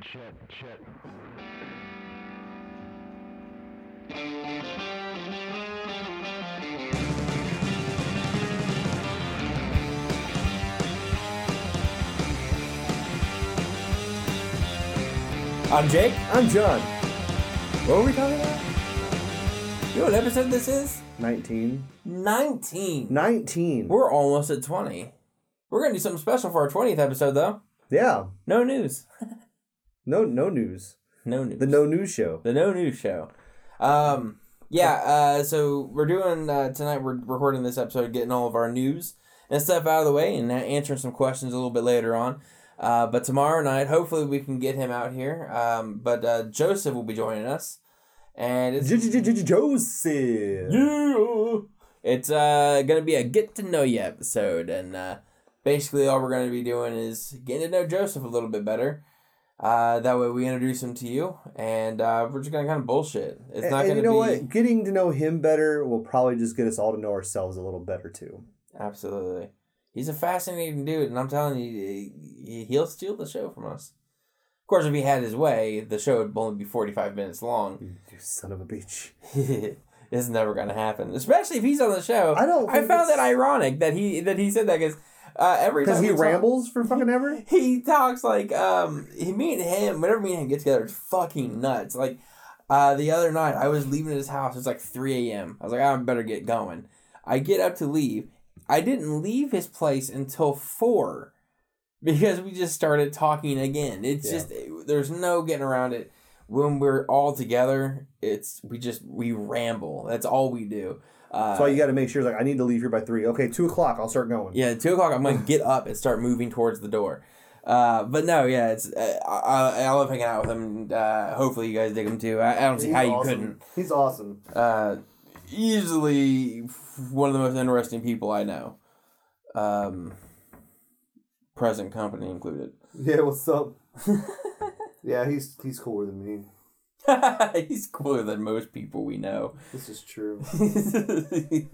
Chet, Chet. I'm Jake. I'm John. What are we talking about? You know what episode this is? 19. 19. 19. We're almost at 20. We're going to do something special for our 20th episode, though. Yeah. No news. No no news. No news. The no news show. The no news show. Um, yeah, uh, so we're doing, uh, tonight we're recording this episode, getting all of our news and stuff out of the way and answering some questions a little bit later on. Uh, but tomorrow night, hopefully we can get him out here. Um, but uh, Joseph will be joining us. And it's Joseph. Yeah. It's uh gonna be a get to know you episode, and uh, basically all we're gonna be doing is getting to know Joseph a little bit better. Uh, that way we introduce him to you, and uh, we're just gonna kind of bullshit. It's And, not gonna you know be what? Getting to know him better will probably just get us all to know ourselves a little better too. absolutely. He's a fascinating dude, and I'm telling you, he- he'll steal the show from us. Of course, if he had his way, the show would only be 45 minutes long. You son of a bitch. it's never gonna happen, especially if he's on the show. I don't I found that ironic that he that he said that because uh, every Because he we talk- rambles for fucking ever? he talks like um he me and him whenever me and him get together it's fucking nuts. Like uh the other night i was leaving his house. It's like 3 a.m i was like i better get going. I get up to leave. I didn't leave his place until 4 because we just started talking again. It's Yeah. just there's no getting around it. When we're all together it's we just we ramble. That's all we do uh, That's why you got to make sure. Like, I need to leave here by three. Okay, two o'clock. I'll start going. yeah, two o'clock. I'm gonna get up and start moving towards the door. Uh, but no, yeah, it's uh, I, I love hanging out with him. And, uh, hopefully, you guys dig him too. I, I don't see He's how you awesome. couldn't. He's awesome. Uh, easily one of the most interesting people I know. Um, present company included. Yeah, what's up? yeah, he's he's cooler than me. He's cooler than most people we know. This is true.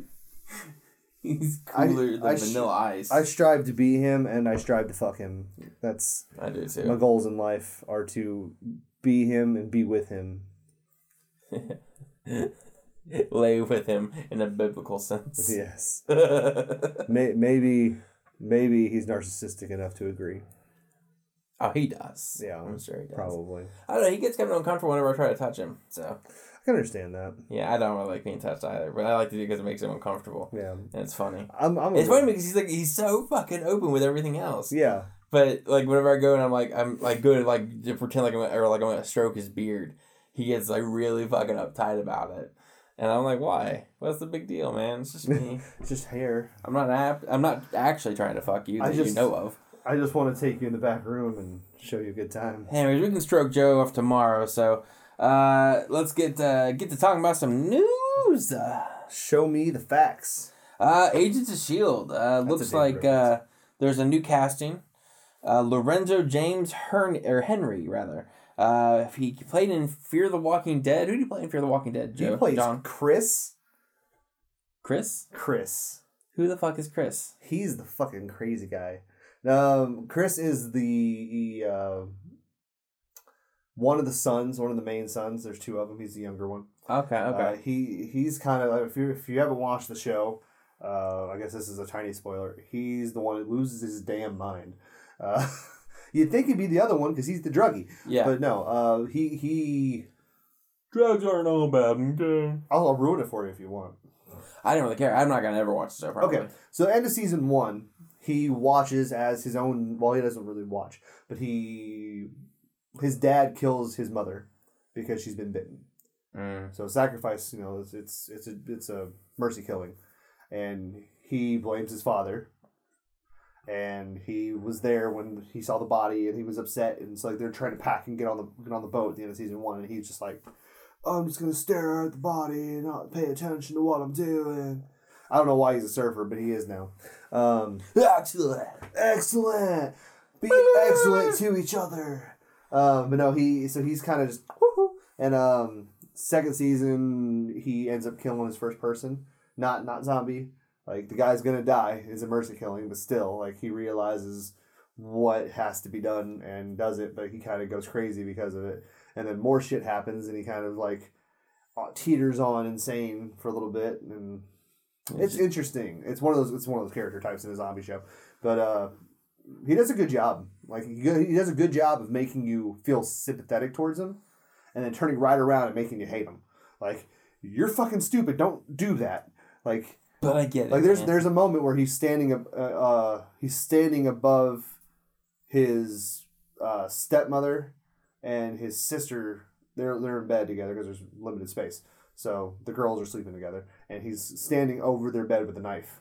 He's I- cooler than I sh- Vanilla Ice. I strive to be him, and I strive to fuck him. That's I do my goals in life are to be him and be with him. Lay with him in a biblical sense. Yes. May, maybe maybe he's narcissistic enough to agree. Oh, he does. Yeah, I'm sure he does. Probably. I don't know. He gets kind of uncomfortable whenever I try to touch him. So I can understand that. yeah, I don't really like being touched either, but I like to do it because it makes him uncomfortable, Yeah. and it's funny. I'm. I'm It's funny because he's like he's so fucking open with everything else. Yeah. But like whenever I go and I'm like I'm like good like to pretend like I'm or like I'm gonna stroke his beard, he gets like really fucking uptight about it. And I'm like, why? What's the big deal, man? It's just me. It's just hair. I'm not ap- I'm not actually trying to fuck you I that you know of. I just want to take you in the back room and show you a good time. Anyways, we can stroke Joe off tomorrow. So uh, let's get uh, get to talking about some news. Uh, Show me the facts. uh, Agents of Shield. Uh, That's looks like uh, there's a new casting. Uh, Lorenzo James Hern or Henry rather. Uh, he played in Fear the Walking Dead. Who did he play in Fear the Walking Dead? Joe. He plays John. Chris. Chris. Chris. Who the fuck is Chris? He's the fucking crazy guy. Um, Chris is the uh, one of the sons, one of the main sons. There's two of them. He's the younger one. Okay. Okay. Uh, he he's kind of if you if you haven't watched the show, uh, I guess this is a tiny spoiler. He's the one who loses his damn mind. Uh, you'd think he'd be the other one because he's the druggie, yeah. but no. Uh, he he. Drugs aren't all bad. Okay. I'll, I'll ruin it for you if you want. I don't really care. I'm not gonna ever watch the show. Probably. Okay, so end of season one, he watches as his own. Well, he doesn't really watch, but he his dad kills his mother because she's been bitten. Mm. So sacrifice, you know, it's it's it's a it's a mercy killing, and he blames his father. And he was there when he saw the body, and he was upset, and it's like they're trying to pack and get on the get on the boat at the end of season one, and he's just like, "I'm just gonna stare at the body and not pay attention to what I'm doing." I don't know why he's a surfer, but he is now. Um, Excellent. excellent, be excellent to each other. Um, but no, he so he's kind of just and um, second season he ends up killing his first person, not not zombie. Like the guy's gonna die. It's a mercy killing, but still, like he realizes what has to be done and does it, but he kind of goes crazy because of it. And then more shit happens, and he kind of like uh, teeters on insane for a little bit, and it's interesting. It's one of those. It's one of those character types in a zombie show, but uh, he does a good job. Like he, he does a good job of making you feel sympathetic towards him, and then turning right around and making you hate him. Like you're fucking stupid. Don't do that. Like But I get it. like there's man. there's a moment where he's standing ab- uh, uh he's standing above his uh, stepmother and his sister. They're they're in bed together because there's limited space. So the girls are sleeping together, and he's standing over their bed with a knife,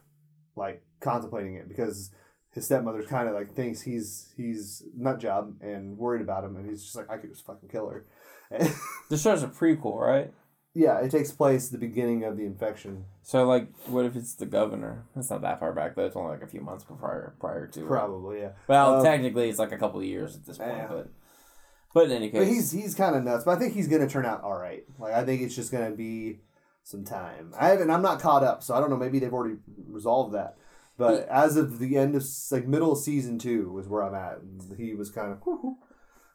like contemplating it because his stepmother's kind of like thinks he's he's nut job and worried about him, and he's just like I could just fucking kill her. This show's a prequel, right? yeah, it takes place at the beginning of the infection, So like, what if it's the governor? It's not that far back though. It's only like a few months prior prior to. it. probably. Yeah. Well, Um, technically, it's like a couple of years at this point, Yeah. but but in any case, But he's he's kind of nuts. But I think he's gonna turn out all right. Like I think it's just gonna be some time. I haven't. I'm not caught up, so I don't know. Maybe they've already resolved that. But as of the end of like middle of season two is where I'm at. He was kind of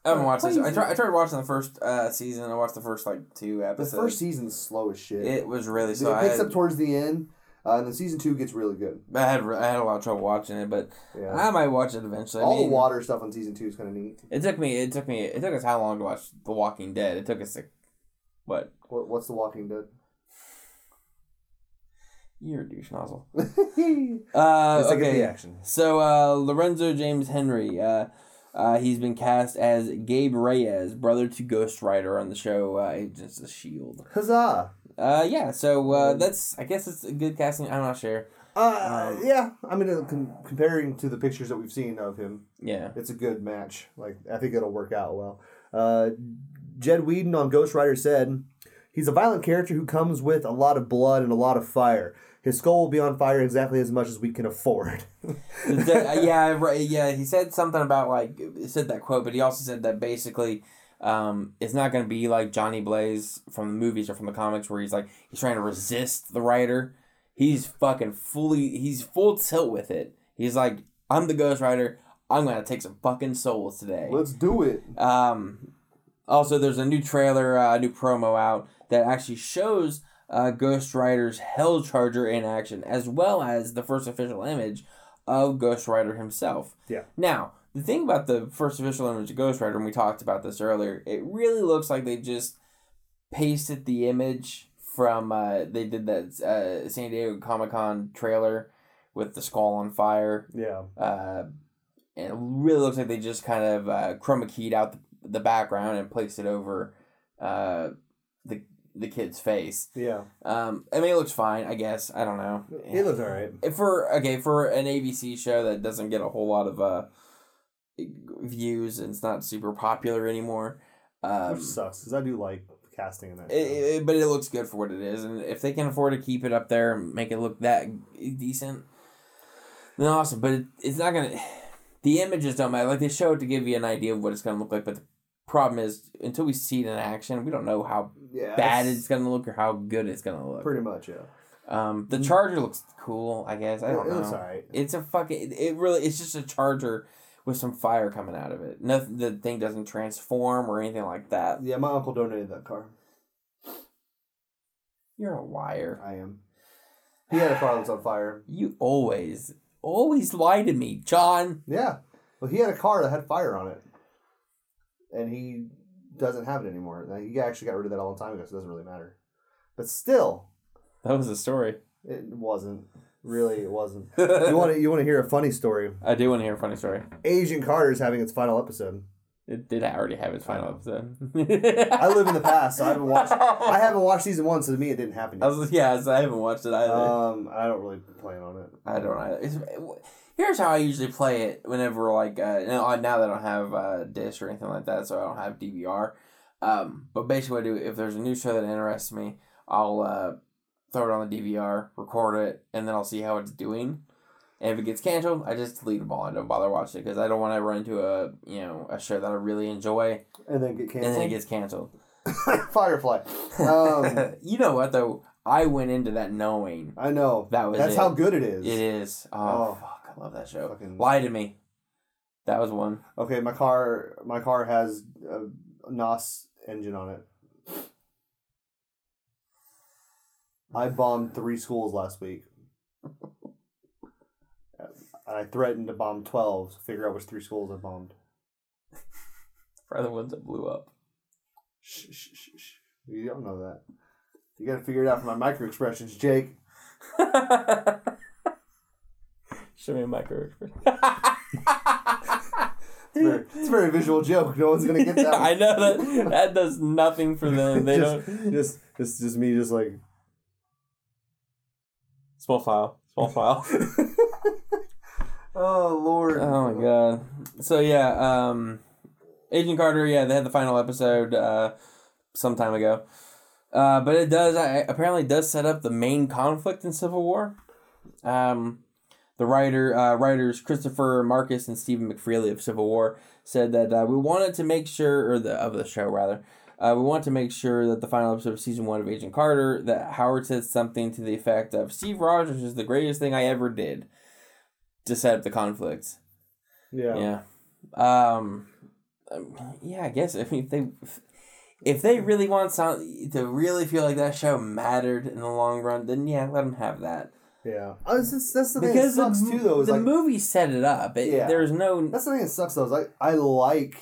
I haven't watched this. I tried. I tried watching the first uh, season. I watched the first like two episodes. the first season's slow as shit. it was really slow. It picks up towards the end, uh, and then season two gets really good. I had I had a lot of trouble watching it, but Yeah. I might watch it eventually. I All mean, the water stuff on season two is kind of neat. It took me. It took me. It took us how long to watch The Walking Dead? It took us like, what? What, what's The Walking Dead? You're a douche nozzle. Uh, okay. So uh, Lorenzo James Henry, uh, uh, he's been cast as Gabe Reyes, brother to Ghost Rider on the show uh, Agents of Shield. Huzzah! Uh, yeah. So uh, that's I guess it's a good casting. I'm not sure. Uh, Um, yeah, I mean, uh, com- comparing to the pictures that we've seen of him, Yeah. it's a good match. Like I think it'll work out well. Uh, Jed Whedon on Ghost Rider said, "He's a violent character who comes with a lot of blood and a lot of fire. His skull will be on fire exactly as much as we can afford." Yeah, right, yeah. He said something about like said that quote, but he also said that basically, um, it's not going to be like Johnny Blaze from the movies or from the comics, where he's like he's trying to resist the writer. He's fucking fully. He's full tilt with it. He's like, I'm the Ghost Rider. I'm gonna take some fucking souls today. Let's do it. Um, also, there's a new trailer, uh, a new promo out that actually shows uh, Ghost Rider's Hell Charger in action, as well as the first official image of Ghost Rider himself. Yeah. Now, the thing about the first official image of Ghost Rider, and we talked about this earlier, it really looks like they just pasted the image from uh, they did that uh, San Diego Comic Con trailer with the skull on fire Yeah. uh, and it really looks like they just kind of uh, chroma keyed out the, the background and placed it over uh, the the kid's face. Yeah. Um, I mean, it looks fine, I guess. I don't know. It looks all right. If for okay for an ABC show that doesn't get a whole lot of uh, views and it's not super popular anymore. Um, Which sucks because I do like casting in that. it, it- but it looks good for what it is, and if they can afford to keep it up there and make it look that decent, then awesome. But it, it's not gonna. The images don't matter. Like they show it to give you an idea of what it's gonna look like, but the problem is until we see it in action, we don't know how yeah, bad it's gonna look or how good it's gonna look. pretty much. Yeah. Um, the charger looks cool. I guess I don't it know. looks all right. It's a fucking. It really. It's just a charger with some fire coming out of it. Nothing. The thing doesn't transform or anything like that. Yeah, my uncle donated that car. You're a liar. I am. He had a car that was on fire. You always, always lie to me, John. Yeah. Well, he had a car that had fire on it, and he doesn't have it anymore. Now, He actually got rid of that all the time ago, so it doesn't really matter. But still, That was a story. it wasn't. Really, it wasn't. You want to you want to hear a funny story? I do want to hear a funny story. Agent Carter is having its final episode. It did already have its final episode. I live in the past, so I haven't watched. I haven't watched season one, so to me, it didn't happen I was, yeah, so I haven't watched it either. Um, I don't really plan on it. I don't either. It's, here's how I usually play it whenever, like, uh, now, now that I don't have uh, Dish or anything like that, so I don't have DVR. Um, but basically, what I do, if there's a new show that interests me, I'll uh, throw it on the DVR, record it, and then I'll see how it's doing. And if it gets canceled, I just delete them all. I don't bother watching it because I don't want to run into a you know a show that I really enjoy And then get canceled. and then it gets canceled. Firefly. Um, you know what though? I went into that knowing I know. That was That's it. how good it is. it is. Oh, Oh. fuck! I love that show. Fucking- Lie to me. That was one. Okay, my car my car has a NOS engine on it. I bombed three schools last week. And I threatened to bomb twelve. So figure out which three schools I bombed. Probably the ones that blew up. Shh, shh, shh, shh. You don't know that. You got to figure it out from my micro expressions, Jake. Show me a micro. It's, very, it's a very visual joke. No one's gonna get that. I know that that does nothing for them. They just, don't. just it's just me, just like. Small file. Small file. Oh Lord. Oh my god. So yeah, um Agent Carter, yeah, they had the final episode uh some time ago. Uh but it does I, apparently does set up the main conflict in Civil War. Um the writer uh writers Christopher Markus and Stephen McFeely of Civil War said that uh, we wanted to make sure or the of the show rather. Uh, we want to make sure that the final episode of season one of Agent Carter that Howard said something to the effect of Steve Rogers is the greatest thing I ever did to set up the conflict. Yeah. Yeah. Um, um, yeah, I guess. I mean, if they if they really want some to really feel like that show mattered in the long run, then yeah, let them have that. Yeah. Oh, it's just- that's the thing. Because that sucks the, too, though. Is the like movie set it up. It, Yeah. There's no. that's the thing that sucks though. Is like I like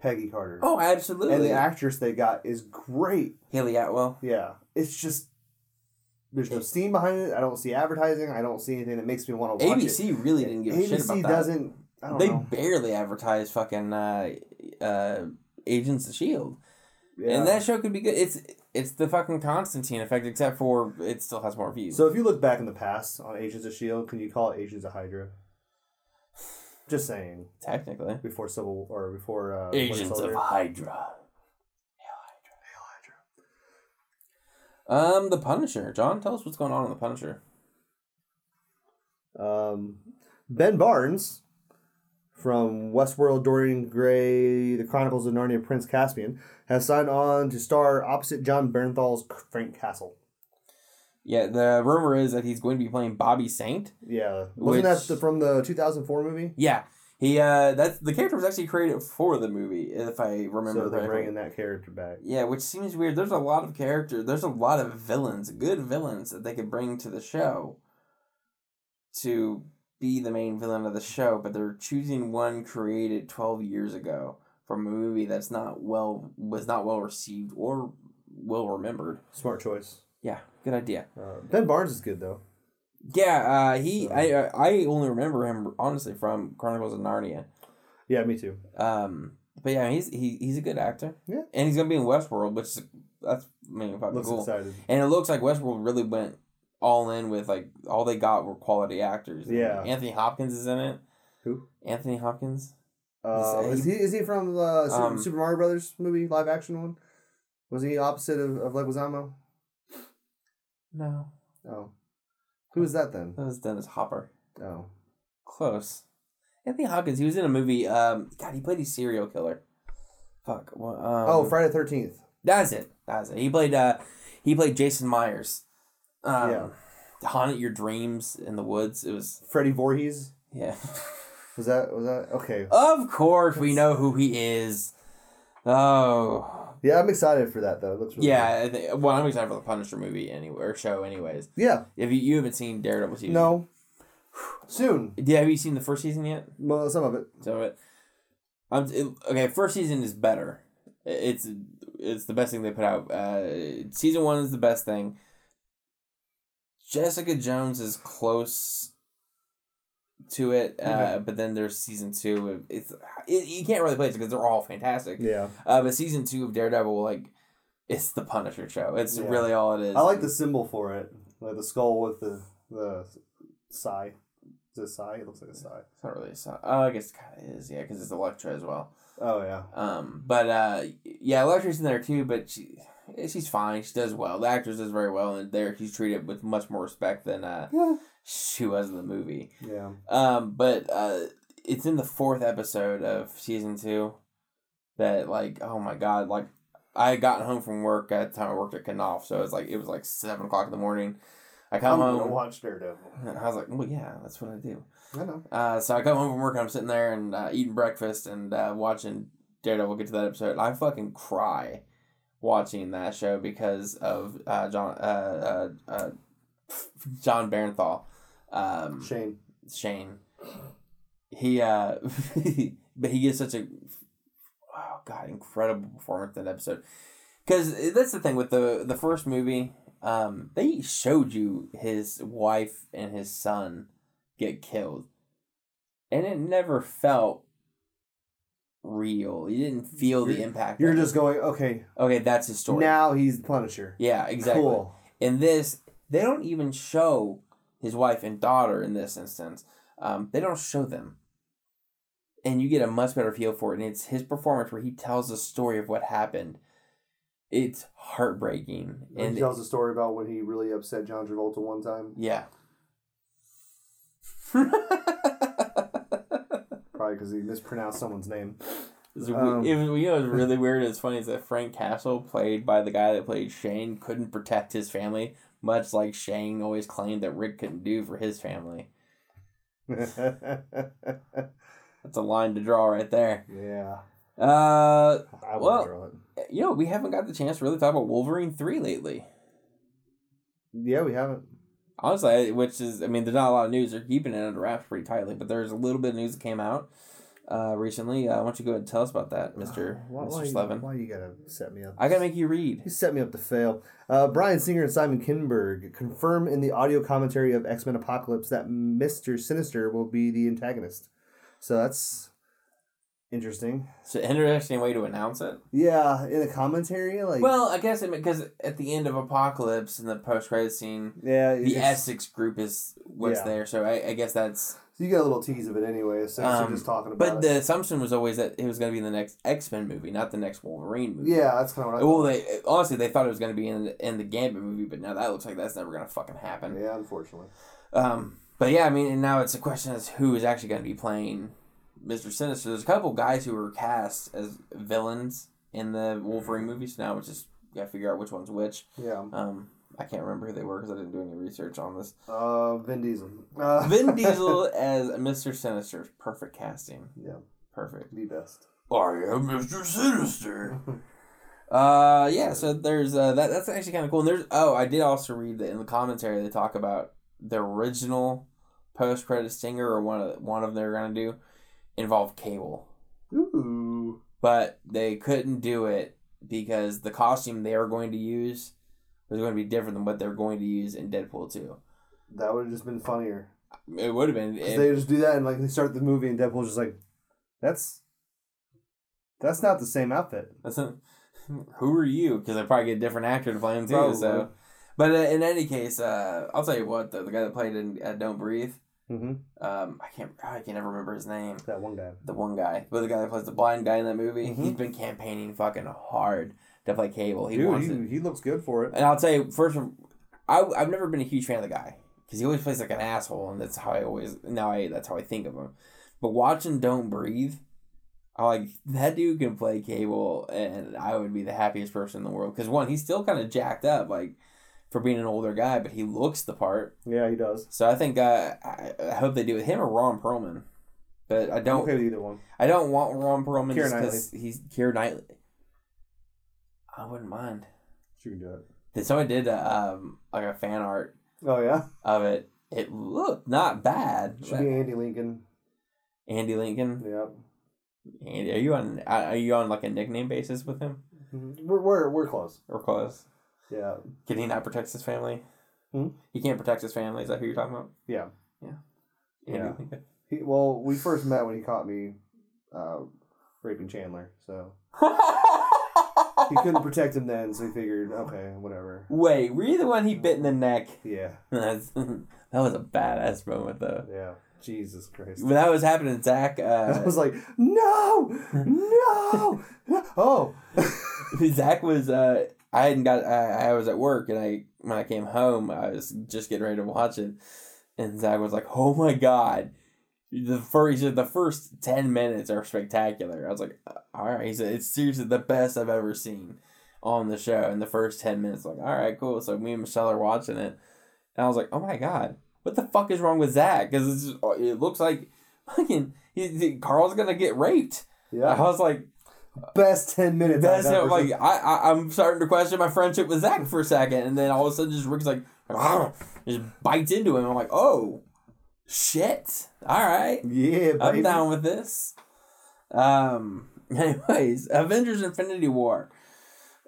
Peggy Carter. Oh, absolutely. and the actress they got is great. Hayley Atwell. Yeah. It's just there's no steam behind it. I don't see advertising. I don't see anything that makes me want to watch ABC really didn't give a shit about that. doesn't. I don't They know. barely advertise fucking uh, uh, Agents of Shield. Yeah. And that show could be good. It's it's the fucking Constantine effect, except for it still has more views. So if you look back in the past on Agents of Shield, can you call it Agents of Hydra? Just saying. technically, Before Civil War, or before uh, Winter Agents of Soldier. Hydra. Um, the Punisher. John, tell us what's going on in the Punisher. Um, ben Barnes from Westworld, Dorian Gray, The Chronicles of Narnia, Prince Caspian has signed on to star opposite Jon Bernthal's Frank Castle. Yeah, the rumor is that he's going to be playing Bobby Saint. Yeah, wasn't Which- that the, from the two thousand four movie? Yeah, he uh, that's the character was actually created for the movie, if I remember so they're correctly. bringing that character back. Yeah, which seems weird. There's a lot of characters. There's a lot of villains, good villains that they could bring to the show to be the main villain of the show, but they're choosing one created 12 years ago from a movie that's not well was not well received or well remembered. Smart choice. Yeah, good idea. Uh, ben Barnes is good though. Yeah, uh, he So- I uh, I only remember him honestly from Chronicles of Narnia. Yeah, me too. Um, but yeah, he's he, he's a good actor. Yeah. and he's gonna be in Westworld, which that's I mean fucking Looks cool. excited. And it looks like Westworld really went all in with like all they got were quality actors. Yeah. Anthony Hopkins is in it. Who? Anthony Hopkins. Uh, Is is he is he from the Super, Um, Super Mario Brothers movie live action one? Was he opposite of, of Leguizamo? No, Oh, who is that then? that was Dennis Hopper. Oh, Close. Anthony Hopkins. He was in a movie. Um, God, he played a serial killer. Fuck. What? Um, oh, Friday Thirteenth. That's it. That's it. He played. Uh, he played Jason Myers. Um, Yeah. Haunted your dreams in the woods. It was Freddy Voorhees. yeah. Was that was that okay? of course, we know who he is. Oh, Yeah, I'm excited for that though. It looks really yeah. I think, well, I'm excited for the Punisher movie anyway or show. Anyways. Yeah. if you, you haven't seen Daredevil season, No. Soon. Yeah, have you seen the first season yet? Well, some of it. So it, um, it, okay. First season is better. It's it's the best thing they put out. Uh, season one is the best thing. Jessica Jones is close to it, uh, Okay. but then there's season two. It's it, you can't really place it because they're all fantastic. Yeah. Uh, but season two of Daredevil, like, it's the Punisher show. It's Yeah. really all it is. I like the symbol for it, like the skull with the the sigh. Is it sigh? It looks like a sigh. It's not really a sign. Oh, I guess it kind of is. Yeah, because it's Elektra as well. Oh yeah. Um, but uh, yeah, Elektra's in there too, but she she's fine. She does well. The actress does very well, and there she's treated with much more respect than uh Yeah. she was in the movie. Yeah. Um, but uh, it's in the fourth episode of season two that like oh my god like I had gotten home from work at the time I worked at Knopf, so it was like it was like seven o'clock in the morning. I come I'm gonna home. watch Daredevil. I was like, well, yeah, that's what I do. I know. Uh, so I come home from work and I'm sitting there and uh, eating breakfast and uh, watching Daredevil get to that episode. I fucking cry watching that show because of uh, John uh, uh, uh, Jon Bernthal, um, Shane. Shane. He uh, but he gives such a oh god incredible performance in that episode. Because that's the thing with the the first movie. Um, they showed you his wife and his son get killed, and it never felt real. You didn't feel the You're- impact. You're just going, okay, okay. That's his story. now he's the Punisher. yeah, exactly. Cool. In this, they don't even show his wife and daughter in this instance. Um, they don't show them. And you get a much better feel for it. And it's his performance where he tells the story of what happened. It's heartbreaking. And And he tells a story about when he really upset John Travolta one time. yeah. Probably because he mispronounced someone's name. It's Um, it was, you know, really weird. It's funny is that Frank Castle, played by the guy that played Shane, couldn't protect his family, much like Shane always claimed that Rick couldn't do for his family. That's a line to draw right there. Yeah. Uh, I Well- will draw it. you know, we haven't got the chance to really talk about Wolverine 3 lately. Yeah, we haven't. Honestly, which is, I mean, there's not a lot of news. They're keeping it under wraps pretty tightly, but there's a little bit of news that came out uh, recently. Uh, why don't you go ahead and tell us about that, Mr. Why, Mr. why, you- why you gotta set me up? I gotta make you read. You set me up to fail. Uh, Bryan Singer and Simon Kinberg confirm in the audio commentary of X Men Apocalypse that Mister Sinister will be the antagonist. So that's interesting. It's an interesting way to announce it. Yeah, in a commentary, like Well, I guess because at the end of Apocalypse in the post credit scene, yeah, the Essex group is what's Yeah. there. So I, I guess that's. So you get a little tease of it anyway. So Um, just talking about. But it. the assumption was always that it was going to be in the next X Men movie, not the next Wolverine movie. yeah, that's kind of what I. Well, thought. they honestly they thought it was going to be in the, in the Gambit movie, but now that looks like that's never going to fucking happen. yeah, unfortunately. Um, but yeah, I mean, and now it's a question as who is actually going to be playing Mister Sinister. There's a couple guys who were cast as villains in the Wolverine movies. Now, which is got to figure out which one's which. Yeah. Um, I can't remember who they were because I didn't do any research on this. Uh, Vin Diesel. Uh, Vin Diesel as Mister Sinister, perfect casting, Yeah, perfect. the best. I am Mister Sinister. Uh yeah, so there's uh that that's actually kind of cool. And there's oh, I did also read that in the commentary they talk about the original post credit stinger or one of one of them they're gonna do involved Cable, Ooh. but they couldn't do it because the costume they were going to use was going to be different than what they're going to use in Deadpool two. That would have just been funnier. It would have been. It, they just do that and like they start the movie and Deadpool's just like, that's that's not the same outfit. that's not, who are you? Because I probably get a different actor to play him too. Probably. So, but uh, in any case, uh, I'll tell you what the, the guy that played in uh, Don't Breathe. Mm-hmm. um, I can't, I can never remember his name. That one guy. The one guy, but the guy that plays the blind guy in that movie, Mhm. he's been campaigning fucking hard to play Cable. He Dude, wants he, it, he looks good for it. and I'll tell you first, I I've never been a huge fan of the guy because he always plays like an asshole, and that's how I always now I that's how I think of him. But watching Don't Breathe, I like that dude can play Cable, and I would be the happiest person in the world because one, he's still kind of jacked up, like for being an older guy, but he looks the part. Yeah, he does. So I think uh, I, I hope they do with him or Ron Perlman. But I I'm don't. okay with either one. I don't want Ron Perlman Keira just because he's Keira Knightley. I wouldn't mind. She can do it. Did someone did a, um like a fan art Oh yeah, of it? It looked not bad. should be Andy Lincoln. Andy Lincoln. Yeah, Andy, are you on? Are you on like a nickname basis with him Mm-hmm. we're we're we're close. or close? Yeah, Can he not protect his family? Hmm? He can't protect his family. Is that who you're talking about? yeah. Andy Yeah. Lincoln. He, well, we first met when he caught me uh, raping Chandler, so he couldn't protect him then. So he figured, okay, whatever. Wait, were you the one he bit in the neck? Yeah, That's, that was a badass moment though. yeah. Jesus Christ. When that was happening, Zach, I uh, was like, no, no, oh. Zach was, uh, I hadn't got, I, I was at work and I, when I came home, I was just getting ready to watch it. And Zach was like, oh my God. The first, he said the first 10 minutes are spectacular. I was like, uh, all right. He said, it's seriously the best I've ever seen on the show in the first 10 minutes. Like, all right, cool. So me and Michelle are watching it. and I was like, oh my god, what the fuck is wrong with Zach? Because oh, it looks like fucking he, he- Carl's gonna get raped. Yeah. I was like, Best ten minutes. That's ever like. I, I I'm starting to question my friendship with Zach for a second, and then all of a sudden just Rick's like, just bites into him. I'm like, oh shit, all right. Yeah, I'm down with this. Um. Anyways, Avengers: Infinity War.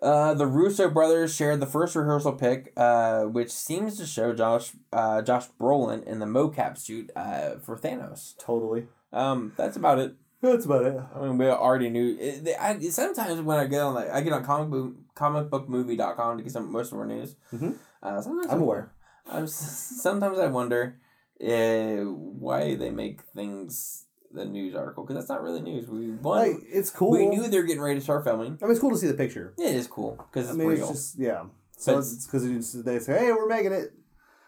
Uh, the Russo brothers shared the first rehearsal pic, uh, which seems to show Josh uh, Josh Brolin in the mocap suit uh, for Thanos. Totally. Um, that's about it. That's about it. I mean, we already knew. It, they- I, sometimes when I get on, like, I get on comic book comicbookmovie.com to get some most of our news. Mhm. Uh, sometimes I'm I- aware. I'm sometimes I wonder uh, why they make things the news article because that's not really news. We Like it's cool. we knew they were getting ready to start filming. I mean, it's cool to see the picture. It is cool because I it's mean, real. it's just yeah. So But- it's because they say, "Hey, we're making it,"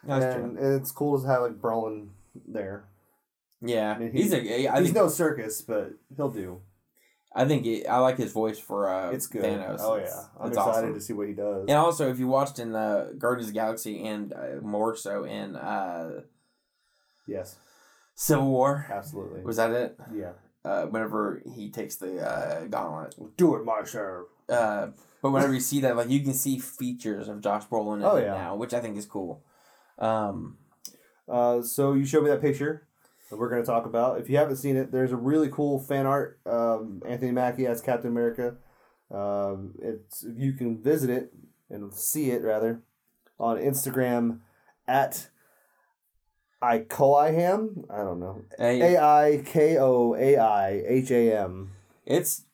That's and true. it's cool to have like Brolin there. Yeah, I mean, he's he- a. I He's think no Serkis, but he'll do. I think it, I like his voice for uh, It's good. Thanos. Oh It's- yeah, I'm excited awesome. to see what he does. And also, if you watched in the Guardians of the Galaxy and uh, more so in uh, Yes, Civil War, absolutely. was that it? yeah, Uh, whenever he takes the uh, gauntlet. do it, Marshall. Uh, but whenever you see that, like you can see features of Josh Brolin in Oh, it yeah. now, which I think is cool. Um, Uh, so you showed me that picture that we're going to talk about. If you haven't seen it, there's a really cool fan art. Um, Anthony Mackie as Captain America. Um, it's you can visit it and see it rather on Instagram at Ikoiham. I don't know. A I K O A I H A M. it's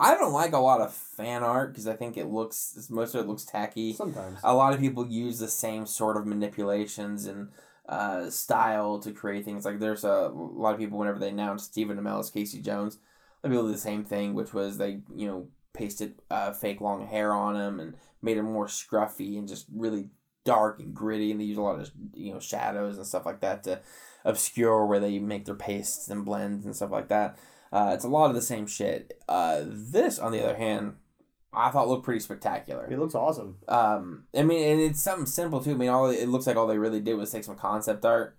I don't like a lot of fan art because I think it looks most of it looks tacky. Sometimes. a lot of people use the same sort of manipulations and uh, style to create things. Like there's a, lot of people whenever they announced Stephen Amell as Casey Jones, they people the same thing, which was they you know pasted uh, fake long hair on him and made him more scruffy and just really dark and gritty, and they use a lot of you know shadows and stuff like that to obscure where they make their pastes and blends and stuff like that. Uh, it's a lot of the same shit. Uh, this, on the other hand, I thought looked pretty spectacular. It looks awesome. Um, I mean, and it's something simple too. I mean, all it looks like all they really did was take some concept art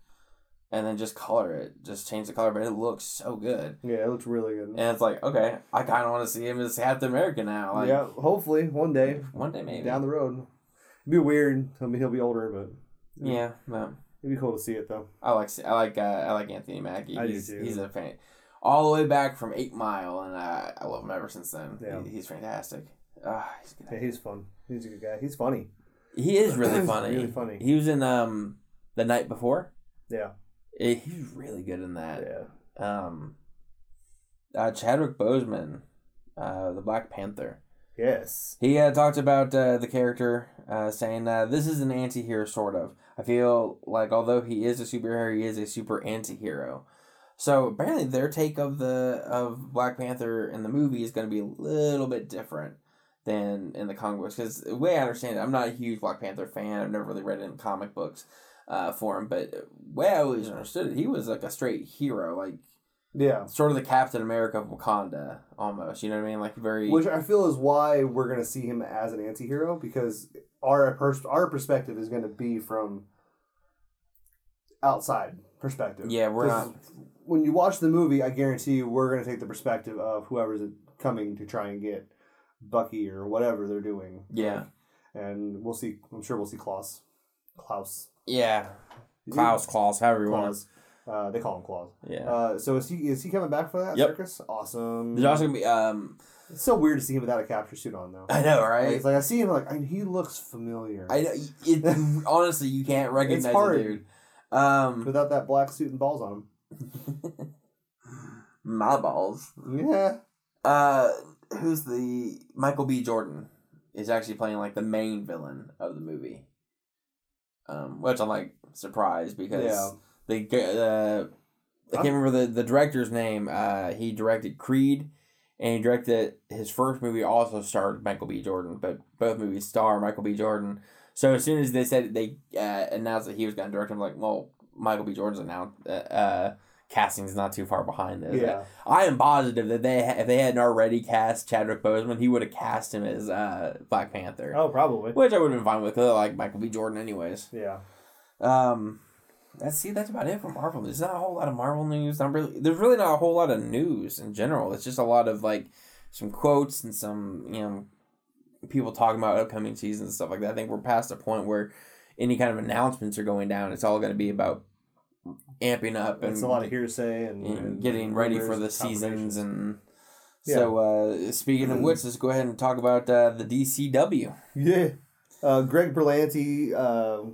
and then just color it, just change the color, but it looks so good. Yeah, it looks really good. And it's like, okay, I kind of want to see him as Captain America now. Like, yeah, hopefully one day one day maybe. down the road. It'd be weird. I mean, he'll be older, but yeah, no, it'd be cool to see it though. I like I like uh, I like Anthony Mackie. I do he's, too. He's a fan. All the way back from Eight Mile, and uh, I love him ever since then. Yeah. He- he's fantastic. Ah, he's good. Yeah, he's fun. He's a good guy. He's funny. He is really funny. really funny. He was in um the night before. Yeah. Eh, He's really good in that. Yeah. Um, uh, Chadwick Boseman, uh, the Black Panther. Yes. He uh, talked about uh, the character, uh, saying uh, this is an anti-hero, sort of. I feel like although he is a superhero, he is a super anti-hero. So apparently, their take of the of Black Panther in the movie is going to be a little bit different than in the comic books. Because the way I understand it, I'm not a huge Black Panther fan. I've never really read it in comic books uh, for him. But the way I always understood it, he was like a straight hero, like Yeah. sort of the Captain America of Wakanda, almost. You know what I mean? Like very. Which I feel is why we're gonna see him as an anti-hero because our pers- our perspective is gonna be from outside perspective. Yeah, we're not- When you watch the movie, I guarantee you we're gonna take the perspective of whoever's coming to try and get Bucky or whatever they're doing. yeah. and we'll see. I'm sure we'll see Klaus. Klaus. Yeah. Klaus, Klaus, however you want. Klaus. Uh, they call him Claus. Yeah. Uh, so is he is he coming back for that Yep. Serkis? Awesome. There's also gonna be um. It's so weird to see him without a capture suit on though. I know, Like, right? it's like I see him like I, he looks familiar. I know. It, honestly, you can't recognize the hard. dude. Um, without that black suit and balls on him. my balls. Yeah. Uh, who's the Michael B. Jordan is actually playing like the main villain of the movie. Um, which I'm like surprised because Yeah. the uh, I can't remember the the director's name. Uh, he directed Creed, and he directed his first movie. Also starred Michael B. Jordan, but both movies star Michael B. Jordan. So as soon as they said they uh, announced that he was going to direct, I'm like, well, Michael B. Jordan's announced. Uh, uh, casting's not too far behind this. Yeah. I am positive that they if they hadn't already cast Chadwick Boseman, he would have cast him as uh, Black Panther, Oh, probably. which I would have been fine with because I like Michael B. Jordan anyways. Yeah. Um, that's see, that's about it for Marvel. There's not a whole lot of Marvel news. Not really. There's really not a whole lot of news in general. It's just a lot of like some quotes and some you know people talking about upcoming seasons and stuff like that. I think we're past a point where any kind of announcements are going down. It's all going to be about amping up and It's a lot of hearsay and, and and getting ready for the seasons and. Yeah. So uh, speaking of which, let's go ahead and talk about uh, the DCW. Yeah. Uh, Greg Berlanti uh,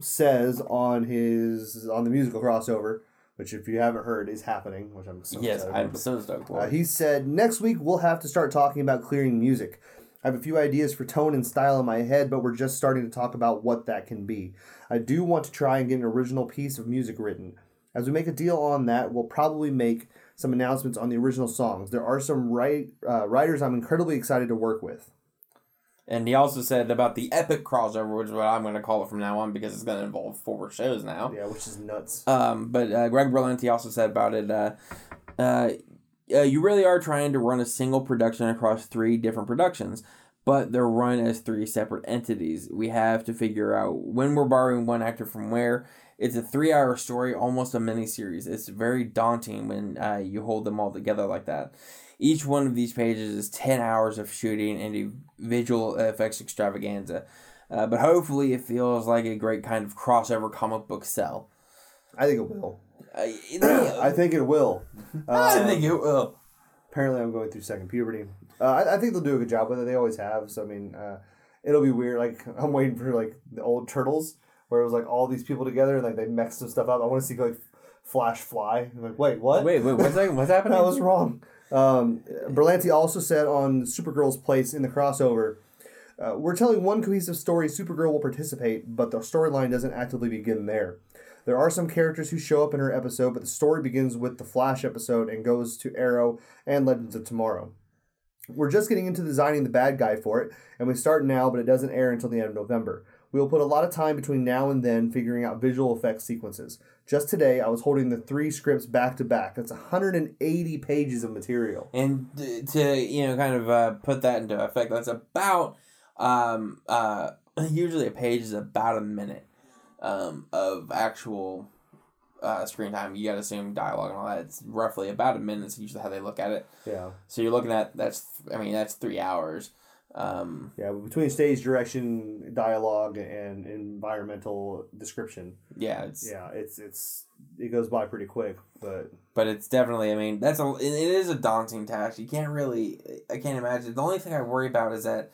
says on his on the musical crossover, which if you haven't heard is happening, which I'm so yes, excited I'm so stoked for. Uh, he said next week we'll have to start talking about clearing music. I have a few ideas for tone and style in my head, but we're just starting to talk about what that can be. I do want to try and get an original piece of music written. As we make a deal on that, we'll probably make some announcements on the original songs. There are some write, uh, writers I'm incredibly excited to work with. And he also said about the epic crossover, which is what I'm going to call it from now on because it's going to involve four shows now. Yeah, which is nuts. Um, but uh, Greg Berlanti also said about it. Uh, uh, uh, you really are trying to run a single production across three different productions, but they're run as three separate entities. We have to figure out when we're borrowing one actor from where. It's a three-hour story, almost a mini series. It's very daunting when uh, you hold them all together like that. Each one of these pages is ten hours of shooting and a visual effects extravaganza. Uh, but hopefully, it feels like a great kind of crossover comic book sell. I think it will. Uh, I think it will. I Uh, think it will. apparently I'm going through second puberty. Uh, I, I think they'll do a good job with it. They always have. So I mean, uh, it'll be weird. Like I'm waiting for like the old turtles where it was like all these people together and like they mixed some stuff up. I want to see like Flash fly. I'm like, wait, what? Wait, wait, what's that? What's happening? that was wrong. Um, Berlanti also said on Supergirl's place in the crossover. Uh, we're telling one cohesive story. Supergirl will participate, but the storyline doesn't actively begin there. There are some characters who show up in her episode, but the story begins with the Flash episode and goes to Arrow and Legends of Tomorrow. We're just getting into designing the bad guy for it, and we start now, but it doesn't air until the end of November. We will put a lot of time between now and then figuring out visual effects sequences. Just today, I was holding the three scripts back to back. That's 180 pages of material. and to you know, kind of uh, put that into effect, that's about um uh usually a page is about a minute um of actual uh, screen time. You got to assume dialogue and all that. It's roughly about a minute. Is usually how they look at it. Yeah. So you're looking at that's. I mean, that's three hours. Um, Yeah, between stage direction, dialogue, and environmental description. yeah, it's Yeah, it's it's it goes by pretty quick, but but it's definitely i mean that's a it it is a daunting task you can't really i can't imagine the only thing i worry about is that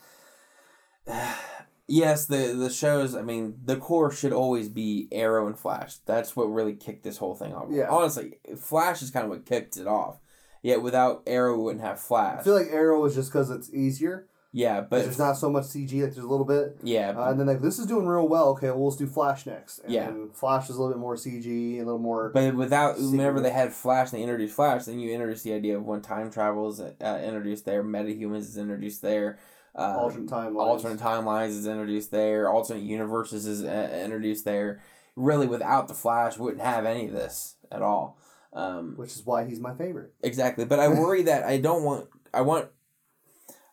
yes the the shows i mean the core should always be arrow and flash that's what really kicked this whole thing off Yeah. honestly flash is kind of what kicked it off yet without arrow we wouldn't have flash I feel like Arrow is just because it's easier. yeah But there's not so much CG. Like there's a little bit, yeah uh, and then like this is doing real well. Okay, well let's do Flash next. And Yeah. Flash is a little bit more CG, a little more. But without, whenever they had Flash and they introduced Flash, then you introduce the idea of when time travel is uh, introduced there, metahumans is introduced there, uh, alternate timelines. alternate timelines is introduced there, alternate universes is uh, introduced there. Really, without the Flash, wouldn't have any of this at all. Um, which is why he's my favorite. exactly, but I worry that I don't want. I want.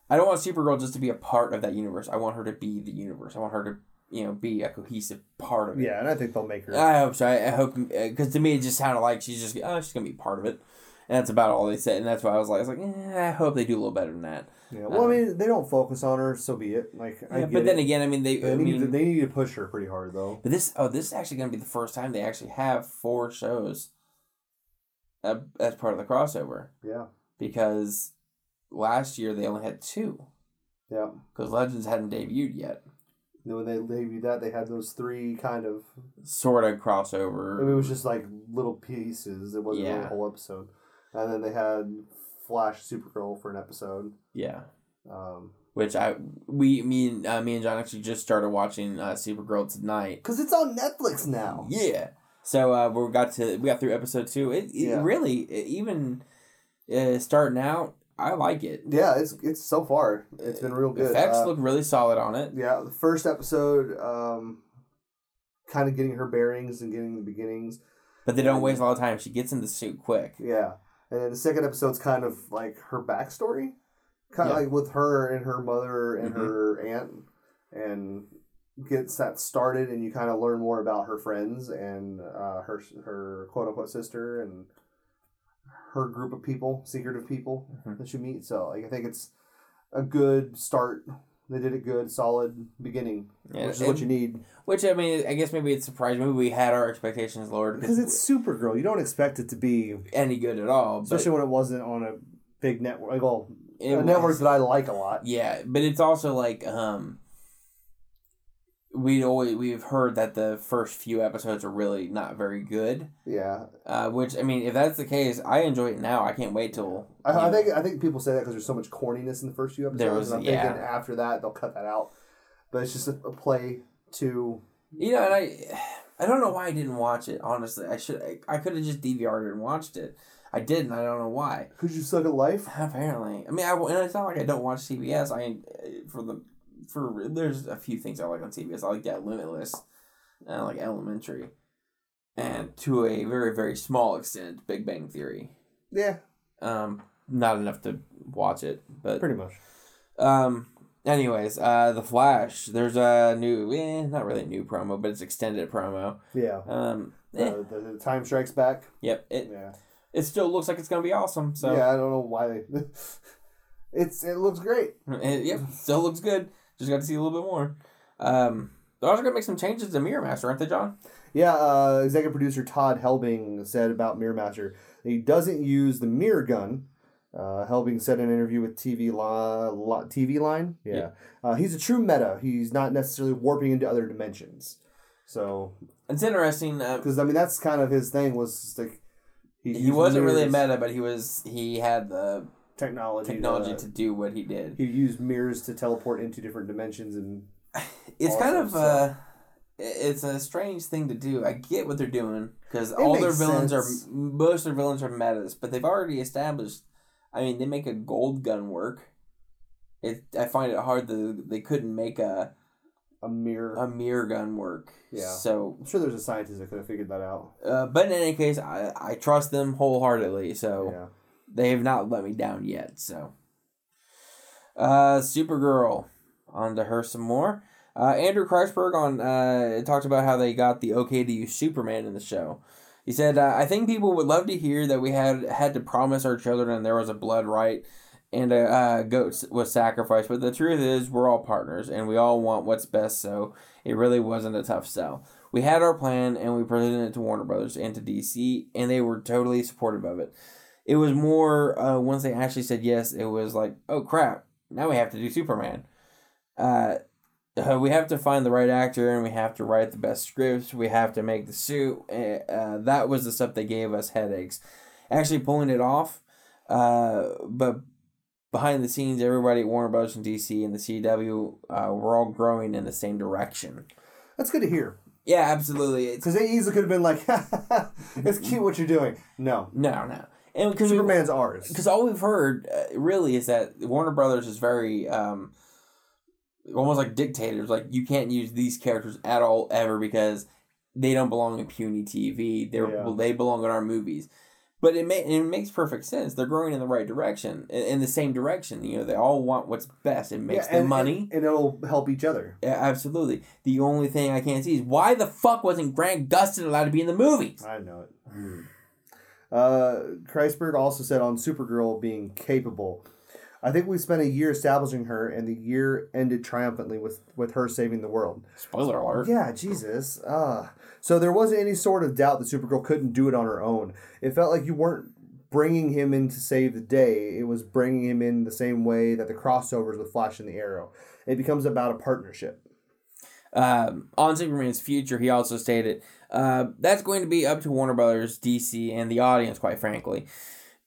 I don't want Supergirl just to be a part of that universe. I want her to be the universe. I want her to, you know, be a cohesive part of it. Yeah, and I think they'll make her. I hope so. I, I hope because to me it just sounded like she's just oh she's gonna be part of it, and that's about all they said. And that's why I was like, I was like, eh, I hope they do a little better than that. yeah. Well, um, I mean, they don't focus on her, so be it. Like, I Yeah, get but then it. again, I mean they. they I need mean, to, they need to push her pretty hard though. but this oh this is actually gonna be the first time they actually have four shows. Uh, as part of the crossover Yeah, because last year they only had two yeah. because Legends hadn't debuted yet. When they debuted that, they had those three kind of. Sort of I crossover. mean, it was just like little pieces. It wasn't really Yeah. a whole episode. And then they had Flash, Supergirl for an episode. yeah. Um, Which I we me and uh, me and John actually just started watching uh, Supergirl tonight. Cause it's on Netflix now. Yeah. So uh, we got to we got through episode two. It, it Yeah. really it, even uh, starting out, I like it. Yeah, it's it's so far it's been real good. Effects Uh, look really solid on it. yeah, the first episode, um, kind of getting her bearings and getting the beginnings. But they don't waste a lot of time. She gets in the suit quick. Yeah, and then the second episode's kind of like her backstory, kind of Yeah. like with her and her mother and Mhm. her aunt, and gets that started, and you kind of learn more about her friends and uh, her her quote unquote sister and her group of people, secretive people Mhm. that you meet. So like I think it's a good start. They did a good, solid beginning, Yeah, which is what you need. Which I mean, I guess maybe it's surprising. Maybe we had our expectations lowered Because it's Supergirl, you don't expect it to be, any good at all. Especially when it wasn't on a big network. Like, well, it a network that I like a lot. Yeah, but it's also like um, we always we've heard that the first few episodes are really not very good. Yeah, Uh, which I mean, if that's the case, I enjoy it now. I can't wait till I, I think I think people say that because there's so much corniness in the first few episodes. There was- and I'm yeah. thinking after that they'll cut that out. But it's just a, a play to you know, and I I don't know why I didn't watch it. Honestly, I should I, I could have just DVR'd it and watched it. I didn't. I don't know why. because you suck at life. Apparently, I mean, I and it's not like I don't watch CBS. I for the for there's a few things I like on CBS. I like that Limitless, and I like Elementary, and to a very very small extent, Big Bang Theory. Yeah, Um, not enough to watch it, but pretty much. um. Anyways, uh, the Flash. There's a new, eh, not really a new promo, but it's extended promo. Yeah. Um, eh, Uh, the, the time strikes back. yep. It Yeah. it still looks like it's gonna be awesome. So yeah, I don't know why they. it's it looks great. It, yep, still looks good. Just got to see a little bit more. Um, they're also gonna make some changes to Mirror Master, aren't they, John? Yeah, uh, executive producer Todd Helbing said about Mirror Master he doesn't use the mirror gun. Uh, Helbing said in an interview with TV, TV Line. Yeah. Yeah. Uh, he's a true meta. He's not necessarily warping into other dimensions. So, It's interesting. Uh, because I mean, that's kind of his thing was like he used wasn't really a meta, but he was. He had the technology. technology to, to do what he did. he used mirrors to teleport into different dimensions and It's kind of uh, it's a strange thing to do. I get what they're doing because all their villains sense. are most of their villains are metas, but they've already established. I mean, they make a gold gun work. It I find it hard that they couldn't make a a mirror. a mirror gun work. Yeah. So I'm sure there's a scientist that could have figured that out. Uh, but in any case, I, I trust them wholeheartedly. So Yeah. They have not let me down yet. So, uh, Supergirl, on to her some more. Uh, Andrew Kreisberg on uh, talked about how they got the okay to use Superman in the show. He said, uh, "I think people would love to hear that we had had to promise our children and there was a blood right." And a uh, goat was sacrificed, but the truth is, we're all partners, and we all want what's best. So it really wasn't a tough sell. We had our plan, and we presented it to Warner Brothers and to DC, and they were totally supportive of it. It was more uh, once they actually said yes, it was like, oh crap, now we have to do Superman. Uh, uh, we have to find the right actor, and we have to write the best scripts. We have to make the suit. Uh, uh, that was the stuff that gave us headaches. Actually, pulling it off, uh, but behind the scenes, everybody at Warner Brothers and DC and the CW, uh, we're all growing in the same direction. That's good to hear. Yeah, absolutely. It's Because they easily could have been like, it's cute what you're doing. No. no, no, and because Superman's ours. because all we've heard uh, really is that Warner Brothers is very um, almost like dictators. Like you can't use these characters at all ever because they don't belong in puny TV. They Yeah. they belong in our movies. But it, may, it makes perfect sense. They're growing in the right direction, in, in the same direction. You know, they all want what's best. It makes Yeah, them money. And, and it'll help each other. Yeah, absolutely. The only thing I can't see is why the fuck wasn't Grant Gustin allowed to be in the movies? I know it. Uh, Kreisberg also said on Supergirl being capable. I think we spent a year establishing her, and the year ended triumphantly with, with her saving the world. Spoiler alert. Yeah, Jesus. Uh, so there wasn't any sort of doubt that Supergirl couldn't do it on her own. It felt like you weren't bringing him in to save the day. It was bringing him in the same way that the crossovers with Flash and the Arrow. It becomes about a partnership. Um, on Superman's future, he also stated uh, that's going to be up to Warner Brothers, DC, and the audience, quite frankly.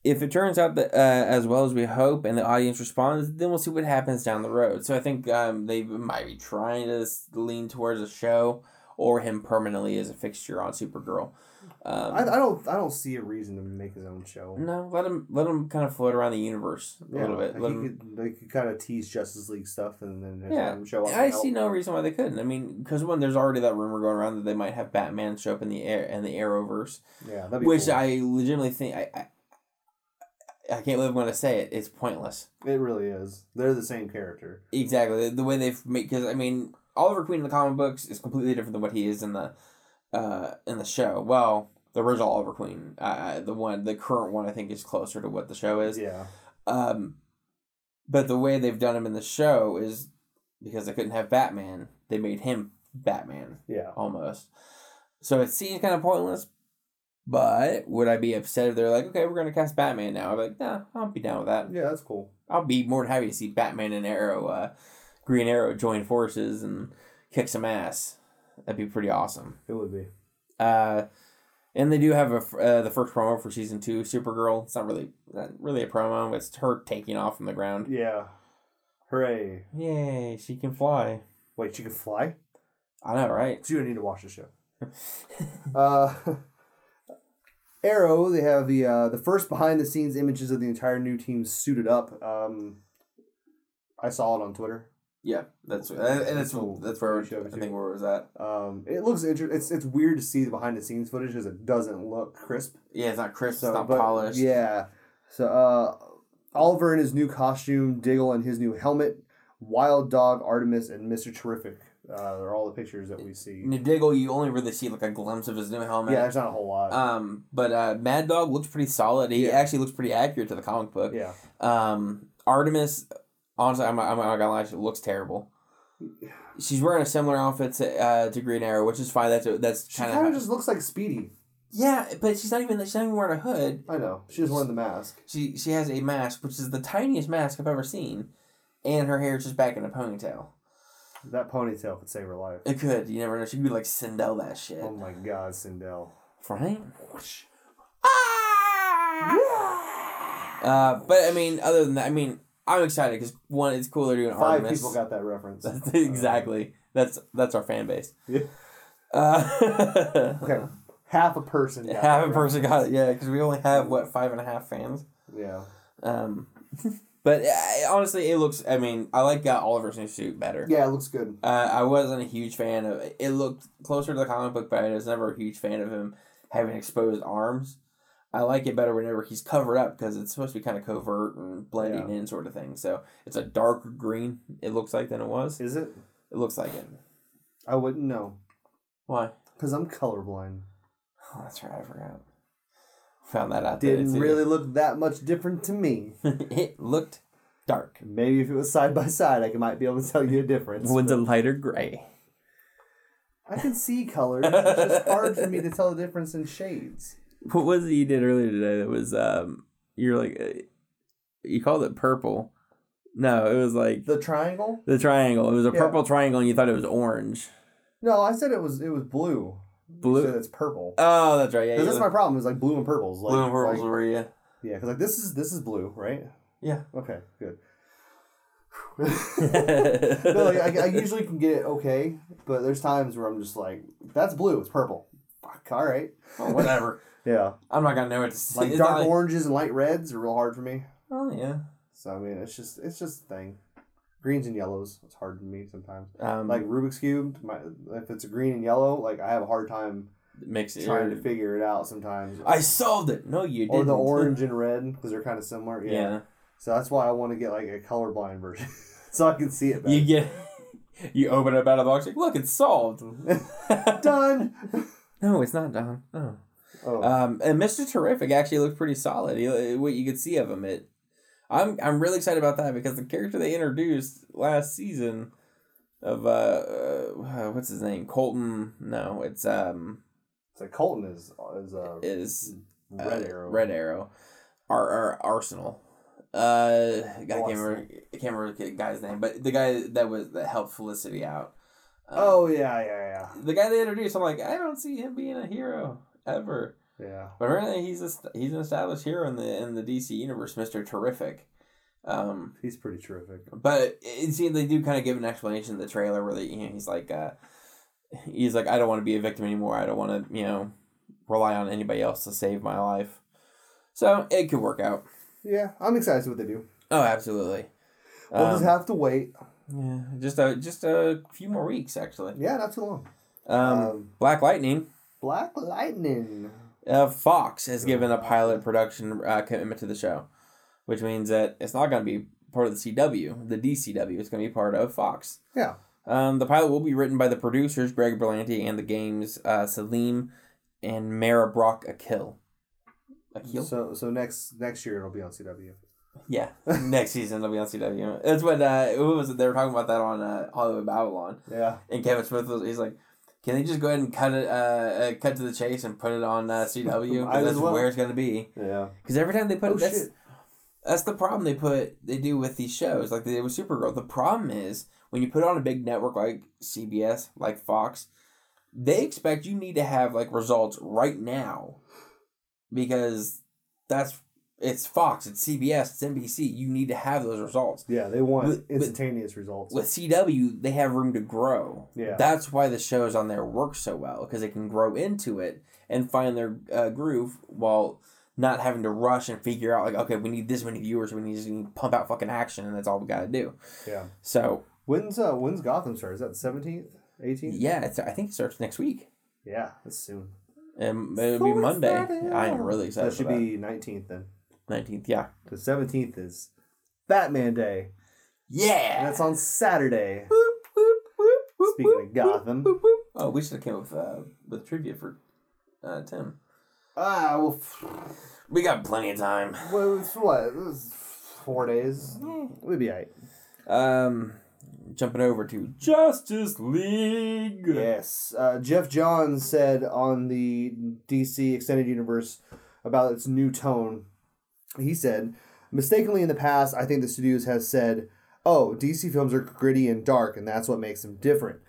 If it turns out that uh, as well as we hope and the audience responds, then we'll see what happens down the road. So I think um, they might be trying to lean towards a show or him permanently as a fixture on Supergirl. Um, I, I don't I don't see a reason to make his own show. no, let him let him kind of float around the universe a little bit. Let he him, could, they could kind of tease Justice League stuff and then Yeah, show up. I see no reason why they couldn't. I mean, because one, there's already that rumor going around that they might have Batman show up in the air and the Arrowverse. Yeah, that'd be which cool. I legitimately think I, I I can't believe I'm going to say it. It's pointless. It really is. They're the same character. Exactly the, the way they've made because I mean Oliver Queen in the comic books is completely different than what he is in the uh, in the show. Well, the original Oliver Queen, uh, the one, the current one, I think is closer to what the show is. Yeah. Um, but the way they've done him in the show is because they couldn't have Batman, they made him Batman Yeah. almost. So it seems kind of pointless. But would I be upset if they're like, okay, we're gonna cast Batman now? I'm like, nah, I'll be down with that. Yeah, that's cool. I'll be more than happy to see Batman and Arrow, uh, Green Arrow join forces and kick some ass. That'd be pretty awesome. It would be. Uh, and they do have a uh, the first promo for season two, Supergirl. It's not really not really a promo. It's her taking off from the ground. Yeah. Hooray. Yay, she can fly. Wait, she can fly? I know, right? So you need to watch the show. uh, Arrow, they have the uh, the first behind the scenes images of the entire new team suited up. Um, I saw it on Twitter. Yeah, that's and that's Cool. that's where You showed me I think where it was at. Um, it looks interesting. It's it's weird to see the behind the scenes footage because it doesn't look crisp. Yeah, it's not crisp. So, it's not but, polished. Yeah. So uh, Oliver in his new costume, Diggle in his new helmet, Wild Dog, Artemis, and Mister Terrific. Uh, are all the pictures that we see. In Diggle, you only really see like a glimpse of his new helmet. Yeah, there's not a whole lot. Um, but uh, Mad Dog looks pretty solid. He Yeah. actually looks pretty accurate to the comic book. yeah. Um, Artemis, honestly, I'm, I'm not gonna lie, she looks terrible. She's wearing a similar outfit to, uh, to Green Arrow, which is fine. That's that's She kind of just looks like Speedy. yeah, but she's not even she's not even wearing a hood. I know. She just wearing the mask. She she has a mask, which is the tiniest mask I've ever seen, and her hair is just back in a ponytail. That ponytail could save her life. It could, you never know. She could be like Sindel that shit, Oh my God, Sindel. right? Uh, but I mean, other than that, I mean, I'm excited because one, it's cooler doing Five Artemis. people got that reference. That's exactly. That's that's our fan base. Yeah. Uh, Okay, half a person. Got half a person got it, yeah, because we only have what five and a half fans. Yeah. Um, but uh, honestly, it looks. I mean, I like uh, Oliver's new suit better. Yeah, it looks good. Uh, I wasn't a huge fan of it. It looked closer to the comic book, but I was never a huge fan of him having exposed arms. I like it better whenever he's covered up because it's supposed to be kind of covert and blending in sort of thing. So it's a darker green. It looks like than it was. Is it? It looks like it. I wouldn't know Why? because I'm colorblind. Oh, that's right. I forgot. Found that out. Didn't really look that much different to me. it looked dark. Maybe if it was side by side, I might be able to tell you a difference. One's a lighter gray. I can see colors. It's just hard for me to tell the difference in shades. What was it you did earlier today? That was um. You're like, uh, you called it purple. No, it was like The triangle? the triangle. It was a Yeah. purple triangle, and you thought it was orange. No, I said it was it was blue. Blue? You said it's purple. Oh, that's right. yeah, you that's my problem. Is like blue and purples. Like, blue and purples like- were you? yeah, because like this is this is blue, right? Yeah. Okay, good. no, like, I, I usually can get it okay, but there's times where I'm just like, that's blue, it's purple. Fuck, all right. Oh, whatever. Yeah, I'm not gonna know what to say. like dark oranges and light reds are real hard for me. Oh yeah. So I mean, it's just it's just a thing. Greens and yellows, it's hard for me sometimes. Um, Like Rubik's cube, my, if it's a green and yellow, like I have a hard time makes it. trying to figure it out sometimes. I solved it. No, you didn't. or the orange and red because they're kind of similar. Yeah. Yeah. So that's why I want to get like a colorblind version, so I can see it. Better. You get. You open it up out of the box. Like, look, it's solved. Done. No, it's not done. Oh. Oh, Um, and Mr. Terrific actually looks pretty solid. He, what you could see of him, it. I'm I'm really excited about that because the character they introduced last season of uh, uh what's his name Colton no it's um it's like Colton is is uh, is Red uh, Arrow. Red Arrow our, our Arsenal uh I can't remember I can't remember the guy's name but the guy that was that helped Felicity out Um, Oh yeah, yeah, yeah. the guy they introduced I'm like I don't see him being a hero ever yeah. But apparently he's a, he's an established hero in the in the DC universe, Mister Terrific. Um, He's pretty terrific. but it seems they do kind of give an explanation in the trailer where they, you know, he's like, uh, he's like, I don't want to be a victim anymore. I don't want to, you know, rely on anybody else to save my life. So it could work out. Yeah, I'm excited to see what they do. Oh, absolutely. We'll Um, just have to wait. Yeah, just a just a few more weeks actually. Yeah, not too long. Um, Um, Black Lightning. Black Lightning. Uh, Fox has given a pilot production uh, commitment to the show, which means that it's not going to be part of the CW, the DCW. It's going to be part of Fox. Yeah. Um, the pilot will be written by the producers Greg Berlanti and the game's uh, Salim and Mara Brock Akil. Akil? So so next next year it'll be on CW. Yeah, next season it'll be on CW. That's what uh, what was it? They were talking about that on uh, Hollywood Babble-On, Yeah. and Kevin Smith was he's like, "Can they just go ahead and cut it, uh, uh cut to the chase and put it on uh, CW? 'Cause Might as that's well. where it's gonna be. Yeah. Because every time they put Oh that's shit. that's the problem they put they do with these shows like they did with Supergirl. The problem is when you put on a big network like CBS, like Fox, they expect you need to have like results right now because that's it's Fox, it's CBS, it's NBC. You need to have those results. Yeah, they want With- with- instantaneous results. With CW, they have room to grow. Yeah. That's why the shows on there work so well because they can grow into it and find their uh, groove while not having to rush and figure out like okay we need this many viewers we need to pump out fucking action and that's all we got to do. yeah. So When's uh when's Gotham start? Is that the seventeenth? Eighteenth? yeah, it's, I think it starts next week. Yeah, that's soon. And it'll be Monday. I am really excited. That should be nineteenth then. Nineteenth. Yeah. The seventeenth is Batman Day. And Yeah. that's on Saturday. Whoop, whoop, whoop, Speaking of Gotham. Oh, we should have came up with uh, with trivia for uh, Tim. Ah, well, We got plenty of time. well it's what? It was four days. We'll be alright. Um, jumping over to Justice League. Yes. Uh, Geoff Johns said on the DC Extended Universe about its new tone. He said, mistakenly in the past, I think the studios has said, oh, DC films are gritty and dark, and that's what makes them different.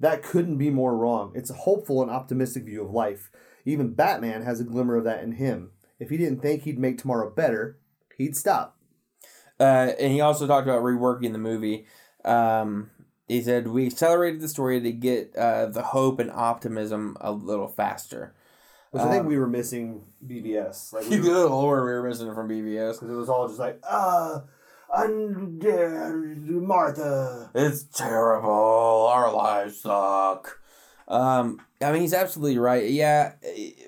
That couldn't be more wrong. It's a hopeful and optimistic view of life. Even Batman has a glimmer of that in him. If he didn't think he'd make tomorrow better, he'd stop. Uh, and he also talked about reworking the movie. Um, he said we accelerated the story to get uh, the hope and optimism a little faster. Which I think Um, we were missing BVS. Like we He were- did a little more we were missing from BVS. Because it was all just like, ah, I'm Martha. It's terrible. Our lives suck. Um, I mean, he's absolutely right. Yeah,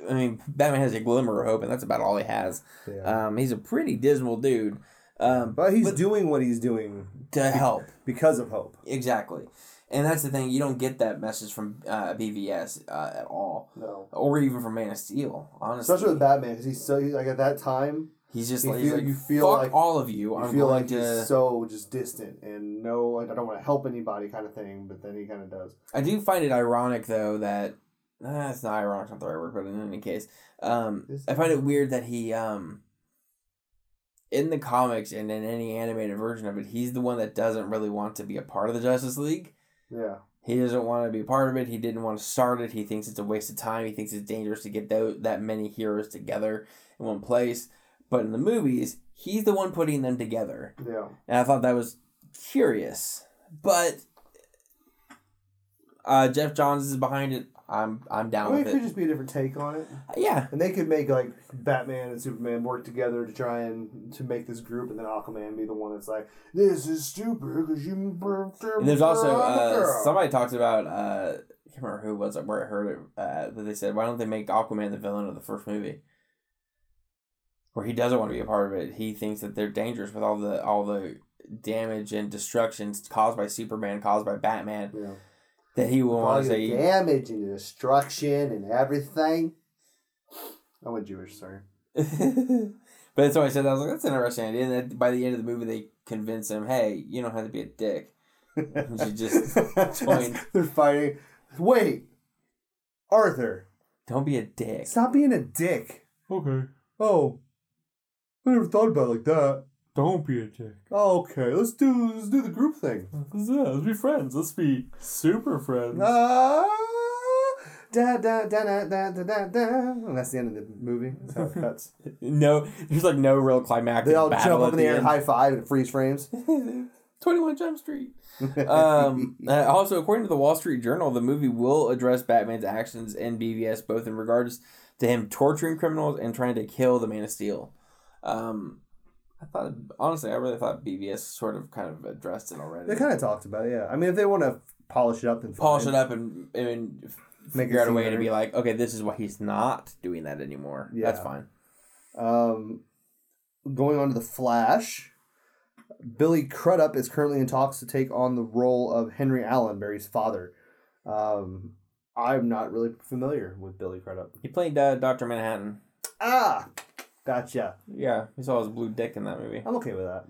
I mean, Batman has a glimmer of hope, and that's about all he has. Yeah. Um, he's a pretty dismal dude. Um, but he's but- doing what he's doing to help. because of hope. Exactly. And that's the thing, you don't get that message from uh, BVS uh, at all. No. Or even from Man of Steel, honestly. Especially with Batman, because he's so, he's like at that time, he's just you like, feel- like you feel fuck like- all of you. you I'm feel like to. he's so just distant and no, I don't want to help anybody kind of thing, but then he kind of does. I do find it ironic, though, that. That's it's not ironic, not the right word, but in any case. Um, I find it weird that he. Um, in the comics and in any animated version of it, he's the one that doesn't really want to be a part of the Justice League. Yeah. He doesn't want to be part of it. He didn't want to start it. He thinks it's a waste of time. He thinks it's dangerous to get those, that many heroes together in one place. But in the movies, he's the one putting them together. Yeah. And I thought that was curious. But uh, Geoff Johns is behind it. I'm I'm I down mean, it with could just be a different take on it. Yeah. And they could make like Batman and Superman work together to try and to make this group, and then Aquaman be the one that's like, "This is stupid because you." And there's also uh, somebody talked about uh, I can't remember who it was where I heard it, uh, but they said why don't they make Aquaman the villain of the first movie? Where he doesn't want to be a part of it. He thinks that they're dangerous with all the all the damage and destructions caused by Superman, caused by Batman. Yeah. That he will all want to say. damage and destruction and everything. I went Jewish, sorry. but that's why I said that. I was like, that's an interesting idea. And then by the end of the movie, they convince him, hey, you don't have to be a dick. should just join. They're fighting. Wait, Arthur, Don't be a dick. stop being a dick. Okay. Oh, I never thought about it like that. Don't be a dick. Okay, let's do let's do the group thing. Let's, yeah, let's be friends. Let's be super friends. Ah, da, da, da, da, da, da, da. And that's the end of the movie. That's how it cuts. no, there's like no real climax. They all jump up in the air, and high five, and freeze frames. Twenty One Jump Street. um, uh, also, according to the Wall Street Journal, the movie will address Batman's actions in BVS both in regards to him torturing criminals and trying to kill the Man of Steel. Um, I thought, honestly, I really thought BVS sort of kind of addressed it already. they kind of talked about it. Yeah, I mean, if they want to polish it up, and Polish fine. it up and, and Make figure out a way to be like, okay, this is why he's not doing that anymore. Yeah. That's fine. Um, going on to the Flash. Billy Crudup is currently in talks to take on the role of Henry Allen, Barry's father. Um, I'm not really familiar with Billy Crudup. He played uh, Doctor Manhattan. Ah, gotcha. Yeah, we saw his blue dick in that movie. I'm okay with that.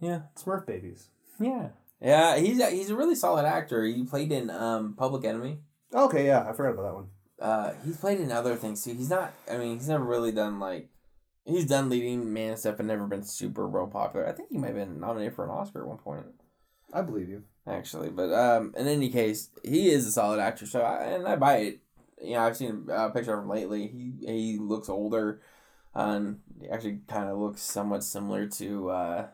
Yeah, Smurf babies. yeah, yeah. He's a, he's a really solid actor. He played in um, Public Enemy. Okay, yeah, I forgot about that one. Uh, he's played in other things too. He's not. I mean, he's never really done like. He's done leading man and stuff, and never been super real popular. I think he might have been nominated for an Oscar at one point, I believe you. actually. But um, in any case, he is a solid actor. So I, and I buy it. You know, I've seen a picture of him lately. He he looks older, and he actually kind of looks somewhat similar to uh,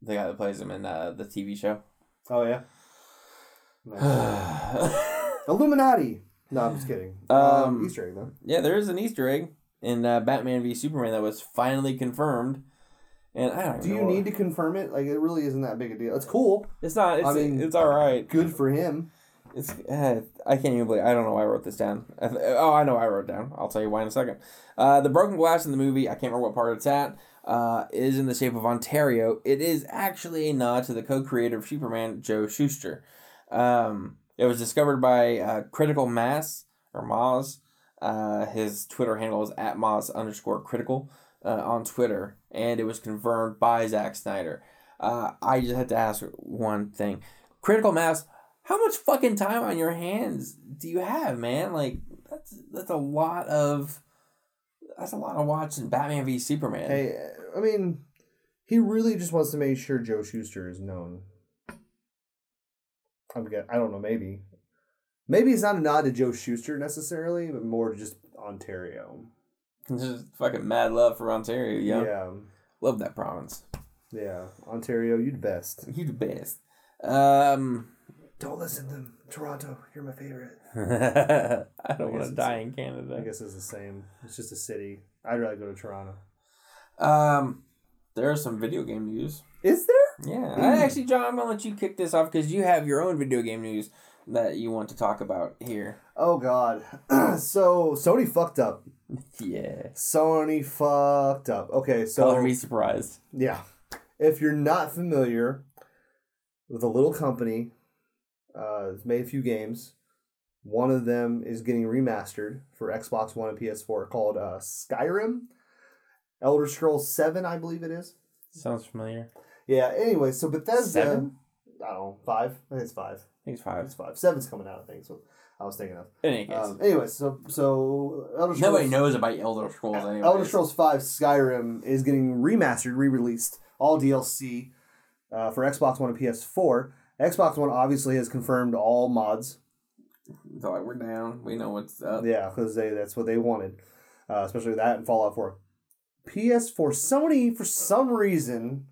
the guy that plays him in uh, the TV show. Oh yeah. Nice. Illuminati. No, I'm just kidding. Um, Um, Easter egg though. Yeah, there is an Easter egg in uh, Batman v Superman that was finally confirmed, and I don't. Do you need to confirm it? Like it really isn't that big a deal. It's cool. It's not. It's, I mean, it's all right. Good for him. It's. Uh, I can't even believe. I don't know why I wrote this down. Oh, I know I wrote down. I'll tell you why in a second. Uh, the broken glass in the movie. I can't remember what part it's at. Uh, is in the shape of Ontario. It is actually a nod to the co-creator of Superman, Joe Shuster. Um, it was discovered by uh, Critical Mass or Moz. Uh, his Twitter handle is at Moz underscore critical uh, on Twitter, and it was confirmed by Zack Snyder. I just had to ask one thing: Critical Mass, how much fucking time on your hands do you have, man? Like that's that's a lot of that's a lot of watching Batman v Superman. Hey, I mean, he really just wants to make sure Joe Shuster is known. I'm get. I don't know. Maybe, maybe it's not a nod to Joe Shuster necessarily, but more to just Ontario. Just fucking mad love for Ontario, yo. Yeah, Love that province. yeah. Ontario, you the best. You the best. Um, Don't listen to them. Toronto, you're my favorite. I don't want to die in Canada. I guess it's the same. It's just a city. I'd rather go to Toronto. Um, there are some video game news. Is there? Yeah, I actually, John, I'm gonna let you kick this off because you have your own video game news that you want to talk about here. Oh God. so Sony fucked up. Yeah, Sony fucked up. Okay, so color me surprised. Yeah. If you're not familiar with a little company, uh, it's made a few games. One of them is getting remastered for Xbox One and PS4 called uh, Skyrim. Elder Scrolls 7, I believe it is. Sounds familiar. Yeah, anyway, so Bethesda. Seven? I don't know, five? I think it's five. I think it's five. It's five. Seven's coming out, I think, so I was thinking of. In any case, Um, anyway, so so Elder Scrolls. nobody knows about Elder Scrolls anyway. Elder Scrolls Five Skyrim is getting remastered, re-released, all DLC uh, for Xbox One and PS4. Xbox One obviously has confirmed all mods. So like we're down. We know what's up. Yeah, because they that's what they wanted, uh, especially that and Fallout Four. PS4 Sony for some reason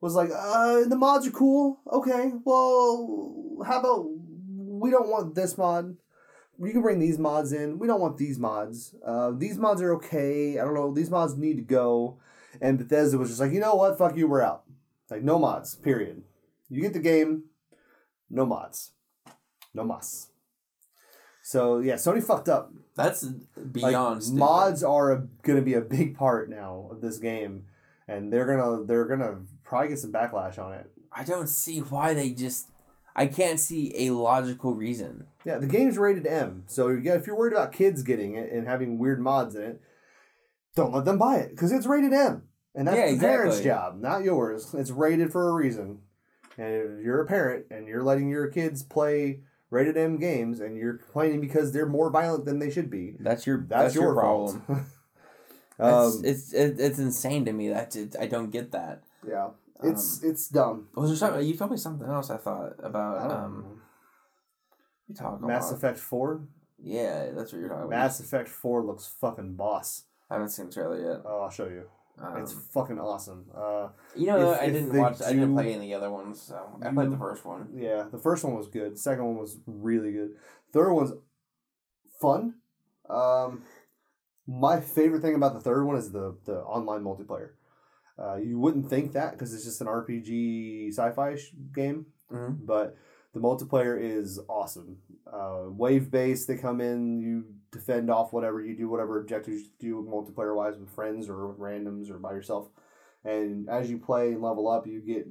was like, uh, the mods are cool. Okay, well, how about we don't want this mod. You can bring these mods in. We don't want these mods. Uh, these mods are okay. I don't know. These mods need to go. And Bethesda was just like, you know what? Fuck you. We're out. Like no mods. Period. You get the game. No mods. No mods. So yeah, Sony fucked up. That's beyond stupid. mods are a, gonna be a big part now of this game, and they're gonna they're gonna probably get some backlash on it. I don't see why they just. I can't see a logical reason. Yeah, the game's rated M, so yeah, if you're worried about kids getting it and having weird mods in it, don't let them buy it because it's rated M, and that's Yeah, the parents' job, not yours. It's rated for a reason, and if you're a parent and you're letting your kids play rated M games and you're complaining because they're more violent than they should be, That's your. that's, That's, your, your, problem. Um, it's it, it's insane to me that it, I don't get that. yeah, it's um, it's dumb. Was there something you told me something else? I thought about um. You talk Mass about Effect Four. yeah, that's what you're talking about. Mass Effect Four looks fucking boss. I haven't seen the trailer yet. Oh, I'll show you. Um, It's fucking awesome. Uh, you know, if- I if didn't watch. I didn't play any of the other ones, so I played the first one. yeah, the first one was good. The second one was really good. Third one's fun. Um, my favorite thing about the third one is the the online multiplayer. Uh, you wouldn't think that because it's just an RPG sci-fi sh- game, Mhm. but the multiplayer is awesome. Uh, wave based, they come in, you defend off whatever you do, whatever objectives you do multiplayer wise with friends or with randoms or by yourself. and as you play and level up, you get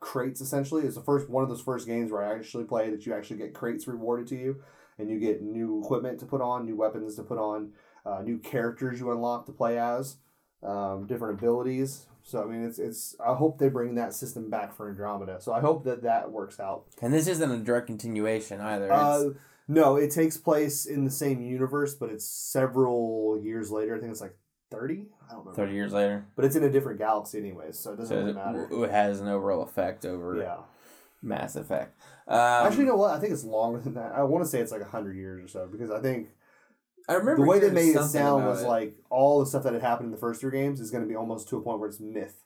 crates. Essentially, it's the first one of those first games where I actually play that you actually get crates rewarded to you, and you get new equipment to put on, new weapons to put on, uh, new characters you unlock to play as, um, different abilities. So I mean, it's it's. I hope they bring that system back for Andromeda. So I hope that that works out. And this isn't a direct continuation either. Uh, no, it takes place in the same universe, but it's several years later. I think it's like thirty. I don't remember. Thirty years later, But it's in a different galaxy, anyways, so it doesn't so really matter. it has no real effect over Yeah. Mass Effect. Um, Actually, you know what? I think it's longer than that. I want to say it's like hundred years or so because I think I remember the way they made it sound was it. like all the stuff that had happened in the first three games is going to be almost to a point where it's myth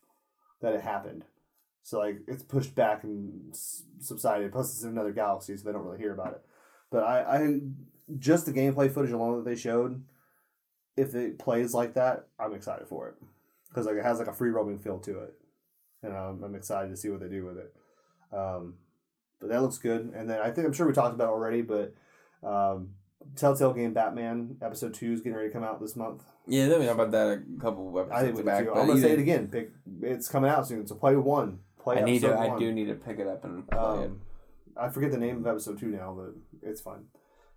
that it happened. So like it's pushed back and subsided. Plus, it's in another galaxy, so they don't really hear about it. But I, I just the gameplay footage alone that they showed, if it plays like that, I'm excited for it because like it has like a free roaming feel to it, and um, I'm excited to see what they do with it. Um, but that looks good. And then I think I'm sure we talked about it already, but um, Telltale game Batman episode two is getting ready to come out this month. yeah, let me know about that a couple of I think we back. I'm gonna say it again. Pick, it's coming out soon, so play one. Play I need to. episode I do need to pick it up and play it. I forget the name of episode two now, but it's fine.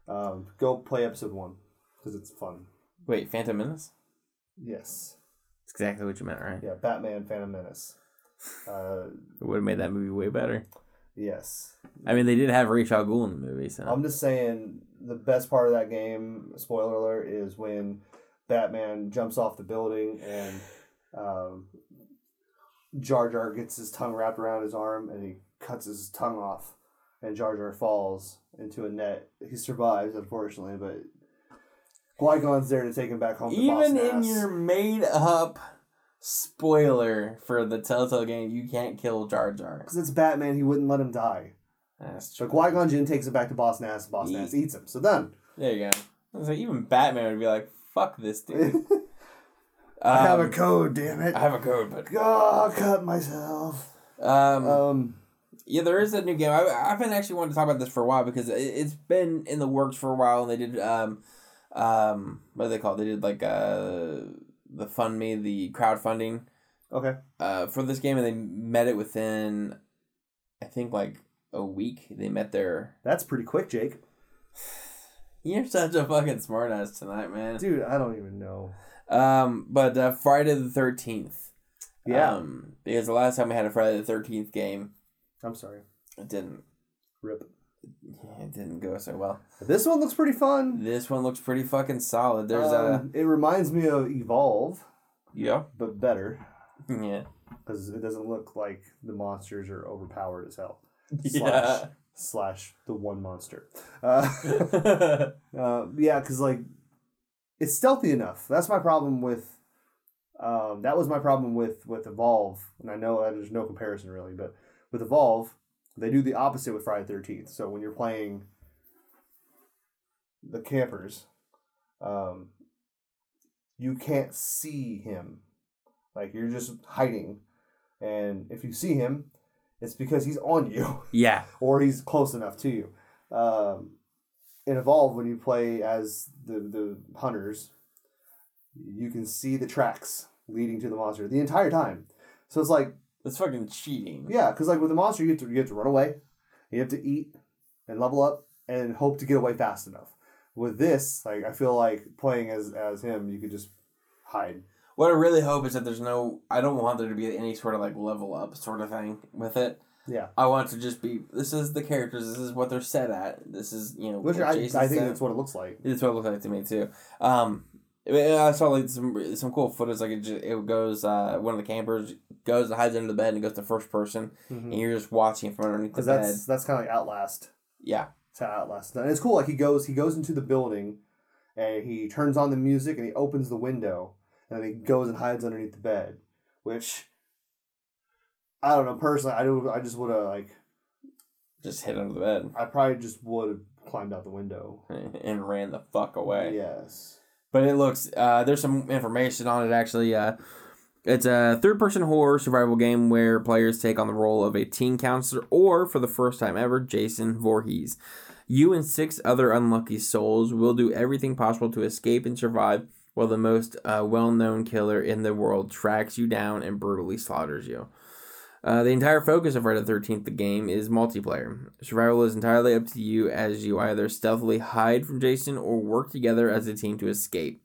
Um, go play episode one because it's fun. Wait, Phantom Menace? Yes. That's exactly what you meant, right? Yeah. Batman: Phantom Menace. Uh, It would have made that movie way better. yes. I mean, they did have Ra's al Ghul in the movie, so I'm just saying the best part of that game, spoiler alert, is when Batman jumps off the building and um, Jar Jar gets his tongue wrapped around his arm and he cuts his tongue off and Jar Jar falls into a net. He survives, unfortunately, but Qui-Gon's there to take him back home to even in your made up spoiler for the Telltale game, you can't kill Jar Jar. Because it's Batman, he wouldn't let him die. That's So true. Qui-Gon Jinn takes him back to Boss Nass, Boss Ye- Nass eats him. So done. There you go. Like, even Batman would be like, "Fuck this dude." I have a Um, code, damn it. I have a code, but God, cut myself. um, Um, yeah, there is a new game. I, I've been actually wanting to talk about this for a while because it, it's been in the works for a while, and they did um, um, what do they call? It? They did like uh, the fund me, the crowdfunding okay. uh for this game, and they met it within, I think like a week. They met their. That's pretty quick, Jake. You're such a fucking smartass tonight, man. Dude, I don't even know. Um, but uh, Friday the thirteenth. Yeah. Um, because the last time we had a Friday the thirteenth game, I'm sorry. it didn't. Rip. It didn't go so well. This one looks pretty fun. This one looks pretty fucking solid. There's a Um, It reminds me of Evolve, yeah, but better. yeah, Because it doesn't look like the monsters are overpowered as hell. yeah. Slash the one monster. Uh, uh, yeah, because, like, it's stealthy enough. That's my problem with. Um, that was my problem with with Evolve, and I know that there's no comparison really, but with Evolve, they do the opposite with Friday Thirteenth. So when you're playing the campers, um, you can't see him, like you're just hiding, and if you see him, it's because he's on you yeah, or he's close enough to you. Um, in Evolve, when you play as the the hunters, you can see the tracks leading to the monster the entire time. So it's like, that's fucking cheating. yeah, because like with the monster, you have to you have to run away, you have to eat and level up and hope to get away fast enough. With this, like I feel like playing as as him, you could just hide. What I really hope is that there's no. I don't want there to be any sort of like level up sort of thing with it. Yeah, I want it to just be. This is the characters. This is what they're set at. This is you know. which what I, I think that's what it looks like. It's what it looks like to me too. Um, I saw like some some cool footage. Like it, just, it goes. Uh, one of the campers goes and hides under the bed and goes to first person, and you're just watching from underneath the Because bed. that's that's kind of like Outlast. Yeah, It's how Outlast. And it's cool. Like he goes, he goes into the building, and he turns on the music, and he opens the window, and then he goes and hides underneath the bed. Which I don't know personally. I do. I just would have like. just hid under the bed I probably just would have climbed out the window. and ran the fuck away. Yes. But it looks. Uh, there's some information on it actually. Uh, it's a third-person horror survival game where players take on the role of a teen counselor, or for the first time ever, Jason Voorhees. You and six other unlucky souls will do everything possible to escape and survive while the most uh, well known killer in the world tracks you down and brutally slaughters you. Uh, the entire focus of Friday the 13th, the game, is multiplayer. Survival is entirely up to you as you either stealthily hide from Jason or work together as a team to escape.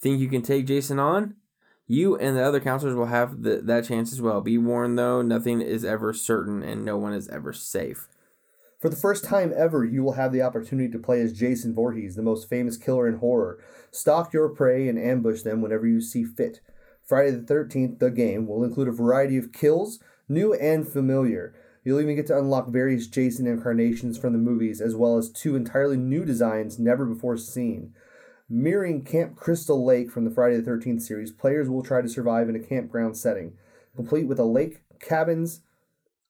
Think you can take Jason on? You and the other counselors will have the, that chance as well. Be warned though, nothing is ever certain and no one is ever safe. For the first time ever, you will have the opportunity to play as Jason Voorhees, the most famous killer in horror. Stalk your prey and ambush them whenever you see fit. Friday the 13th, the game, will include a variety of kills, new and familiar. You'll even get to unlock various Jason incarnations from the movies, as well as two entirely new designs never before seen. Mirroring Camp Crystal Lake from the Friday the 13th series, players will try to survive in a campground setting, complete with a lake, cabins,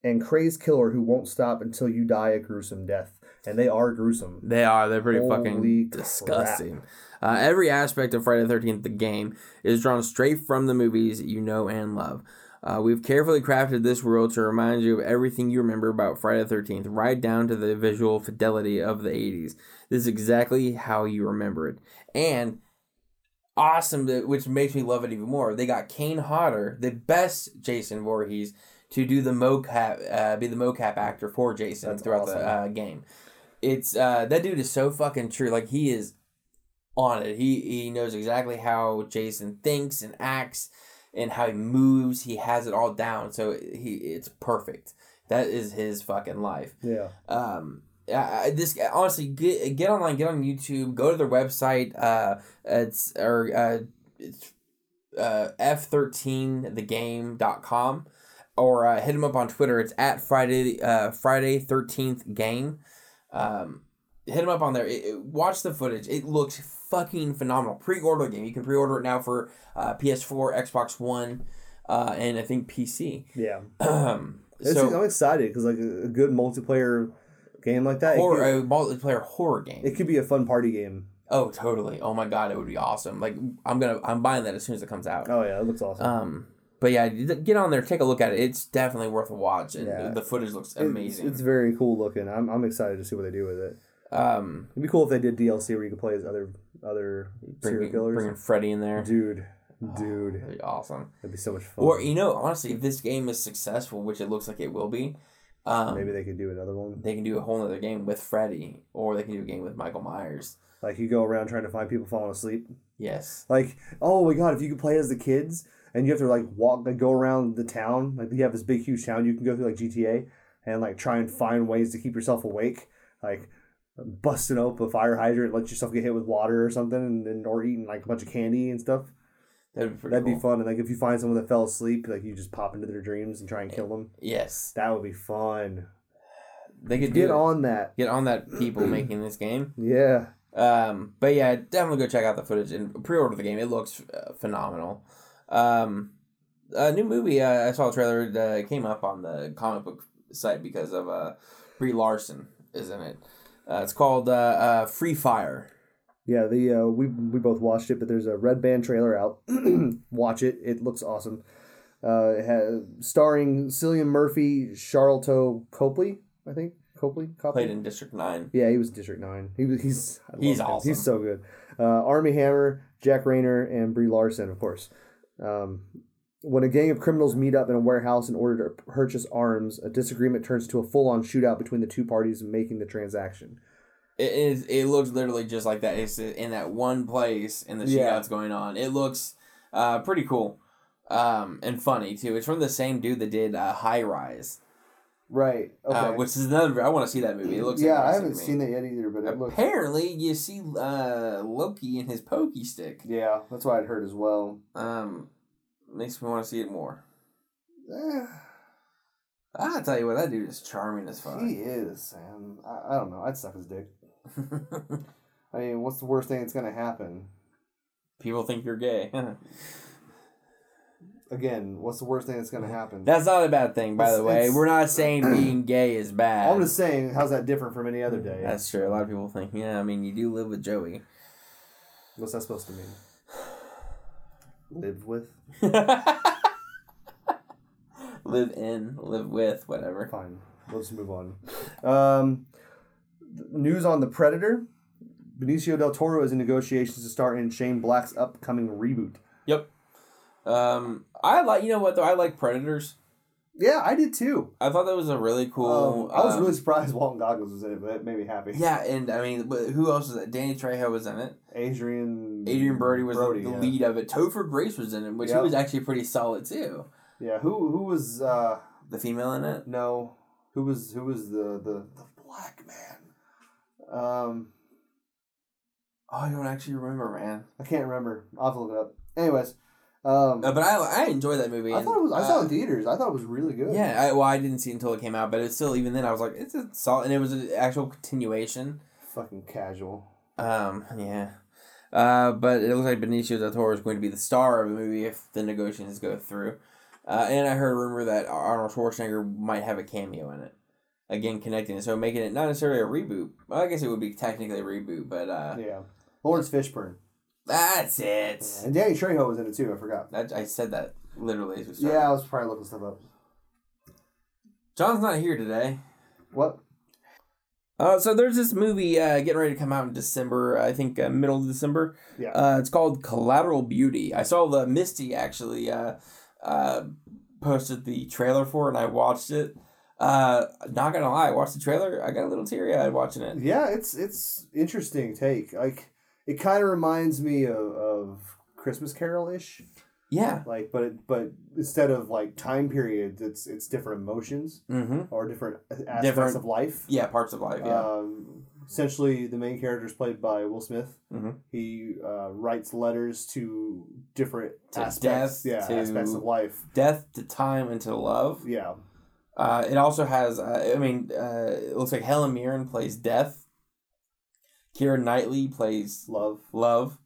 and crazed killer who won't stop until you die a gruesome death. And they are gruesome. They are. They're pretty Holy fucking crap. disgusting. Uh, every aspect of Friday the 13th, the game, is drawn straight from the movies you know and love. Uh, we've carefully crafted this world to remind you of everything you remember about Friday the 13th, right down to the visual fidelity of the 80s. This is exactly how you remember it. And awesome, that- which makes me love it even more. They got Kane Hodder, the best Jason Voorhees, to do the mocap, uh, be the mocap actor for Jason That's throughout awesome. the uh, game. It's uh, that dude is so fucking true. Like he is on it. He he knows exactly how Jason thinks and acts and how he moves. He has it all down. So he it's perfect. That is his fucking life Yeah. um I, this honestly get get online get on youtube go to their website uh it's or uh it's uh f13thegame.com or uh, hit them up on twitter it's at friday uh friday 13th game um hit them up on there It- it- watch the footage it looks fucking phenomenal pre-order game you can pre-order it now for uh ps4 xbox one uh and i think pc Yeah. um so I'm excited because like a, good multiplayer game like that, could- a multiplayer horror game. it could be a fun party game. oh, totally. Oh my god, it would be awesome. Like I'm gonna, I'm buying that as soon as it comes out. Oh yeah, it looks awesome. Um, but yeah, get on there, take a look at it. It's definitely worth a watch, and Yeah. the footage looks It's- amazing. It's, very cool looking. I'm, I'm excited to see what they do with it. Um, It'd be cool if they did DLC where you could play as other other serial bringing, killers. bringing Freddy in there, Dude, dude, That'd be awesome. that'd be so much fun. Or you know, honestly, if this game is successful, which it looks like it will be, um, Maybe they could do another one. they can do a whole other game with Freddy, or they can do a game with Michael Myers. Like you go around trying to find people falling asleep. Yes. Like, oh my god, if you could play as the kids and you have to like walk, like go around the town, like you have this big huge town you can go through like GTA and like try and find ways to keep yourself awake, like busting open a fire hydrant, let yourself get hit with water or something, and then or eating like a bunch of candy and stuff. That'd be That'd cool. be fun. And like if you find someone that fell asleep, like you just pop into their dreams and try and kill them. Yes. That would be fun. They could Get on that. Get on that people making this game. Yeah. Um, but yeah, definitely go check out the footage and pre-order the game. It looks uh, phenomenal. Um, a new movie. Uh, I saw a trailer that came up on the comic book site because of uh, Brie Larson is in it. Uh, it's called uh, uh, Free Fire. Yeah, the uh, we we both watched it, but there's a red band trailer out. Watch it; it looks awesome. Uh, it has, starring Cillian Murphy, Sharlto Copley, I think Copley. Copley? Played in District Nine. Yeah, he was District Nine. He was he's He's him. awesome. He's so good. Uh, Armie Hammer, Jack Reynor, and Brie Larson, of course. Um, when a gang of criminals meet up in a warehouse in order to purchase arms, a disagreement turns to a full-on shootout between the two parties making the transaction. It is. It looks literally just like that. It's in that one place, and the Yeah. shootout's going on. It looks uh, pretty cool, um, and funny too. It's from the same dude that did uh, High Rise. Right. Okay. Uh, which is another. I want to see that movie. It looks. yeah, I haven't seen it yet either, but it looks. Apparently, you see uh, Loki in his pokey stick. Yeah, that's what I'd heard as well. Um, makes me want to see it more. Eh, I tell you what, that dude is charming as fuck. he is, and I, I don't know. I'd suck his dick. I mean, what's the worst thing that's gonna happen? People think you're gay. Again, what's the worst thing that's gonna happen? That's not a bad thing, by the way. it's- We're not saying being gay is bad. I'm just saying, how's that different from any other day? That's true. A lot of people think, yeah, I mean, you do live with Joey. What's that supposed to mean? Live with? live in, live with, whatever. Fine. Let's move on. Um, news on the Predator. Benicio del Toro is in negotiations to star in Shane Black's upcoming reboot. Yep. Um, I like you know what though I like Predators. Yeah, I did too. I thought that was a really cool. Um, I was um, really surprised Walton Goggins was in it, but it made me happy. Yeah, and I mean, but who else was that? Danny Trejo was in it. Adrien Adrien Brody was Brody, the, the yeah. lead of it. Topher Grace was in it, which he was actually pretty solid too. Yeah, who who was uh The female in it. no who was who was the the, the black man? Um, Oh, I don't actually remember, man. I can't remember. I'll have to look it up. Anyways, um, Uh, but I I enjoyed that movie. I and, thought it was. I saw it in uh, theaters. I thought it was really good. Yeah, I, well, I didn't see it until it came out, but it's still even then I was like, it's a solid, and it was an actual continuation. fucking casual. Um, yeah. Uh, but it looks like Benicio del Toro is going to be the star of the movie if the negotiations go through. Uh, and I heard a rumor that Arnold Schwarzenegger might have a cameo in it. Again, connecting it, so making it not necessarily a reboot. Well, I guess it would be technically a reboot, but uh, Yeah, Laurence Fishburne that's it. and Danny Trejo was in it too. I forgot. That, I said that literally as we started. Yeah, I was probably looking stuff up. John's not here today. What? Uh, so there's this movie uh, getting ready to come out in December. I think uh, middle of December. Yeah. Uh, it's called Collateral Beauty. I saw the Misty actually uh, uh, posted the trailer for it, and I watched it. Uh, not gonna lie, I watched the trailer. I got a little teary eyed watching it. Yeah, it's it's interesting take. Like it kind of reminds me of, of Christmas Carol ish. Yeah. Like, but it, but instead of like time periods, it's it's different emotions Mm-hmm. or different aspects Different- of life. Yeah, parts of life. Yeah. Um, essentially, the main character is played by Will Smith. Mhm. He uh, writes letters to different To aspects, death, yeah, to- aspects of life. Death to time and to love. Yeah, Uh, it also has. Uh, I mean, uh, it looks like Helen Mirren plays Death. Keira Knightley plays love. Love,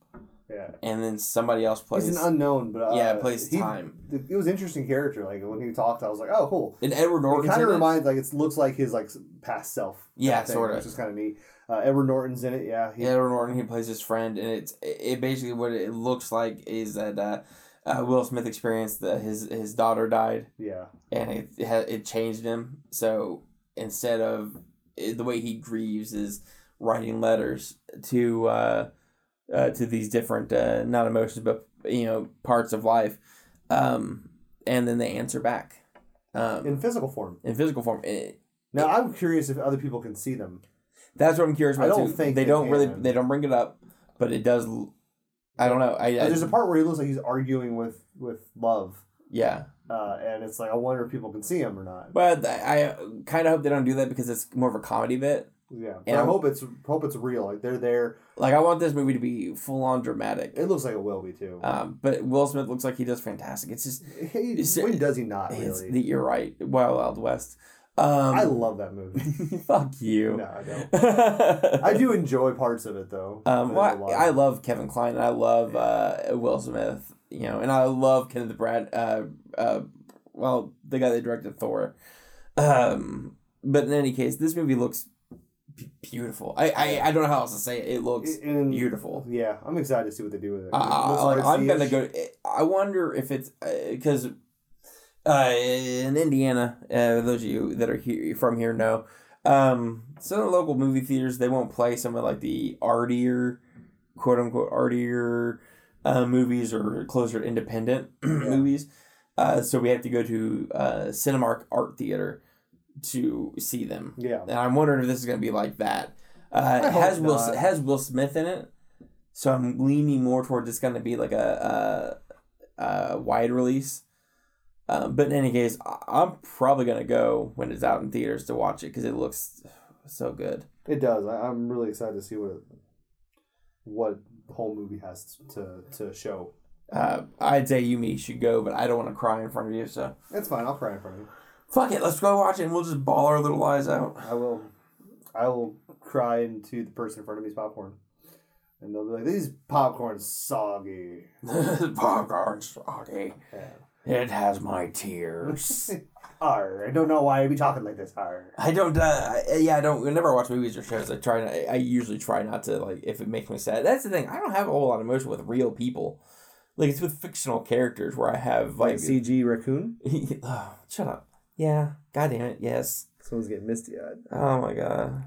Yeah, and then somebody else plays. he's an unknown, but uh, yeah, plays he- time. It was an interesting character. Like when he talked, I was like, oh, cool. And Edward It kind of reminds like it looks like his like past self. Yeah, thing, sorta. which is kind of neat. Uh, Edward Norton's in it. Yeah, he, Yeah, Edward Norton he plays his friend, and it's it basically what it looks like is that uh, uh, Will Smith experienced that his his daughter died, yeah, and it it, it changed him. So instead of it, the way he grieves is writing letters to uh, uh, to these different uh, not emotions but you know parts of life, um, and then they answer back um, in physical form. in physical form. It, Now I'm curious if other people can see them. That's what I'm curious I about don't too. think they they don't really they don't bring it up, but it does. I don't know. I, I there's a part where he looks like he's arguing with with love, yeah, uh, and it's like I wonder if people can see him or not. but I, I kind of hope they don't do that because it's more of a comedy bit. Yeah, And I hope it's hope it's real. Like they're there. Like I want this movie to be full on dramatic. It looks like it will be too. Um, but Will Smith looks like he does fantastic. It's just he, it's- when does he not really? you're right. Wild Wild West. Um, I love that movie. fuck you. no, I don't. I do enjoy parts of it though. Um, well, lot. I love Kevin Kline. And I love uh, Will Smith. You know, and I love Kenneth Brad. Uh, uh, well, the guy that directed Thor. Um, but in any case, this movie looks beautiful. I, I I don't know how else to say it. It looks And- beautiful. Yeah, I'm excited to see what they do with it. I, It I, looks like, I'm gonna go. I wonder if it's because uh, in Indiana, uh, those of you that are here from here know, um, some of the local movie theaters they won't play some of like the artier, quote unquote artier, uh, movies or closer to independent movies. Uh, so we have to go to uh, Cinemark Art Theater to see them. Yeah, And I'm wondering if this is going to be like that. Uh, I it hope has Will not. has Will Smith in it, so I'm leaning more towards it's going to be like a, a, a wide release. Um, but in any case, I'm probably going to go when it's out in theaters to watch it because it looks so good. it does. I, I'm really excited to see what it, what the whole movie has to to show. Uh, I'd say you me should go, but I don't want to cry in front of you. So It's fine. I'll cry in front of you. Fuck it, let's go watch it and we'll just bawl our little eyes out. I will. I will cry into the person in front of me's popcorn, and they'll be like, "These popcorn's soggy." popcorn's soggy. Yeah. It has my tears. Arr, I don't know why I be talking like this. Arr. I don't. Uh, yeah, I don't. Whenever I watch movies or shows, I try. Not, I usually try not to like if it makes me sad. That's the thing. I don't have a whole lot of emotion with real people. Like it's with fictional characters where I have like. CG raccoon. oh, shut up. Yeah. God damn it. Yes. Someone's getting misty eyed. Oh my god.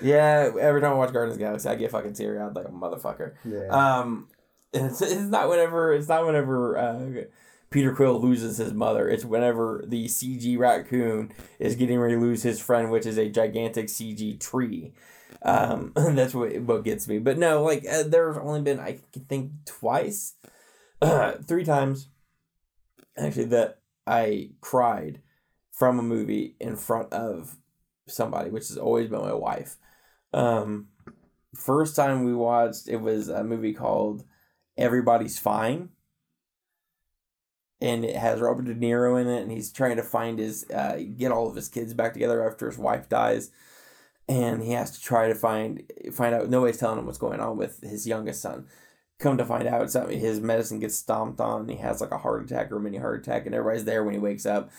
Yeah, every time I watch Guardians of the Galaxy, I get fucking teary eyed like a motherfucker. Yeah. Um, it's, it's not whenever it's not whenever uh, Peter Quill loses his mother. It's whenever the CG raccoon is getting ready to lose his friend, which is a gigantic CG tree. Um, that's what what gets me. But no, like uh, there's only been I think twice, three times, actually that I cried from a movie in front of somebody, which has always been my wife. Um, first time we watched it was a movie called Everybody's Fine. And it has Robert De Niro in it, and he's trying to find his uh, get all of his kids back together after his wife dies, and he has to try to find find out. Nobody's telling him what's going on with his youngest son. Come to find out, his medicine gets stomped on. And he has like a heart attack or mini heart attack, and everybody's there when he wakes up,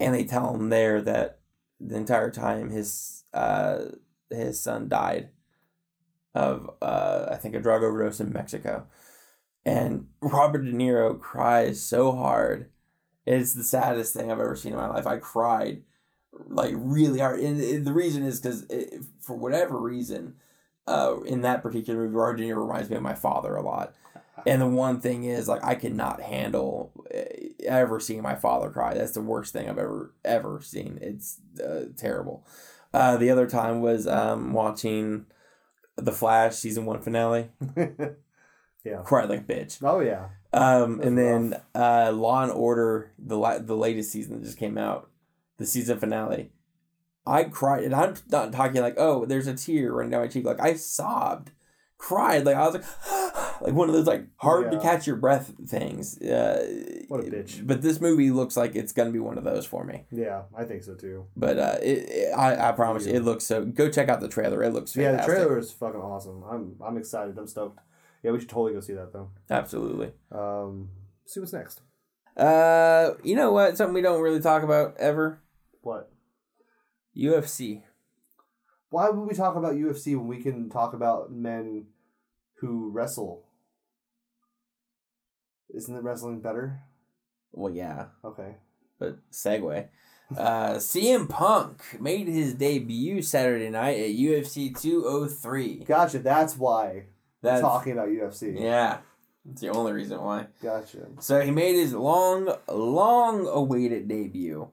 and they tell him there that the entire time his uh his son died of uh I think a drug overdose in Mexico. And Robert De Niro cries so hard. It's the saddest thing I've ever seen in my life. I cried like really hard. And it- the reason is because for whatever reason, uh, in that particular movie, Robert De Niro reminds me of my father a lot. And the one thing is, like, I cannot handle uh, ever seeing my father cry. That's the worst thing I've ever ever seen. It's uh, terrible. Uh, the other time was um, watching the Flash season one finale. yeah. Cried like a bitch. Oh yeah. Um, That's and then uh, Law and Order, the la- the latest season that just came out, the season finale. I cried, and I'm not talking like, oh, there's a tear running down my cheek. Like I sobbed, cried, like I was like, like one of those like hard to catch your breath things. Uh, What a bitch. But this movie looks like it's gonna be one of those for me. Yeah, I think so too. But uh, it, it, I I promise you, it looks so. Go check out the trailer. It looks Yeah, the trailer is fucking awesome. I'm I'm excited. I'm stoked. Yeah, we should totally go see that though. Absolutely. Um, see what's next. Uh, you know what? Something we don't really talk about ever. What? UFC. Why would we talk about UFC when we can talk about men who wrestle? Isn't the wrestling better? Well, yeah, Okay. but segue. Uh, CM Punk made his debut Saturday night at UFC 203. Gotcha. That's why we're That's talking about UFC. yeah, that's the only reason why. Gotcha. So he made his long, long awaited debut,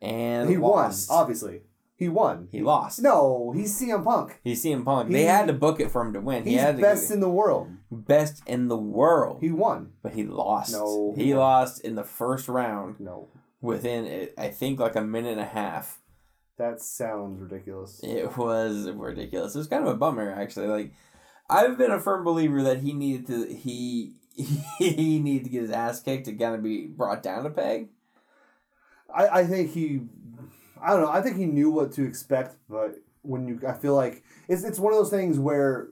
and he lost. won. Obviously, he won. He lost. No, he's CM Punk. He's CM Punk. He- they had to book it for him to win. He He's had to best in the world. best in the world, He won. but he lost. No. he lost in the first round No, within eh, I think like a minute and a half. that sounds ridiculous. It was ridiculous. It was kind of a bummer, actually. Like, I've been a firm believer that he needed to he he needed to get his ass kicked to kind of be brought down a peg. I, I think he, I don't know. I think he knew what to expect, but when you, I feel like it's it's one of those things where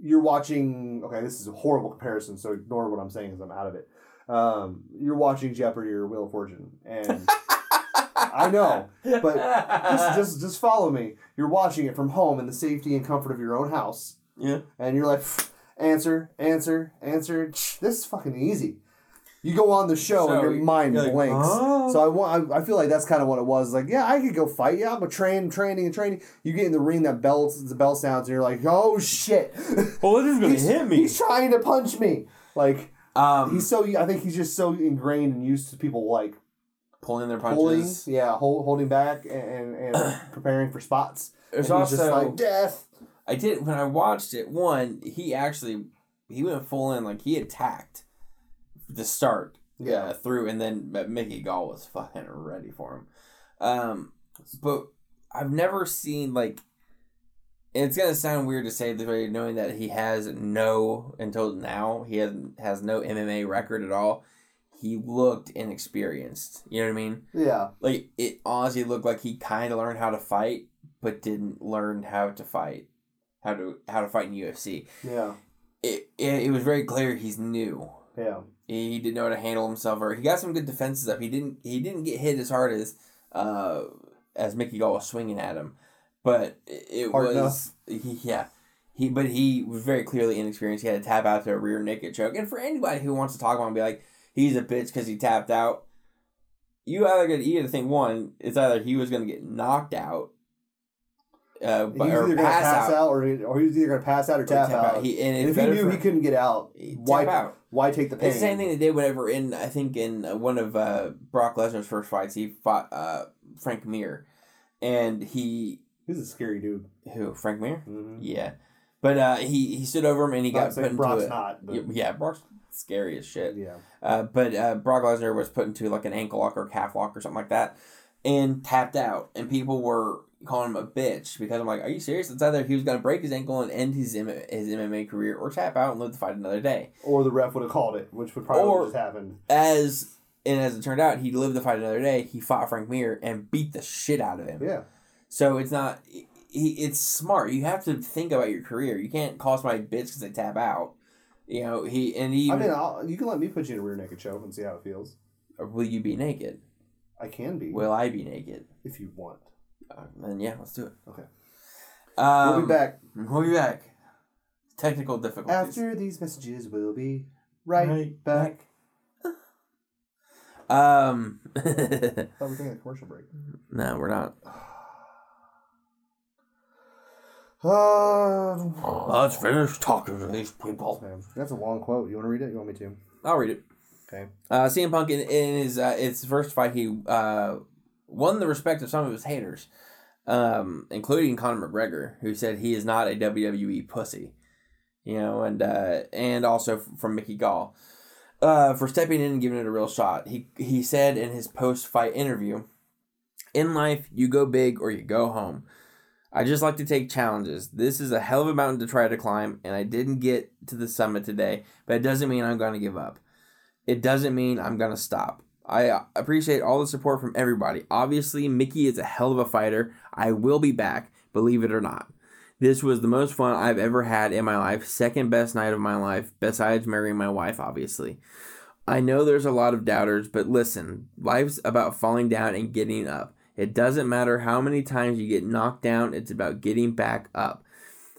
you're watching. Okay, this is a horrible comparison, so ignore what I'm saying because I'm out of it. Um, you're watching Jeopardy or Wheel of Fortune, and I know, but just just just follow me. You're watching it from home in the safety and comfort of your own house, yeah. and you're like, answer, answer, answer. This is fucking easy. You go on the show So and your mind like, blanks. "Huh?" So I want. I, I feel like that's kind of what it was. Like, yeah, I could go fight. Yeah, I'm a train, training, and training. You get in the ring, that bell, the bell sounds, and you're like, oh shit. Well, this is gonna hit me. He's trying to punch me. Like Um, he's so. I think he's just so ingrained and used to people like pulling their pulling, punches. yeah, hold, holding back and and, and preparing for spots. There's he's just also like death. I did when I watched it. One, he actually he went full in like he attacked the start. Yeah. uh, through, and then Mickey Gall was fucking ready for him. Um, but I've never seen like. It's gonna sound weird to say this way, knowing that he has no until now he has has no MMA record at all. He looked inexperienced. You know what I mean? Yeah, Like it honestly looked like he kind of learned how to fight, but didn't learn how to fight, how to how to fight in UFC. yeah, It it, it was very clear he's new. Yeah. He didn't know how to handle himself, or he got some good defenses up. He didn't. He didn't get hit as hard as, uh, as Mickey Gall was swinging at him, but it, Hard was he, yeah. He but he was very clearly inexperienced. He had to tap out to a rear naked choke. And for anybody who wants to talk about him and be like he's a bitch because he tapped out, you either get you either think one, it's either he was going to get knocked out, uh, either or gonna pass, pass, out. out, or, he, or he's either gonna pass out or or tap, out. He, and And if he knew he couldn't get out, Tap why out. why take the pain? It's the same thing they did whenever in I think in one of uh, Brock Lesnar's first fights he fought uh, Frank Mir, and he He's a scary dude. who Frank Mir Mm-hmm. yeah, but uh, he he stood over him and he got put into Brock's a, not, but yeah, yeah Brock's scary as shit. yeah. Uh, but uh, Brock Lesnar was put into like an ankle lock or calf lock or something like that, and tapped out. And people were calling him a bitch because I'm like, are you serious? It's either he was gonna break his ankle and end his M- his MMA career, or tap out and live to fight another day. Or the ref would have called it, which would probably Or- just happened. As and as it turned out, he lived to fight another day. He fought Frank Mir and beat the shit out of him. Yeah. So it's not. He, it's smart. You have to think about your career. You can't call somebody bitch because they tap out. You know he and he. I mean, I'll, you can let me put you in a rear naked choke and see how it feels. will you be naked? I can be Will I be naked? if you want. Uh, then yeah, let's do it. Okay. Um, we'll be back We'll be back. Technical difficulties. after these messages. We'll be right, back. Um. I thought we were taking a commercial break. no, we're not. Uh, Let's finish talking to these people. that's a long quote. You want to read it? You want me to? I'll read it. Okay. Uh, CM Punk in, in his uh, its first fight, he uh, won the respect of some of his haters, um, including Conor McGregor, who said he is not a WWE pussy, you know, and uh, and also from Mickey Gall, uh, for stepping in and giving it a real shot. He he said in his post fight interview, "In life, you go big or you go home." I just like to take challenges. This is a hell of a mountain to try to climb, and I didn't get to the summit today, but it doesn't mean I'm going to give up. It doesn't mean I'm going to stop. I uh, appreciate all the support from everybody. Obviously, Mickey is a hell of a fighter. I will be back, believe it or not. This was the most fun I've ever had in my life. Second best night of my life, besides marrying my wife, obviously. I know there's a lot of doubters, but listen, life's about falling down and getting up. It doesn't matter how many times you get knocked down, it's about getting back up.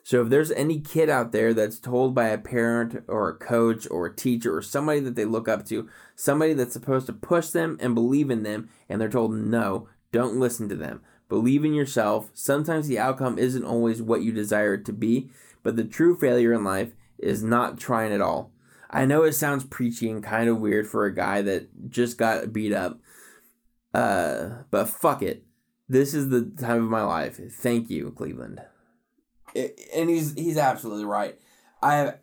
So if there's any kid out there that's told by a parent or a coach or a teacher or somebody that they look up to, somebody that's supposed to push them and believe in them, and they're told no, don't listen to them. Believe in yourself. Sometimes the outcome isn't always what you desire it to be, but the true failure in life is not trying at all. I know it sounds preachy and kind of weird for a guy that just got beat up, uh, but fuck it. This is the time of my life. Thank you, Cleveland. It, and he's he's absolutely right. I have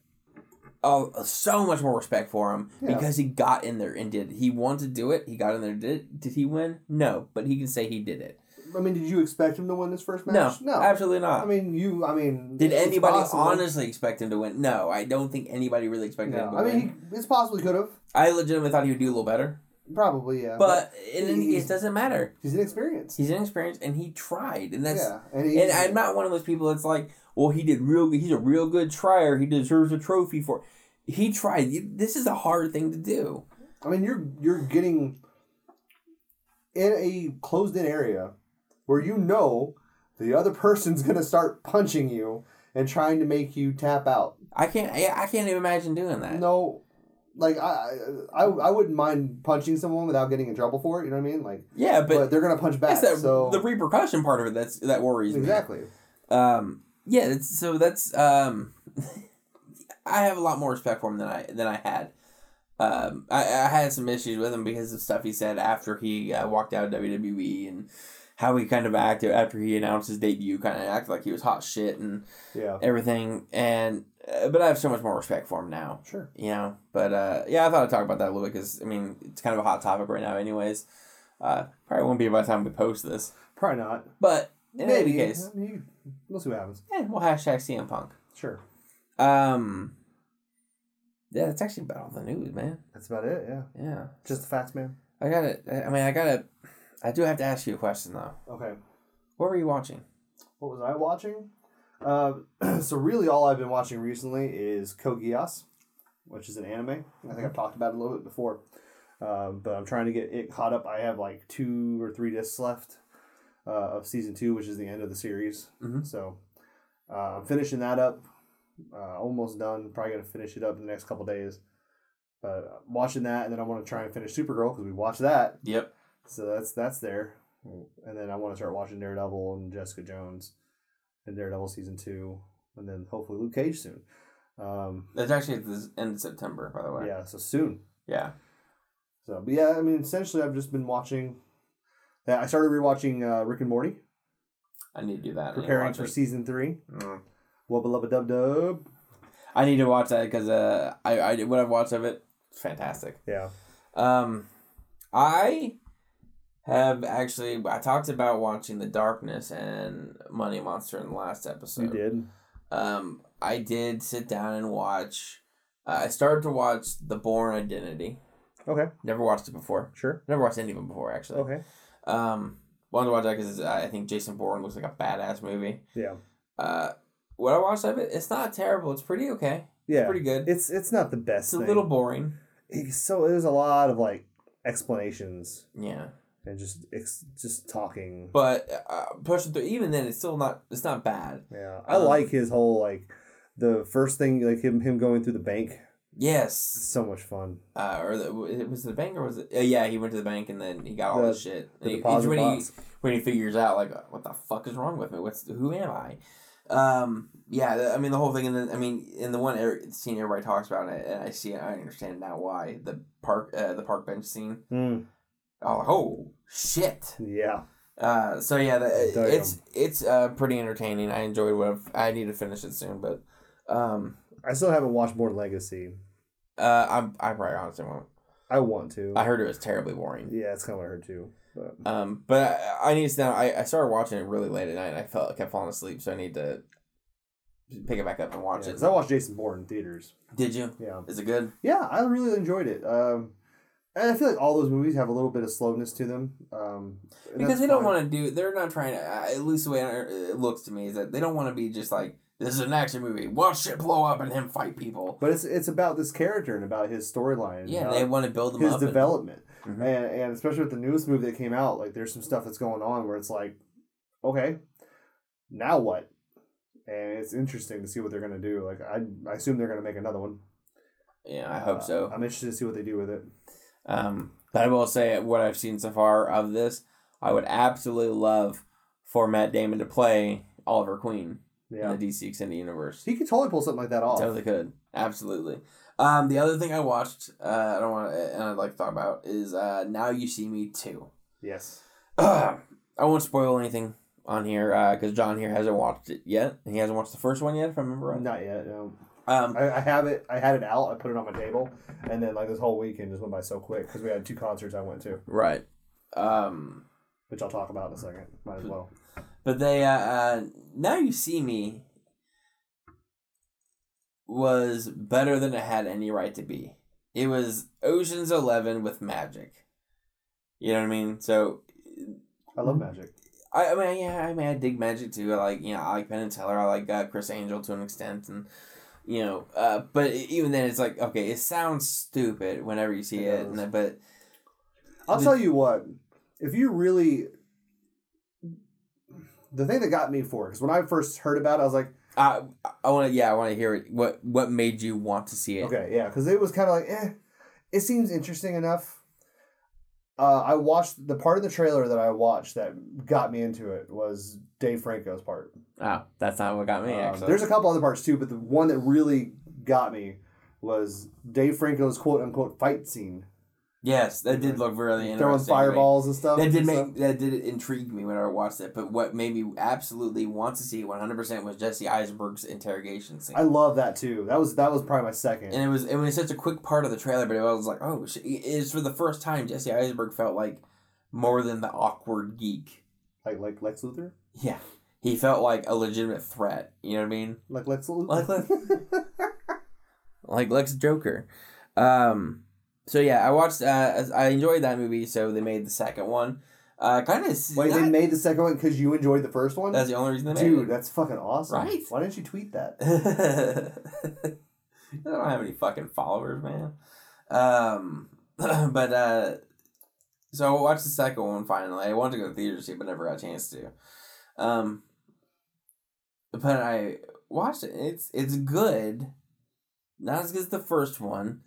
oh, so much more respect for him Yeah. because he got in there and did. it. He wanted to do it. He got in there. Did it. Did he win? No, but he can say he did it. I mean, did you expect him to win this first match? No. no, absolutely not. I mean, you. I mean, did anybody possible. honestly expect him to win? No, I don't think anybody really expected him No, to I win. mean, he, it's possible he could have. I legitimately thought he would do a little better, Probably, yeah. but in any he's- case, it doesn't matter. he's inexperienced. He's inexperienced and he tried, and that's yeah, and, he, And I'm not one of those people that's like, well, he did real. He's a real good trier. He deserves a trophy for. He tried. This is a hard thing to do. I mean, you're you're getting in a closed in area where you know the other person's gonna start punching you and trying to make you tap out. I can't. I, I can't even imagine doing that. No, like I, I I wouldn't mind punching someone without getting in trouble for it. You know what I mean? Like, Yeah, but, but, they're gonna punch back. that so the repercussion part of it that's that worries exactly. me. Um. Yeah. It's, so that's um. I have a lot more respect for him than I than I had. Um, I, I had some issues with him because of stuff he said after he uh, walked out of WWE and how he kind of acted after he announced his debut, kind of acted like he was hot shit and Yeah, everything. And uh, but I have so much more respect for him now, sure. you know. But uh, yeah, I thought I'd talk about that a little bit because I mean it's kind of a hot topic right now, anyways. Uh, probably won't be by the time we post this, Probably not. but in any case, I mean, we'll see what happens. yeah, we'll hashtag CM Punk. Sure. Um, yeah, that's actually about all the news, man. That's about it. Yeah. Yeah, Just the facts, man. I got it. I mean, I gotta. I do have to ask you a question though. Okay. What were you watching? What was I watching? Uh, so really, all I've been watching recently is Kogias, which is an anime. I think I've talked about it a little bit before, um, but I'm trying to get it caught up. I have like two or three discs left uh, of season two, which is the end of the series. Mhm. So uh, I'm finishing that up. Uh, almost done. Probably gonna finish it up in the next couple days. But uh, watching that, and then I want to try and finish Supergirl because we watched that. Yep. So that's that's there, and then I want to start watching Daredevil and Jessica Jones. In Daredevil season two, and then hopefully Luke Cage soon. Um, That's actually at the end of September, by the way. yeah, so soon. Yeah. So, but yeah, I mean, essentially, I've just been watching. Yeah, I started rewatching uh, Rick and Morty, I need to do that. I need to preparing for it. season three. Mm. Wubba lubba dub dub. I need to watch that because uh, I, I what I've watched of it, fantastic. Yeah. Um, I have actually I talked about watching The Darkness and Money Monster in the last episode. You did. Um, I did sit down and watch. Uh, I started to watch The Bourne Identity. Okay. Never watched it before. Sure. Never watched any of them before, actually. Okay. Um, wanted to watch that because I think Jason Bourne looks like a badass movie. Yeah. Uh, what I watched of it, it's not terrible. It's pretty okay. Yeah. Pretty good. It's it's not the best. It's a thing. little boring. It's so there's a lot of like explanations Yeah. And just it's just talking. But uh, pushing through, even then, it's still not. It's not bad. Yeah, I Um, like his whole like the first thing like him him going through the bank. Yes. so much fun. Uh, or the, it was the bank or was it? Uh, yeah, he went to the bank and then he got all The- this shit. The he- deposit when he box. when he figures out like what the fuck is wrong with me? What's who am I? Um, yeah, I mean the whole thing, and then I mean in the one er- scene everybody talks about, it, and I see, it, I understand now why the park, uh, the park bench scene. Mm, Oh, oh shit. yeah, Uh, so yeah, the, it's it's uh pretty entertaining. I enjoyed what I've, I need to finish it soon, but um, I still haven't watched Bourne Legacy. uh, I'm I probably honestly won't. I want to. I heard it was terribly boring. yeah, it's kind of what I heard too. But Um, but I, I need to down. I, I started watching it really late at night. and I felt I kept falling asleep, so I need to pick it back up and watch yeah, it. 'cause I watched Jason Bourne in theaters. Did you? Yeah, Is it good? yeah, I really enjoyed it. Um, I feel like all those movies have a little bit of slowness to them. Um, Because they don't want to do. They're not trying to. uh, At least the way it looks to me is that they don't want to be just like this is an action movie. Watch shit blow up and him fight people. But it's it's about this character and about his storyline. Yeah, they want to build them his up. and- development. Mhm. and and especially with the newest movie that came out, like there's some stuff that's going on where it's like, okay, now what? And it's interesting to see what they're gonna do. Like I, I assume they're gonna make another one. yeah, I hope Uh, so. I'm interested to see what they do with it. Um, but I will say what I've seen so far of this, I would absolutely love for Matt Damon to play Oliver Queen Yeah, in the DC Extended Universe. he could totally pull something like that off. Totally could. Absolutely. Um, the other thing I watched, uh, I don't want to, and I'd like to talk about is uh, Now You See Me Too. Yes. I won't spoil anything on here because John here hasn't watched it yet. and He hasn't watched the first one yet, if I remember right. Not yet. No. Um, I, I have it. I had it out. I put it on my table, and then like this whole weekend just went by so quick because we had two concerts I went to, right. Um, which I'll talk about in a second. Might as well. But they uh, uh now you see me was better than it had any right to be. It was Ocean's Eleven with magic. You know what I mean? So I love magic. I, I mean yeah, I mean I dig magic too. I like you know, I like Penn and Teller, I like uh, Criss Angel to an extent and you know, uh, but even then it's like okay, it sounds stupid whenever you see It it, and then- but I'll The- tell you what, if you really, the thing that got me for it, because when I first heard about it, I was like, I I want to yeah, I want to hear it. What what made you want to see it? okay, yeah, because it was kind of like, eh, it seems interesting enough. Uh, I watched the part of the trailer that I watched that got me into it was Dave Franco's part. Oh, that's not what got me. Um, actually, there's a couple other parts too, but the one that really got me was Dave Franco's quote unquote fight scene, Yes, that did look really interesting. throwing fireballs and stuff. That did make stuff. that did intrigue me when I watched it. But what made me absolutely want to see one hundred percent was Jesse Eisenberg's interrogation scene. I love that too. That was that was probably my second. and it was it was such a quick part of the trailer, but it was like, oh, it's for the first time Jesse Eisenberg felt like more than the awkward geek. like like Lex Luthor. Yeah, he felt like a legitimate threat. You know what I mean? Like Lex Luthor. Like Lex- like Lex Joker. Um, so yeah, I watched. Uh, I enjoyed that movie. So they made the second one. Uh, kind of. Wait, they made the second one because you enjoyed the first one. That's the only reason they Dude, made that's fucking awesome. Right? Why didn't you tweet that? I don't have any fucking followers, man. Um, but uh, so I watched the second one finally. I wanted to go to the theater to see, it, but never got a chance to. Um, but I watched it. It's it's good. Not as good as the first one.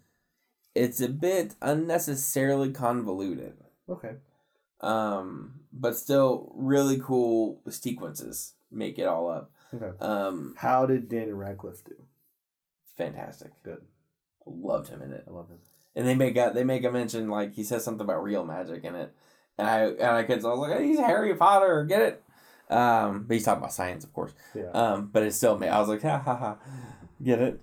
It's a bit unnecessarily convoluted. Okay. Um, but still really cool sequences. make it all up. Okay. Um, How did Daniel Radcliffe do? fantastic. Good. Loved him in it. I love him. And they make a they make a mention like he says something about real magic in it, and I and I could I was like he's Harry Potter, get it? Um, but he's talking about science, of course. Yeah. Um, but it still made I was like ha ha ha, get it,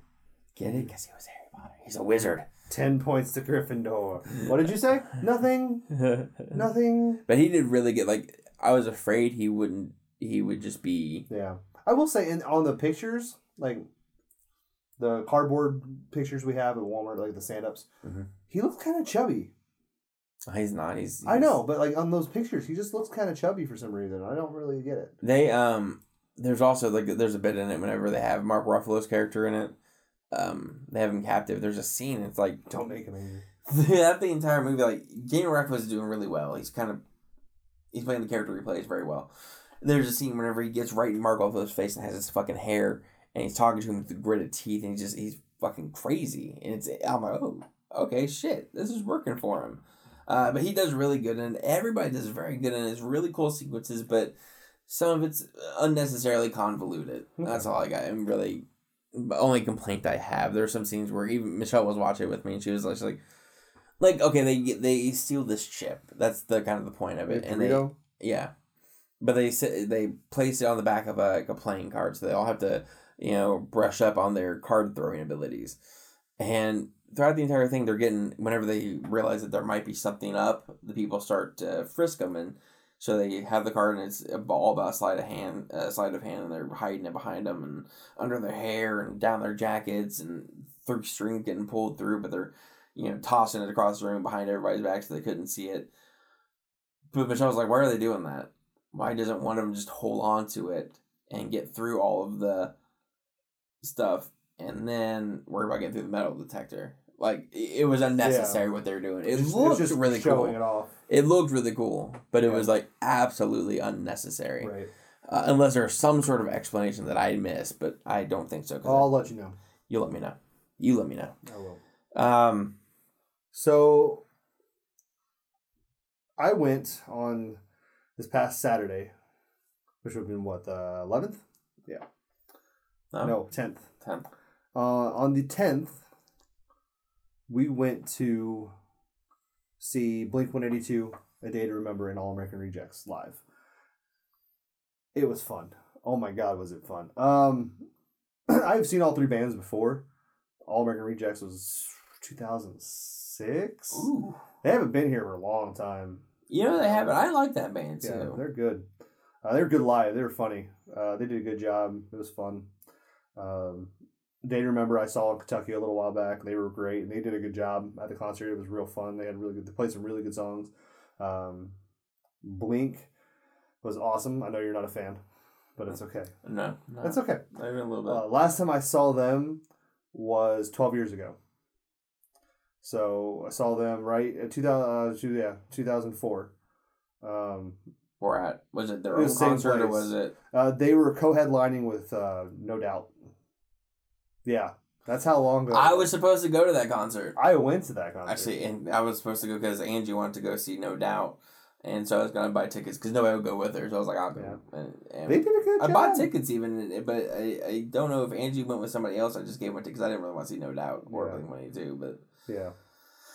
get it? Because he was Harry Potter. He's a wizard. Ten points to Gryffindor. What did you say? Nothing. Nothing. But he did really good. Like I was afraid he wouldn't. He would just be. Yeah. I will say, in on the pictures, like the cardboard pictures we have at Walmart, like the stand ups, Mhm. he looks kind of chubby. He's not. He's. I know, but like on those pictures, he just looks kind of chubby for some reason. I don't really get it. They um. There's also like there's a bit in it whenever they have Mark Ruffalo's character in it. Um, they have him captive. There's a scene. It's like Don't make him angry. that the entire movie, like Daniel Radcliffe is doing really well. He's kind of he's playing the character he plays very well. There's a scene whenever he gets right in Mark Ruffalo's face and has his fucking hair, and he's talking to him with the gritted teeth, and he's just he's fucking crazy. And it's I'm like, oh, okay, shit, this is working for him. Uh, but he does really good, and everybody does very good, and it's really cool sequences, but some of it's unnecessarily convoluted. That's all I got. I'm really, only complaint I have. There are some scenes where even Michelle was watching it with me, and she was like, she's like, like okay, they they steal this chip. That's the kind of the point of it, and they yeah, but they they place it on the back of a, like a playing card, so they all have to you know brush up on their card throwing abilities, and throughout the entire thing, they're getting whenever they realize that there might be something up, the people start to frisk them, and so they have the card, and it's all about sleight of hand, uh, sleight of hand, and they're hiding it behind them and under their hair and down their jackets, and through strings getting pulled through, but they're you know tossing it across the room behind everybody's back so they couldn't see it. But Michelle was like, "Why are they doing that? Why doesn't one of them just hold on to it and get through all of the stuff, and then worry about getting through the metal detector?" Like it it was unnecessary what they were doing. It just- looked just really cool. it. It looked really cool, but it Yeah. was like absolutely unnecessary. Right. Uh, unless there's some sort of explanation that I missed, but I don't think so. I'll let you know. you let me know. You let me know. I will. Um, So I went on this past Saturday, which would have been what the eleventh? no, No, tenth. tenth. Uh, on the tenth, we went to see Blink One Eighty Two, A Day to Remember, and All American Rejects live. It was fun. Oh my god, was it fun! Um, I've seen all three bands before. All American Rejects was two thousand six. Ooh, They haven't been here for a long time. you know they haven't. I like that band too. Yeah, they're good. Uh, they're good live. They were funny. Uh, they did a good job. It was fun. Um, To Remember I saw in Kentucky a little while back. They were great and they did a good job at the concert. It was real fun. They had really good. They played some really good songs. Um, Blink was awesome. I know you're not a fan, but it's okay. no, no, It's okay. not even a little bit. Uh, last time I saw them was 12 years ago. So I saw them right at 2000, uh, two- yeah, 2004. Um, Or at was it their It own was the same concert or was it? Uh, they were co-headlining with uh, No Doubt. Yeah, that's how long ago. I was supposed to go to that concert I went to that concert. actually, and I was supposed to go because Angie wanted to go see No Doubt, and so I was gonna buy tickets because nobody would go with her. So I was like, I'll go. And, and they did a good I job. bought tickets even, but I, I don't know if Angie went with somebody else. I just gave my tickets. I didn't really want to see No Doubt or Yeah. Blink One Eighty Two, but Yeah,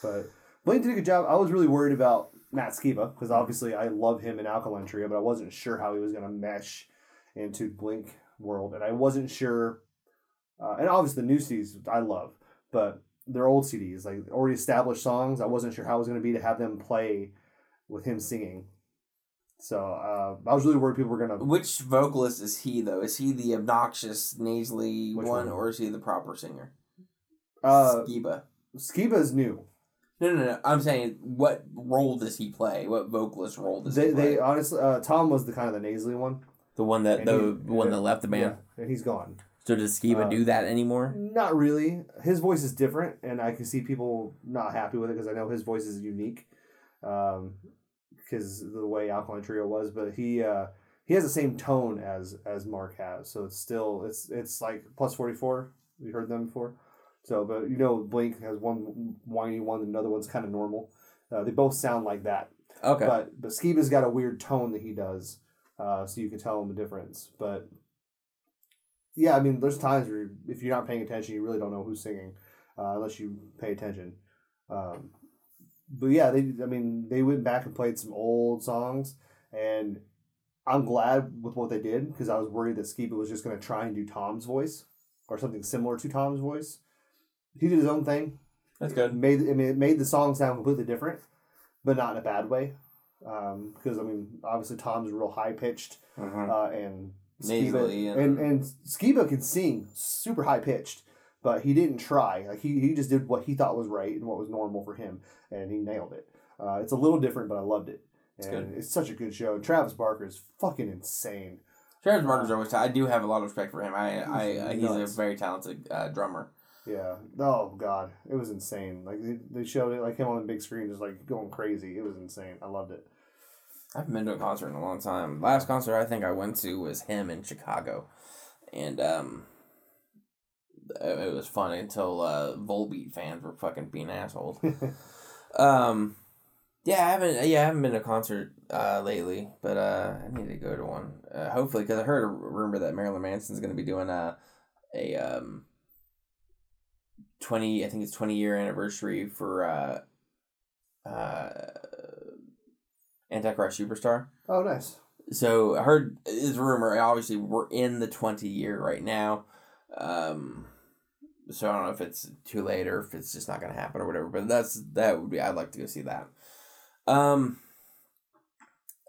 but Blink did a good job. I was really worried about Matt Skiba because obviously I love him in Alkaline Trio, but I wasn't sure how he was going to mesh into Blink world, and I wasn't sure. Uh, and obviously the new CDs I love, but their old CDs, like already established songs, I wasn't sure how it was going to be to have them play with him singing. So uh, I was really worried people were going to. which vocalist is he though? Is he the obnoxious nasally one, one? or is he the proper singer? Uh, Skiba. Skiba's new. No, no, no. I'm saying, what role does he play? What vocalist role does They, he play? they honestly, uh, Tom was the kind of the nasally one. the one that and the he- one that left the band. Yeah, and he's gone. So does Skiba Uh, do that anymore? Not really. His voice is different, and I can see people not happy with it because I know his voice is unique, because the way Alkaline Trio was. But he uh, he has the same tone as as Mark has, so it's still it's it's like plus forty four. We heard them before, so but you know Blink has one whiny one, and another one's kind of normal. Uh, they both sound like that, Okay. but but Skiba's got a weird tone that he does uh, so you can tell them the difference. But yeah, I mean, there's times where if you're not paying attention, you really don't know who's singing uh, unless you pay attention. Um, but yeah, they I mean they went back and played some old songs, and I'm glad with what they did because I was worried that Skiba was just going to try and do Tom's voice or something similar to Tom's voice. He did his own thing. That's It good. made I mean it made the song sound completely different, but not in a bad way. Because I mean, obviously Tom's real high pitched, Mhm. uh, and Nasally Skiba, and- and and Skiba can sing super high pitched, but he didn't try. Like he, he just did what he thought was right and what was normal for him, and he nailed it. Uh, it's a little different, but I loved it. It's And good. it's such a good show. And Travis Barker is fucking insane. Travis Barker's always. I do have a lot of respect for him. I, I, He's I he's nuts. a very talented uh, drummer. Yeah. Oh god, it was insane. Like they, they showed it like him on the big screen, just like going crazy. It was insane. I loved it. I haven't been to a concert in a long time. Last concert I think I went to was him in Chicago, and um, it, was fun until uh, Volbeat fans were fucking being assholes. um, yeah, I haven't. Yeah, I haven't been to a concert uh, lately, but uh, I need to go to one. Uh, hopefully, because I heard a rumor that Marilyn Manson's going to be doing a a um twenty. I think it's twenty year anniversary for uh uh Antichrist Superstar. oh, nice. So I heard is rumor. Obviously, we're in the twenty year right now. Um, so I don't know if it's too late or if it's just not gonna happen or whatever. But that's that would be. I'd like to go see that. Um.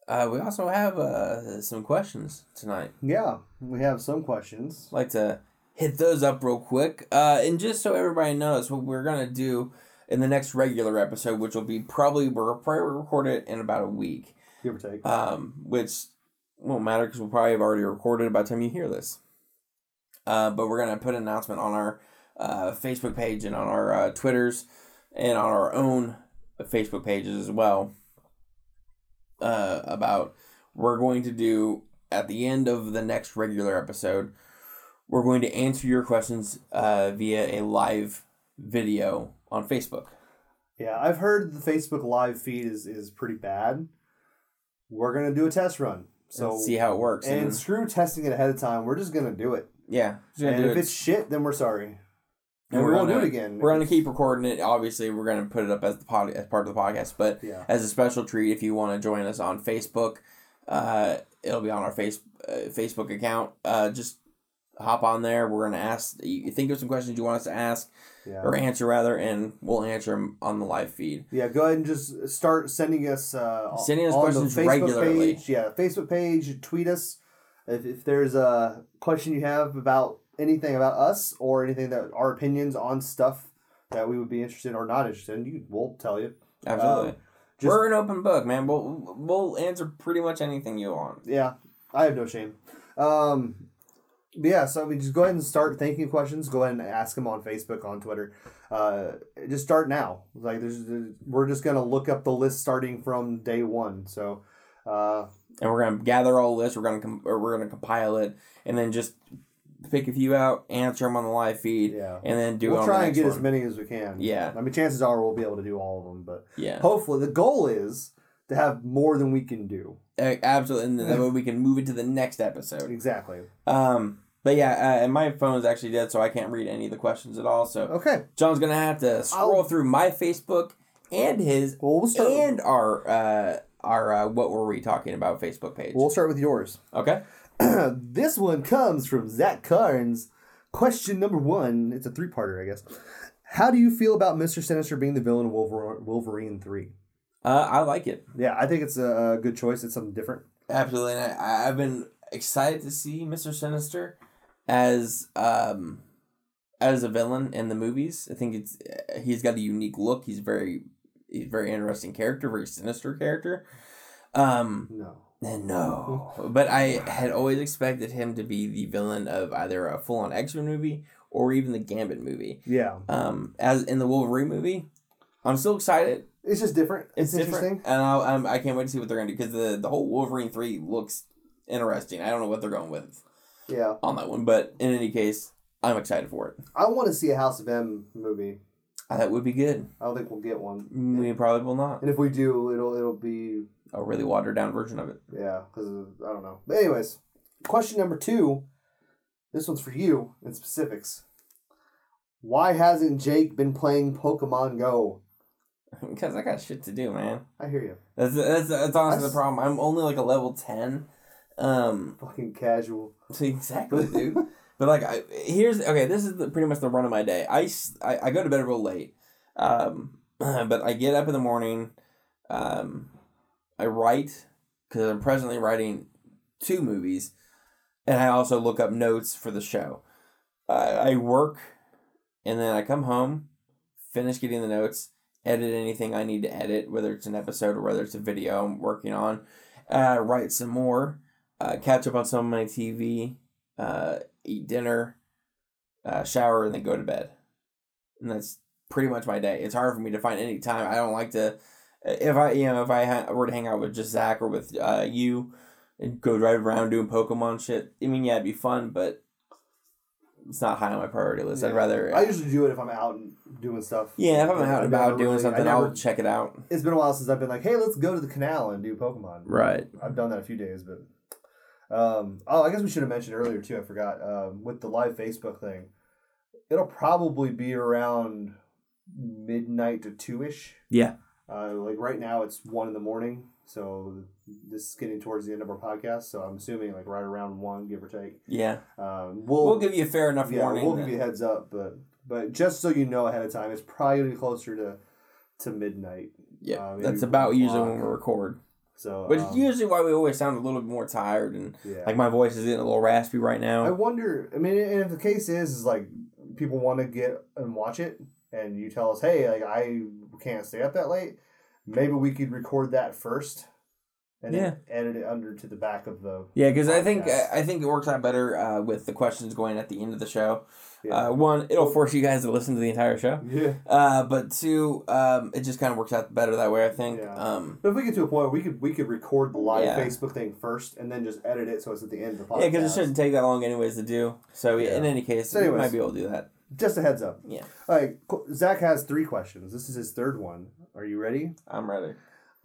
Uh, we also have uh some questions tonight. Yeah, we have some questions. like to hit those up real quick. Uh, and just so everybody knows, what we're gonna do in the next regular episode, which will be probably we're probably record it in about a week Give or take. um, which won't matter because we'll probably have already recorded by the time you hear this. Uh, but we're gonna put an announcement on our uh, Facebook page and on our uh, Twitters and on our own Facebook pages as well. Uh, about we're going to do at the end of the next regular episode, we're going to answer your questions uh, via a live video on Facebook. Yeah, I've heard the Facebook live feed is is pretty bad. We're gonna do a test run. So So see how it works. and screw testing it ahead of time. We're just gonna do it. yeah, And if it. it's shit, then we're sorry. And And we we're won't do it again. We're gonna keep recording it. Obviously, we're gonna put it up as the pod as part of the podcast. But Yeah. as a special treat, if you want to join us on Facebook, uh, it'll be on our face uh, Facebook account. Uh, just hop on there. We're gonna ask. You think of some questions you want us to ask Yeah. or answer rather, and we'll answer them on the live feed. Yeah, go ahead and just start sending us uh, Sending us on questions regularly. Page. Yeah, Facebook page, tweet us if, if there's a question you have about anything about us or anything that our opinions on stuff that we would be interested in or not interested in. You, we'll tell you. Absolutely, Um, Just, we're an open book, man. We'll we'll answer pretty much anything you want. yeah, I have no shame. Um, yeah, so we just go ahead and start thinking questions. Go ahead and ask them on Facebook, on Twitter. Uh, just start now. Like there's, we're just gonna look up the list starting from day one. So, uh, and we're gonna gather all this. We're gonna com- or we're gonna compile it, and then just pick a few out, answer them on the live feed, yeah. and then do. we'll try and get one. as many as we can. Yeah. I mean, chances are we'll be able to do all of them, but Yeah, hopefully the goal is to have more than we can do. Uh, absolutely, and then that way we can move it to the next episode. Exactly. Um, but yeah, uh, and my phone is actually dead, so I can't read any of the questions at all. So Okay. John's gonna have to scroll I'll- through my Facebook and his Well, we'll start. and our uh our uh, what were we talking about Facebook page. we'll start with yours. okay. this one comes from Zach Carnes. Question number one. It's a three-parter, I guess. How do you feel about Mister Sinister being the villain of Wolver- Wolverine three? Uh, I like it Yeah, I think it's a, good choice. It's something different. absolutely, and I, I've been excited to see Mister Sinister as um as a villain in the movies. I think it's he's got a unique look. He's very he's a very interesting character, very sinister character. Um, No. No, but I had always expected him to be the villain of either a full-on X-Men movie or even the Gambit movie. Yeah, Um, as in the Wolverine movie, I'm still excited. it's just different. It's, It's, different, interesting. and I'll, I'm, I can't wait to see what they're gonna do because the the whole Wolverine three looks interesting. I don't know what they're going with Yeah, on that one, but in any case, I'm excited for it. I want to see a House of M movie. Uh, that would be good. I don't think we'll get one. We probably will not. And if we do, it'll it'll be a really watered down version of it. Yeah, because I don't know. But anyways, question number two. This one's for you in specifics. Why hasn't Jake been playing Pokemon Go? because I got shit to do, man. I hear you. That's that's, that's honestly That's- the problem. I'm only like a level ten. Um, Fucking casual. exactly, dude. but like, I, here's okay. This is the, pretty much the run of my day. I, I, I go to bed real late, um, but I get up in the morning. Um, I write because I'm presently writing two movies, and I also look up notes for the show. I, I work, and then I come home, finish getting the notes, edit anything I need to edit, whether it's an episode or whether it's a video I'm working on, uh, write some more, uh, catch up on some of my TV, uh, eat dinner, uh, shower, and then go to bed. And that's pretty much my day. It's hard for me to find any time. I don't like to, if I, you know, if I ha- were to hang out with just Zach or with uh, you and go drive around doing Pokemon shit, I mean, yeah, it'd be fun, but it's not high on my priority list. I'd rather. I usually do it if I'm out and doing stuff. yeah, if I'm out and about doing really- something, never- I'll check it out. It's been a while since I've been like, hey, let's go to the canal and do Pokemon. Right. I've done that a few days, but um, oh, I guess we should have mentioned earlier too. I forgot um, with the live Facebook thing. It'll probably be around midnight to two ish. Yeah. Uh, like right now, it's one in the morning, so this is getting towards the end of our podcast. So I'm assuming like right around one, give or take. Yeah. Um, we'll We'll give you a fair enough yeah, warning. we'll then. give you a heads up, but but just so you know ahead of time, it's probably gonna be closer to to midnight. yeah, uh, that's about usually when we record. So, Which um, is usually why we always sound a little bit more tired and yeah. like my voice is getting a little raspy right now. I wonder. I mean, and if the case is, is like people want to get and watch it, and you tell us, hey, like I can't stay up that late. Maybe we could record that first, and then edit it under to the back of the. Yeah, because I think. I think it works out better uh, with the questions going at the end of the show. Yeah. Uh, one, it'll force you guys to listen to the entire show. yeah. Uh, but two, um, it just kind of works out better that way. I think. Yeah. Um, But if we get to a point, where we could we could record the live Yeah. Facebook thing first, and then just edit it so it's at the end of the podcast. yeah, because it shouldn't take that long anyways to do. So yeah, Yeah. in any case, So we anyways. might be able to do that. Just a heads up. Yeah. All right, Zach has three questions. This is his third one. Are you ready? I'm ready.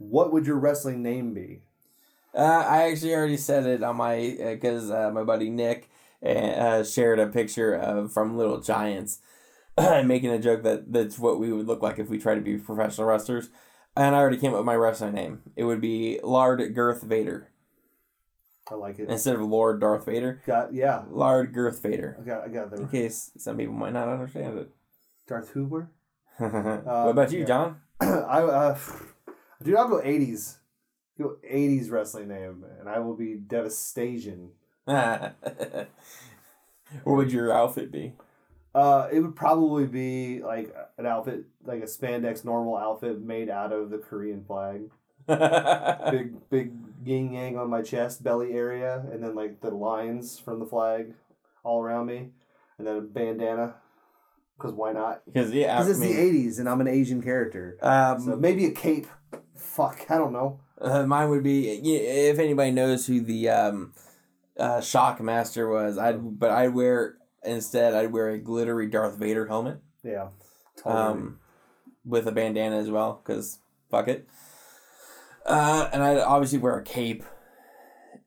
What would your wrestling name be? Uh, I actually already said it on my because uh, my buddy Nick uh, shared a picture of from Little Giants, making a joke that that's what we would look like if we tried to be professional wrestlers. And I already came up with my wrestling name. It would be Lard Girth Vader I like it. instead of Lord Darth Vader. Got yeah. Lard Girth Vader. I got I got In case some people might not understand it. Darth Hoover. what about you, yeah. John? I uh, dude, I'll go eighties. Go eighties wrestling name, and I will be Devastation. what would your outfit be? Uh, it would probably be like an outfit, like a spandex normal outfit made out of the Korean flag. Big big yin yang on my chest, belly area, and then like the lines from the flag all around me, and then a bandana. Cause why not? Because yeah, Because it's mean, the '80s, and I'm an Asian character. um, So maybe a cape. Fuck, I don't know. Uh, mine would be if anybody knows who the um, uh, Shockmaster was. I'd but I'd wear instead I'd wear a glittery Darth Vader helmet Yeah. Totally. um, with a bandana as well because fuck it. Uh, and I'd obviously wear a cape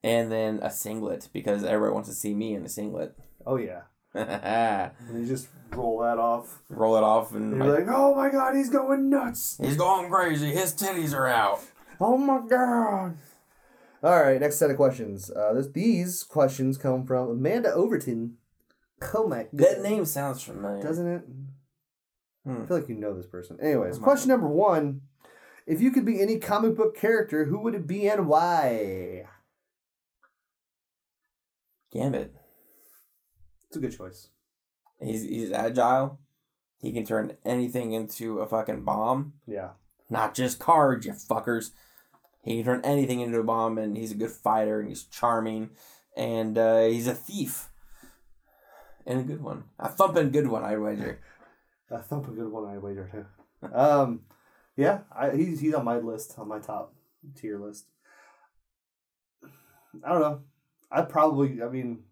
and then a singlet because everybody wants to see me in a singlet. oh yeah. And you just roll that off. Roll it off and And you're like, oh my god, he's going nuts. he's going crazy. His titties are out. Oh my god. All right, next set of questions. Uh, this, these questions come from Amanda Overton. My That name sounds familiar. Doesn't it? Hmm. I feel like you know this person. Anyways, question number one. If you could be any comic book character, who would it be and why? Gambit. It's a good choice. He's he's agile. He can turn anything into a fucking bomb. Yeah. Not just cards, you fuckers. He can turn anything into a bomb, and he's a good fighter, and he's charming, and uh, he's a thief, and a good one, a thumping good one, I wager. A thumping good one I wager too. Um, yeah, I, he's he's on my list, on my top tier list. I don't know. I probably, I mean,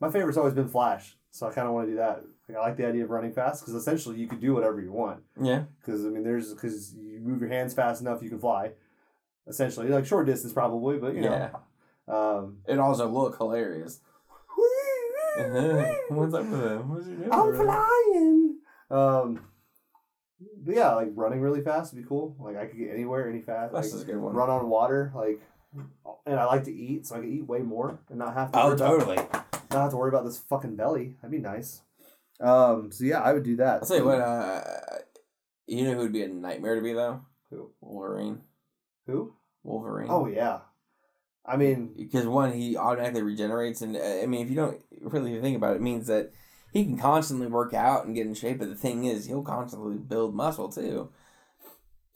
my favorite's always been Flash. So I kind of want to do that. Like, I like the idea of running fast because essentially you could do whatever you want. Yeah. Because I mean, there's because you move your hands fast enough, you can fly. Essentially, like short distance probably, but you know. Yeah. Um, It also look hilarious. What's up with him? What's he doing? I'm flying. Um, but yeah, like running really fast would be cool. Like I could get anywhere, any fast. That's Like, a good one. run on water, like, and I like to eat, so I can eat way more and not have to. Oh, totally. Not have to worry about this fucking belly. That'd be nice. Um, so yeah, I would do that. I'll tell you what. Uh, you know who would be a nightmare to be though? Who? Wolverine. Who? Wolverine. Oh yeah. I mean, because one, he automatically regenerates, and uh, I mean, if you don't really think about it, it means that he can constantly work out and get in shape. But the thing is, he'll constantly build muscle too.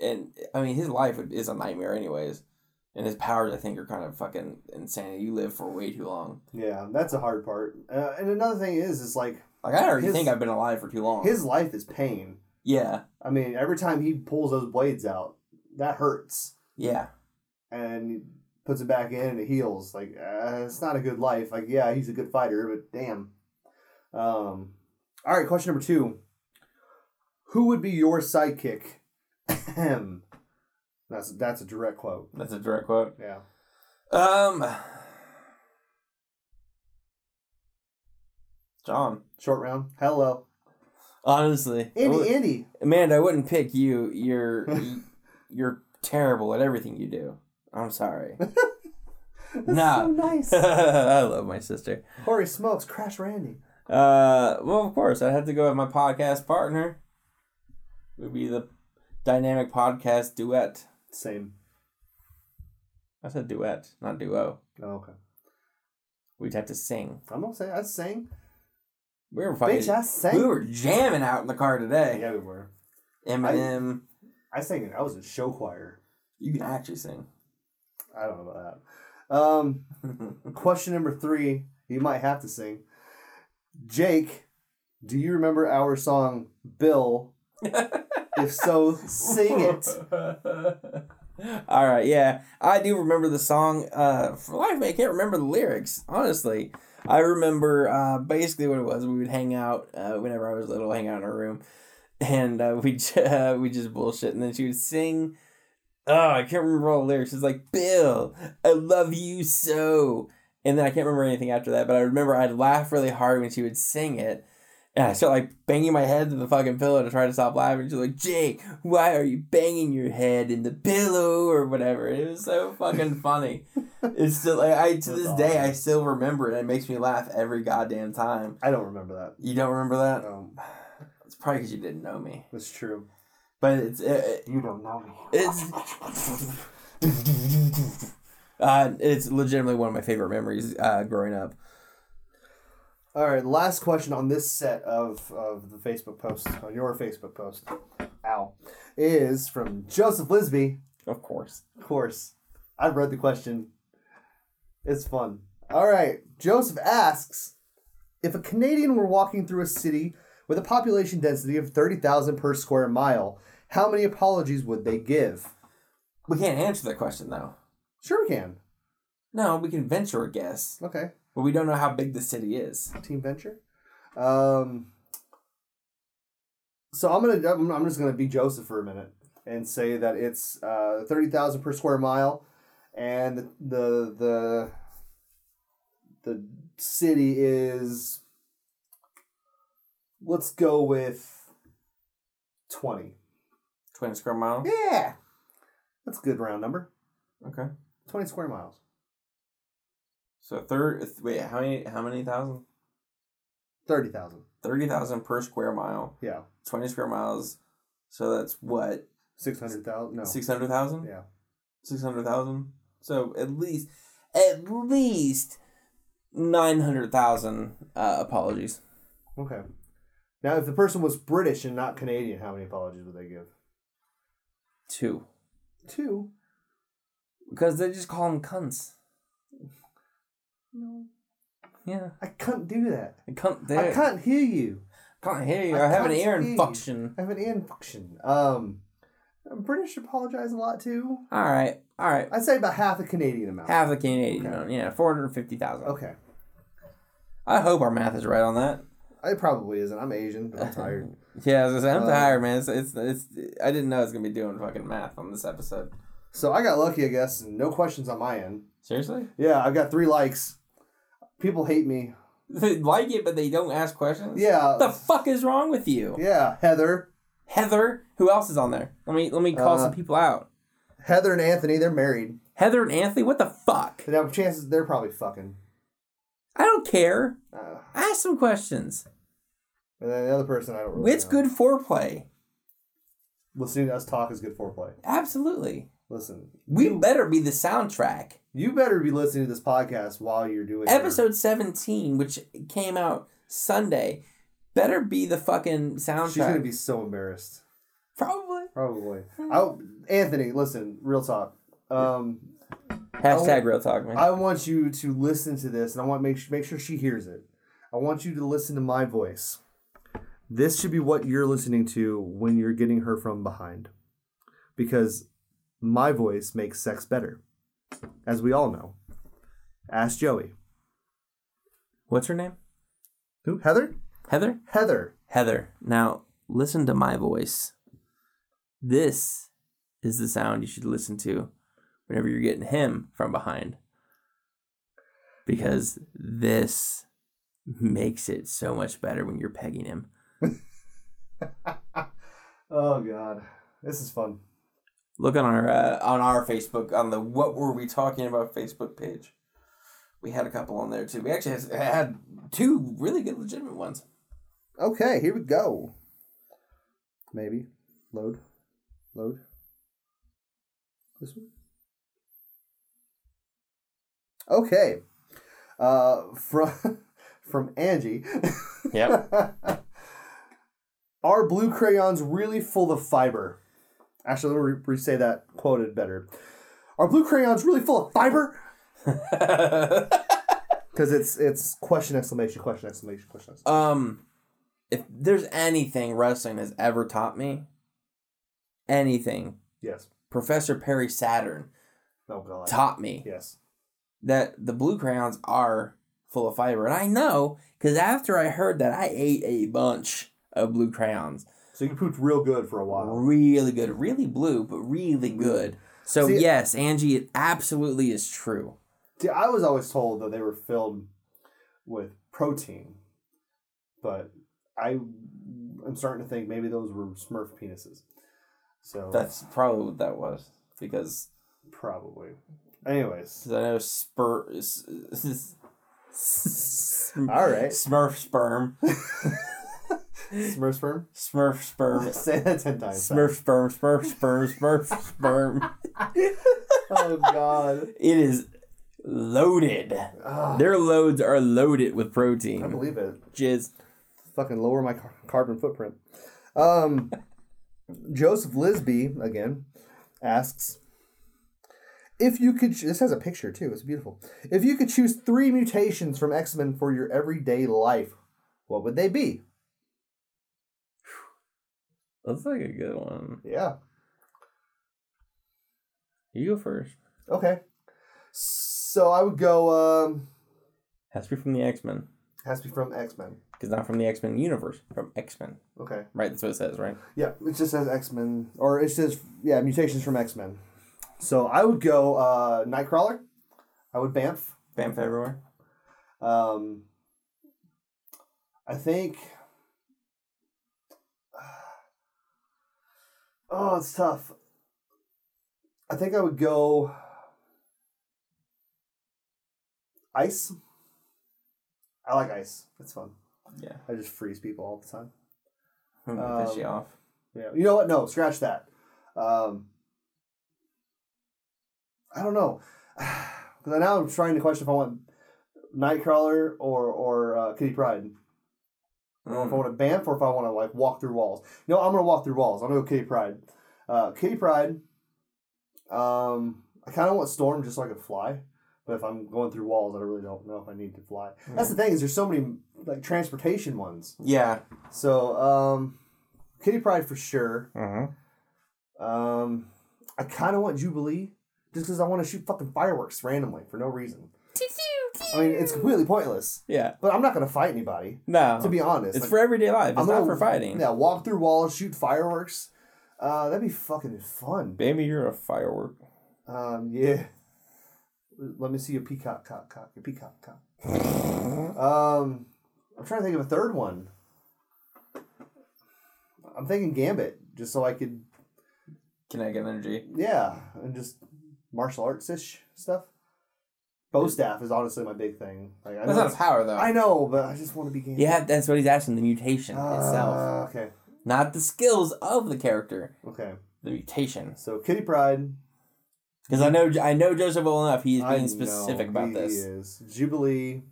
And I mean, his life is a nightmare, anyways. And his powers, I think, are kind of fucking insane. You live for way too long. yeah, that's a hard part. Uh, and another thing is, is like Like I already His- think I've been alive for too long. his life is pain. yeah, I mean, every time he pulls those blades out, that hurts, yeah. and he puts it back in and it heals. Like uh, it's not a good life. Like yeah, he's a good fighter, but damn. Um, all right, question number two. Who would be your sidekick? That's that's a direct quote. That's a direct quote. Yeah. Um, John. Short round. Hello. Honestly, I Andy, would- Andy. Amanda, I wouldn't pick you. You're you're terrible at everything you do. I'm sorry. That's Nah. so nice. I love my sister. Holy smokes, Crash Randy. Uh, well, of course, I have to go with my podcast partner. Would be the dynamic podcast duet. Same. I said duet, not duo. Oh, okay. We'd have to sing. I'm not saying I sang. We were fucking. Bitch, I sang. we were jamming out in the car today. Yeah, we were. Eminem. I sang. I was a show choir. you can actually sing. I don't know about that. Um, question number three. You might have to sing. Jake, do you remember our song Bill? if so, sing it. All right, yeah, I do remember the song. Uh, for life, me, I can't remember the lyrics. Honestly, I remember uh, basically what it was. We would hang out uh, whenever I was little, hang out in her room, and uh, we uh, we just bullshit, and then she would sing. Oh, I can't remember all the lyrics. It's like Bill, I love you so, and then I can't remember anything after that. But I remember I'd laugh really hard when she would sing it. And I started like banging my head to the fucking pillow to try to stop laughing. She's like, Jake, why are you banging your head in the pillow or whatever? It was so fucking funny. It's still like I to That's this day I still remember it. and It makes me laugh every goddamn time. I don't remember that. You don't remember that? Um, It's probably because you didn't know me. that's true. But it's it, You don't know me. it's uh, it's legitimately one of my favorite memories uh, growing up. All right, last question on this set of, of the Facebook post, on your Facebook post, ow, is from Joseph Lisby. Of course. Of course. I've read the question. It's fun. All right. Joseph asks If a Canadian were walking through a city with a population density of 30,000 per square mile, how many apologies would they give? We can't answer that question though. Sure, we can. No, we can venture a guess, Okay. But we don't know how big the city is. Team Venture. Um, so I'm gonna I'm, I'm just gonna be Joseph for a minute and say that it's uh, thirty thousand per square mile, and the the the, the city is let's go with twenty. Twenty square mile. Yeah, that's a good round number. Okay. Twenty square miles. So third. Wait, how many? How many thousand? Thirty thousand. Thirty thousand per square mile. Yeah, Twenty square miles. So that's what six hundred thousand. No. six hundred thousand. Yeah. Six hundred thousand. So at least, at least nine hundred thousand uh, apologies. Okay. Now, if the person was British and not Canadian, how many apologies would they give? Two. Two. Because they just call them cunts. No. Yeah. I can't do that. They cunt. They I can't hear you. can't hear you. I I, have an can't ear hear you. infection. I have an ear infection. Um, British I apologize a lot too. All right. All right. I'd say about half the Canadian amount. Half the Canadian. Okay. amount, Yeah, four hundred fifty thousand. Okay. I hope our math is right on that. It probably isn't. I'm Asian, but I'm tired. Yeah, I was gonna say, I'm Uh, tired, man. It's, it's it's I didn't know I was gonna be doing fucking math on this episode. so I got lucky, I guess, and no questions on my end. Seriously? Yeah, I've got three likes. People hate me. They like it, but they don't ask questions. Yeah. What the fuck is wrong with you, yeah, Heather. Heather? Who else is on there? Let me let me call Uh, some people out. Heather and Anthony, they're married. Heather and Anthony. What the fuck? Now, chances they're probably fucking. I don't care. Uh, Ask some questions. and then the other person, I don't really It's know. good foreplay. Listening to us talk is good foreplay. Absolutely. Listen, We you, better be the soundtrack. you better be listening to this podcast while you're doing your- Episode 17, which came out Sunday, better be the fucking soundtrack. She's gonna be so embarrassed. Probably. Probably. I, Anthony, listen, real talk. Um, Hashtag real talk, man. I want you to listen to this, and I want to make make sure she hears it. I want you to listen to my voice. This should be what you're listening to when you're getting her from behind, because my voice makes sex better, as we all know. Ask Joey. What's her name? Who? Heather. Heather? Heather. Heather. Now, listen to my voice. This is the sound you should listen to whenever you're getting him from behind. Because this makes it so much better when you're pegging him. Oh God, this is fun. Look on our uh, on our Facebook on the what were we talking about Facebook page. We had a couple on there too. We actually has, had two really good legitimate ones. Okay, here we go. Maybe load, load. This one. Okay. Uh, from from Angie. Yep. Are blue crayons really full of fiber? Actually, let me re- say that quoted better. Are blue crayons really full of fiber? Because it's it's question exclamation question exclamation question. exclamation. um, if there's anything wrestling has ever taught me, anything, Yes. Professor Perry Saturn Oh God. taught me Yes. that the blue crayons are full of fiber, and I know because after I heard that, I ate a bunch of blue crayons. So you pooped real good for a while. Really good, really blue, but really good. So See- yes, Angie, it absolutely is true. I was always told that they were filled with protein, but I am starting to think maybe those were Smurf penises. So That's probably what that was because probably. Anyways, I know spur. all right. Smurf sperm. Smurf sperm. Smurf sperm. Say that ten times. Smurf sperm. Smurf sperm. Smurf sperm. Oh God. It is loaded. Ah, Their loads are loaded with protein. I believe it. Jizz. Fucking lower my car- carbon footprint. Um, Joseph Lisby again asks if you could. ch- This has a picture too. It's beautiful. If you could choose three mutations from X Men for your everyday life, what would they be? That's like a good one. Yeah. You go first. Okay. So I would go. Um, Has to be from the X Men. has to be from X Men. Because not from the X Men universe. From X Men. Okay. Right? That's what it says, right? Yeah, it just says X Men, or it says yeah mutations from X Men. So I would go uh, Nightcrawler. I would Banff. Bamf everywhere. Um, I think. Oh, it's tough. I think I would go. Ice. I like ice. It's fun. Yeah. I just freeze people all the time. Piss you Um, off. Yeah. You know what? No, scratch that. Um, I don't know. Because now I'm trying to question if I want Nightcrawler or or uh, Kitty Pryde. I don't know if I Mm. want to Bamf or if I want to like walk through walls. No, I'm gonna walk through walls. I'm gonna go Kitty Pryde. Uh, Kitty Pryde. Um, I kind of want Storm just so I could fly. But if I'm going through walls, I really don't know if I need to fly. That's the thing is there's so many like transportation ones. Yeah. So um, Kitty Pryde for sure. Uh-huh. Um, I kind of want Jubilee just because I want to shoot fucking fireworks randomly for no reason. I mean, it's completely pointless. Yeah. But I'm not gonna fight anybody. No. To be honest, it's Like, for everyday life. It's I'm not gonna- for fighting. Yeah, walk through walls, shoot fireworks. Uh, that'd be fucking fun. Baby, you're a firework. Um, yeah. Let me see your peacock, cock, cock, your peacock, cock. Um, I'm trying to think of a third one. I'm thinking Gambit, just so I could, Kinetic energy. yeah, and just martial arts ish stuff. Bow staff is honestly my big thing. Like, I That's know, not a power though. I know, but I just want to be Gambit. yeah, that's what he's asking. The mutation itself, Uh, okay, not the skills of the character. okay. The mutation. So Kitty Pryde. Because I know I know Joseph well enough. He's being specific about he this. Is. Jubilee.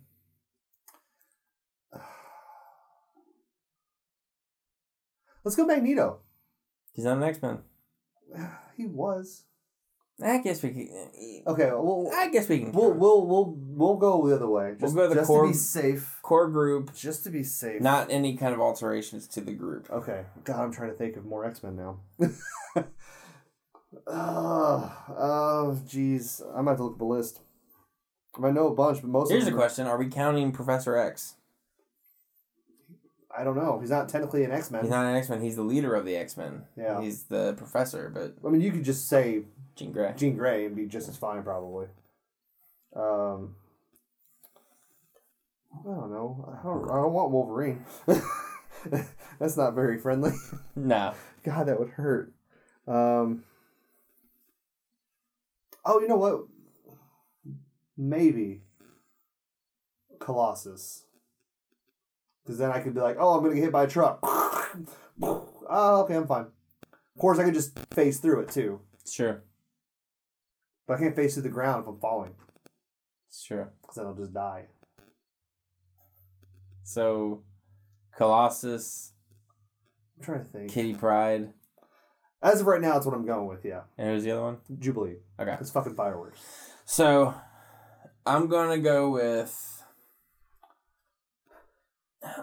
Let's go Magneto. He's not an X Men. He was. I guess we can. Uh, okay, well, I guess we can. we'll we'll we'll we'll go the other way. Just, go the just core- to be safe. core group, Just to be safe. not any kind of alterations to the group. Okay. God, I'm trying to think of more X Men now. oh, oh, jeez. I'm gonna have to look at the list. I know a bunch, but most Here's a question: Are we counting Professor X? I don't know. He's not technically an X Men. He's not an X Men. He's the leader of the X Men. Yeah. He's the professor, but I mean, you could just say Jean Grey. Jean Grey and be just as fine, probably. Um, I don't know. I don't, I don't want Wolverine. That's not very friendly. No. God, that would hurt. Um, oh, you know what? Maybe Colossus. Because then I could be like, oh, I'm going to get hit by a truck. oh, okay, I'm fine. Of course, I could just phase through it too. Sure. But I can't face to the ground if I'm falling. Sure. Because then I'll just die. So, Colossus, I'm trying to think. Kitty Pryde, As of right now, it's what I'm going with, yeah. and who's the other one? Jubilee. Okay. It's fucking fireworks. So, I'm gonna go with.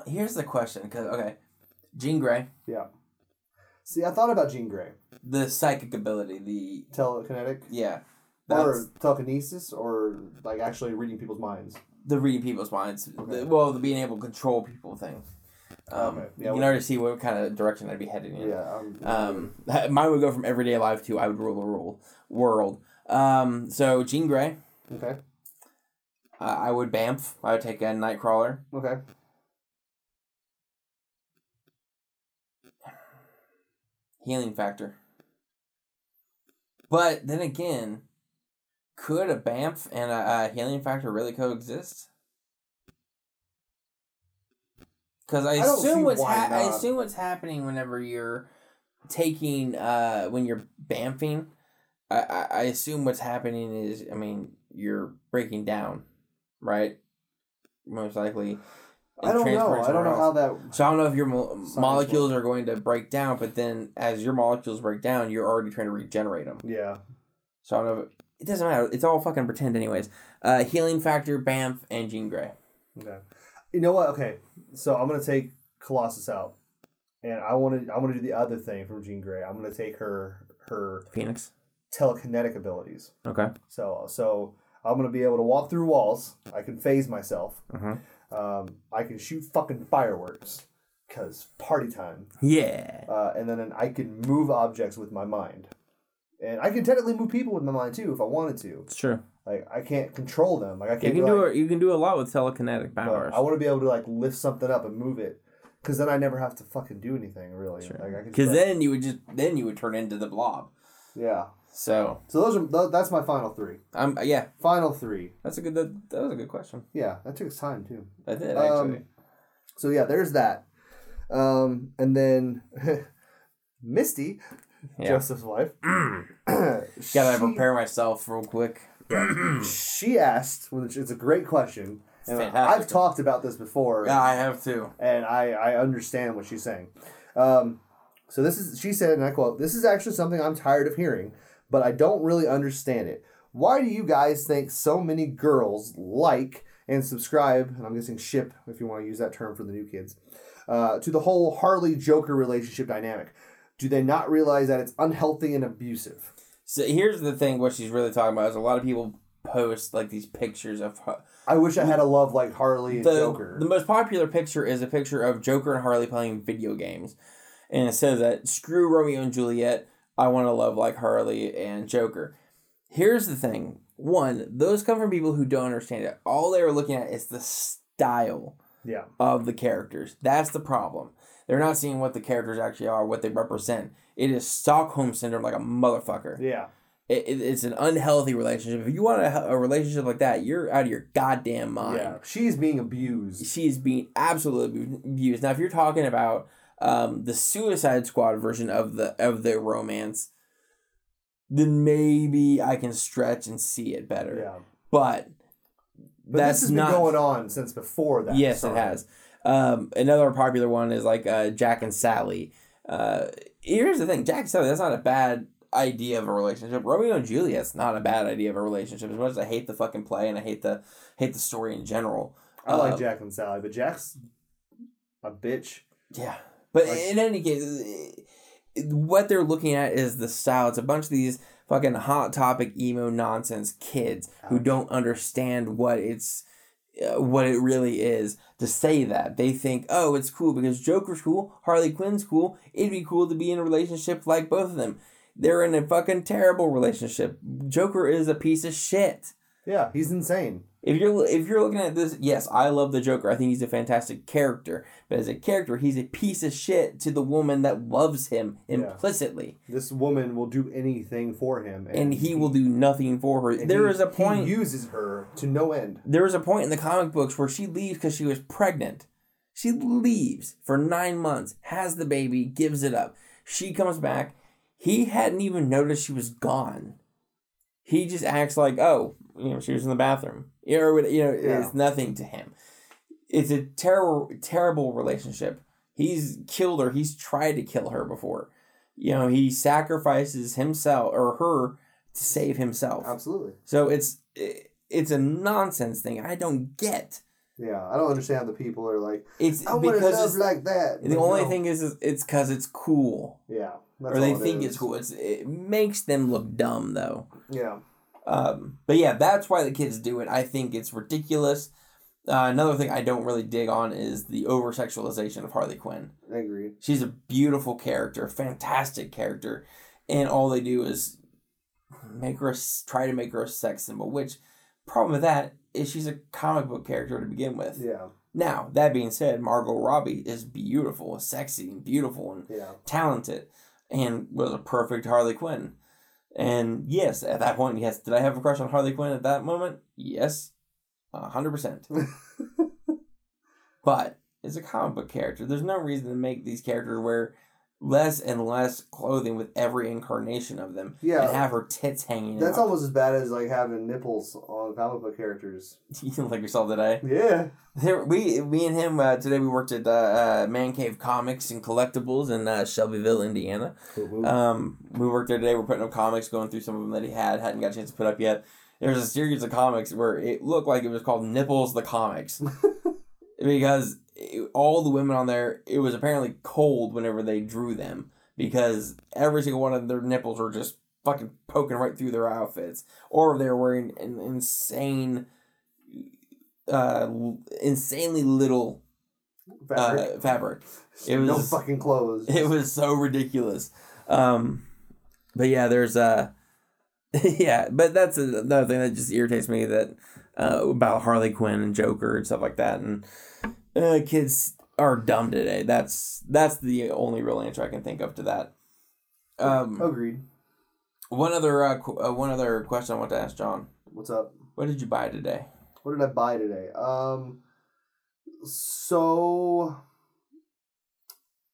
Here's the question, because okay, Jean Grey, Yeah. See, I thought about Jean Grey. the psychic ability, the Telekinetic. yeah, that's Or telekinesis, or like actually reading people's minds. the reading people's minds. Okay. The, well, the being able to control people thing. Um, Okay. Yeah, you can already see what kind of direction I'd be heading in. Yeah. I'm, Um, mine would go from everyday life to I would rule the rule world. Um, so Jean Grey, okay. uh, I would Bamf. I would take a Nightcrawler. Okay. Healing factor. But then again, could a Bamf and a, a healing factor really coexist? Because I I assume what's ha- I assume what's happening whenever you're taking uh when you're bamfing. I, I, I assume what's happening is I mean you're breaking down, right? Most likely. I don't know. I don't know how that. So I don't know if your mo- molecules are going to break down, but then as your molecules break down, you're already trying to regenerate them. Yeah. So I don't know. If, it doesn't matter. It's all fucking pretend, anyways. Uh, healing factor, Bamf, and Jean Grey. Okay. You know what? Okay. So I'm gonna take Colossus out, and I want to. I want to do the other thing from Jean Grey. I'm gonna take her her Phoenix. telekinetic abilities. Okay. So so I'm gonna be able to walk through walls. I can phase myself. Uh-huh. Um, I can shoot fucking fireworks, cause party time. Yeah. Uh, and then I can move objects with my mind, and I can technically move people with my mind too if I wanted to. It's true. Like I can't control them. Like I can't. can do like, a, you can do a lot with telekinetic powers. I want to be able to like lift something up and move it, because then I never have to fucking do anything really. Like I can. Because like- then you would just then you would turn into the blob. yeah. So So those are that's my final three. I'm yeah. Final three. That's a good. That, that was a good question. Yeah, that took time too. That did Um, actually. So yeah, there's that. Um, and then Misty, Yeah. Joseph's wife. Gotta she- prepare myself real quick. she asked, which is a great question, and Fantastic. I've talked about this before, Yeah, I have too. and I, I understand what she's saying. Um, so this is she said, and I quote: "This is actually something I'm tired of hearing, but I don't really understand it. Why do you guys think so many girls like and subscribe? And I'm guessing ship, if you want to use that term for the new kids, uh, to the whole Harley Joker relationship dynamic? Do they not realize that it's unhealthy and abusive? So here's the thing. What she's really talking about is a lot of people post like these pictures of Har- I wish I had a love like Harley and the, Joker. the most popular picture is a picture of Joker and Harley playing video games. And it says that screw Romeo and Juliet, I want to love like Harley and Joker. Here's the thing. One, those come from people who don't understand it. All they are looking at is the style yeah, of the characters. That's the problem. They're not seeing what the characters actually are, what they represent. It is Stockholm syndrome like a motherfucker. yeah, It, it- it's an unhealthy relationship. If you want a, a relationship like that, you're out of your goddamn mind yeah. She's being abused. she is being absolutely abused. Now, if you're talking about um, the Suicide Squad version of the of the romance, then maybe I can stretch and see it better. Yeah, But but that's this has not been going on since before that. yes, it has. Um, another popular one is like uh, Jack and Sally. Uh, here's the thing, Jack and Sally. That's not a bad idea of a relationship. Romeo and Juliet's not a bad idea of a relationship. As much as I hate the fucking play and I hate the hate the story in general. I like Uh, Jack and Sally, but Jack's a bitch. Yeah, but Like- in any case, what they're looking at is the style. It's a bunch of these fucking hot topic emo nonsense kids who don't understand what it's uh, Uh, what it really is to say that. They think oh it's cool because joker's cool harley quinn's cool. It'd be cool to be in a relationship like both of them. They're in a fucking terrible relationship. Joker is a piece of shit. Yeah, he's insane. If you're if you're looking at this, yes, I love the Joker. I think he's a fantastic character. But as a character, he's a piece of shit to the woman that loves him Yeah. implicitly, This woman will do anything for him, and he will do nothing for her. and There he- is a point. He uses her to no end. there is a point in the comic books where she leaves because she was pregnant. She leaves for nine months, has the baby, gives it up. She comes back. He hadn't even noticed she was gone. He just acts like, oh, you know, she was in the bathroom. You know, or you know, Yeah. it's nothing to him. It's a terrible, terrible relationship. He's killed her. He's tried to kill her before. You know, he sacrifices himself or her to save himself. Absolutely. So it's it's a nonsense thing. I don't get. Yeah, I don't understand the people are like, It's I want to because love it's, like that. the only no. thing is, is it's because it's cool, Yeah. that's or they it think is. it's cool. It's it makes them look dumb though. Yeah. Um, but yeah, that's why the kids do it. I think it's ridiculous. Uh, another thing I don't really dig on is the over sexualization of Harley Quinn. I agree. She's a beautiful character, fantastic character, and all they do is make her try to make her a sex symbol. Which problem with that is she's a comic book character to begin with. Yeah. Now that being said, Margot Robbie is beautiful, sexy, and beautiful, and Yeah. talented, and was a perfect Harley Quinn. And yes, at that point, yes, did I have a crush on Harley Quinn at that moment? Yes, a hundred percent. But it's a comic book character. There's no reason to make these characters wear less and less clothing with every incarnation of them. Yeah. And have her tits hanging That's out. almost as bad as like having nipples on comic book characters. you like yourself today. Yeah. There, we, me and him uh, today. We worked at uh, uh, Man Cave Comics and Collectibles in uh, Shelbyville, Indiana. Um, we worked there today. We're putting up comics, going through some of them that he had, hadn't got a chance to put up yet. There's a series of comics where it looked like it was called Nipples the Comics, because it- all the women on there, it was apparently cold whenever they drew them because every single one of their nipples were just fucking poking right through their outfits, or they were wearing an insane, uh, insanely little Fabric. uh, fabric. it no was- fucking clothes. It was so ridiculous. Um, but yeah, there's uh yeah, but that's another thing that just irritates me that uh, about Harley Quinn and Joker and stuff like that, and uh, kids are dumb today. That's that's the only real answer I can think of to that. Um, Agreed. one other uh, qu- uh, one other question I want to ask John: What's up? What did you buy today? What did I buy today? Um, so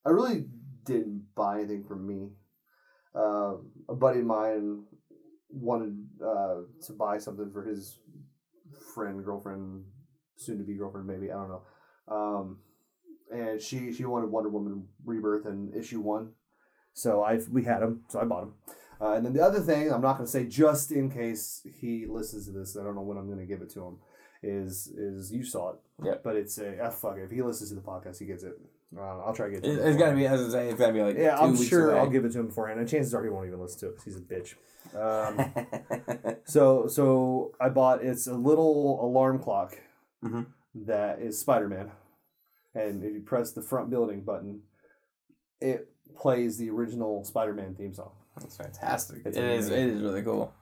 I really didn't buy anything for me. Uh, a buddy of mine wanted uh, to buy something for his friend, girlfriend, soon to be girlfriend, maybe I don't know. Um, and she she wanted Wonder Woman Rebirth and issue one, so I've we had them, so I bought them. Uh, and then the other thing, I'm not going to say just in case he listens to this. I don't know when I'm going to give it to him is is you saw it. Yeah. But it's a ah, fuck it. If he listens to the podcast, he gets it. Uh, I'll try to get. It, it it's gotta be, as I say, it's gotta be like Yeah, two I'm sure away. I'll give it to him beforehand, and chances are he won't even listen to it because he's a bitch. Um, so so I bought it's a little alarm clock Mhm. That is Spider Man, and if you press the front building button, it plays the original Spider Man theme song. That's fantastic. It's it is, It is really cool.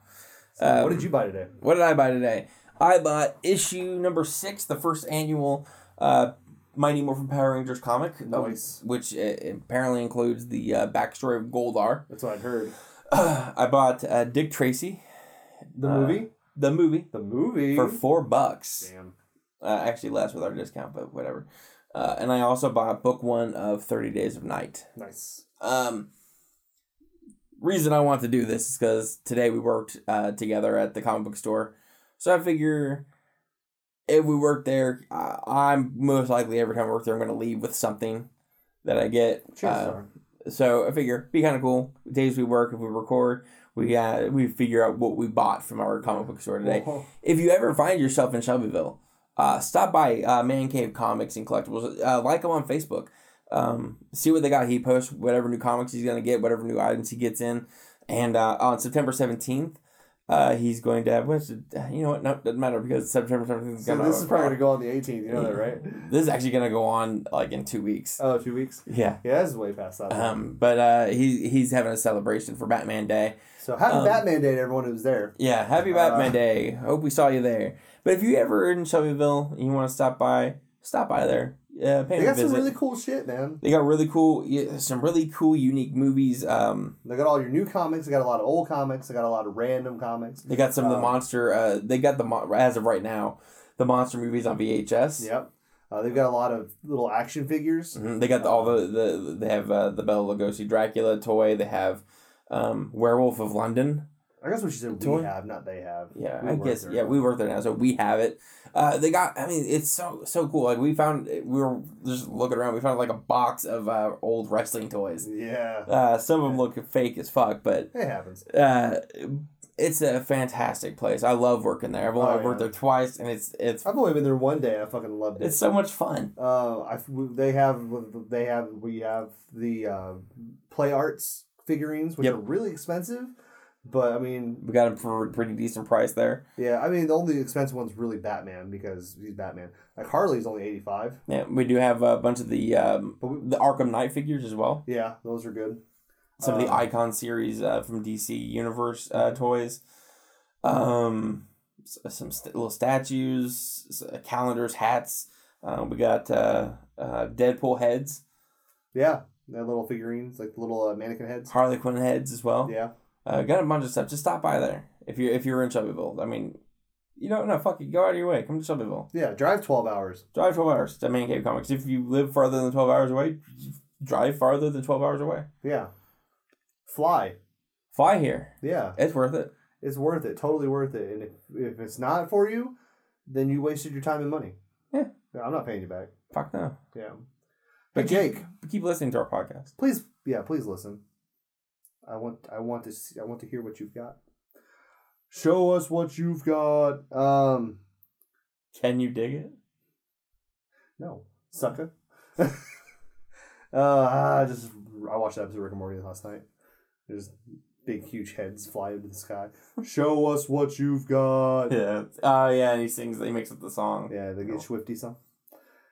So Um, what did you buy today? What did I buy today? I bought issue number six, the first annual uh, Mighty Morphin Power Rangers comic, uh, Nice. which uh, apparently includes the uh, backstory of Goldar. That's what I'd heard. I bought uh, Dick Tracy, The Uh, movie. the movie, The movie. for four bucks. Damn. Uh, actually, less with our discount, but whatever. Uh, and I also bought book one of Thirty Days of Night. Nice. Um, reason I want to do this is because today we worked uh, together at the comic book store, so I figure if we work there, uh, I'm most likely every time I work there, I'm going to leave with something that I get. Chances Uh, so I figure be kind of cool. Days we work, if we record, we uh, we figure out what we bought from our comic book store today. Whoa. If you ever find yourself in Shelbyville, uh, stop by uh, Man Cave Comics and Collectibles. Uh, like him on Facebook. Um, see what they got. He posts whatever new comics he's gonna get, whatever new items he gets in. And uh, on September seventeenth, uh, he's going to have. What's it, you know what? No, doesn't matter because September seventeenth So this is probably gonna go on the 18th. You know that, right? This is actually gonna go on like in two weeks. Oh, two weeks. Yeah. Yeah, this is way past that. Um, but uh, he he's having a celebration for Batman Day. so happy um, Batman Day to everyone who's there. Yeah, happy Uh, Batman Day. Hope we saw you there. But if you ever are in Shelbyville and you want to stop by, stop by there. Yeah, pay They got some really cool shit, man. they got really cool, yeah, some really cool, unique movies. Um, They got all your new comics. They got a lot of old comics. They got a lot of random comics. they got some of the Um, monster. Uh, they got the as of right now, the monster movies on VHS. Yep. Uh, they've got a lot of little action figures. Mhm, They got the, all the, the they have uh, the Bela Lugosi Dracula toy. They have um, Werewolf of London. I guess what you said we have, not they have. Yeah, We I work guess there. yeah we work there now, so we have it. Uh, they got. I mean, it's so so cool. Like we found, we were just looking around. We found like a box of uh, old wrestling toys. Yeah. Uh, some of them look fake as fuck, but It happens. uh, it's a fantastic place. I love working there. I've only Oh, worked yeah. there twice, and it's it's I've only been there one day. I fucking loved it. it's so much fun. Uh, I they have they have we have the uh, play arts figurines, which Yep. are really expensive. But I mean, We got them for a pretty decent price there. yeah, I mean the only expensive one's really Batman because he's Batman. Like Harley's only eighty five. Yeah, we do have a bunch of the um, we, the Arkham Knight figures as well. yeah, those are good. some of the Uh, icon series uh, from DC Universe uh, toys, um, some st- little statues, uh, calendars, hats. Uh, we got uh, uh, Deadpool heads, Yeah, that little figurines, like the little uh, mannequin heads. Harley Quinn heads as well. Yeah, Uh, got a bunch of stuff. Just stop by there if you if you're in Shelbyville. I mean, you don't know. Fuck it. Go out of your way. Come to Shelbyville. yeah. Drive twelve hours. Drive twelve hours to Man Cave Comics. If you live farther than twelve hours away, drive farther than twelve hours away. Yeah, fly. Fly here. Yeah, It's worth it. it's worth it. Totally worth it. And if if it's not for you, then you wasted your time and money. Yeah. I'm not paying you back. Fuck no. Yeah. But But Jake, keep, keep listening to our podcast. please, yeah, please listen. I want, I want to, see, I want to hear what you've got. Show us what you've got. Um, Can you dig it? no, sucker. uh, I just, I watched that episode of Rick and Morty last night. There's big, huge heads fly into the sky. Show us what you've got. Yeah. Oh yeah, and he sings. He makes up the song. Yeah, the Oh. Schwifty song.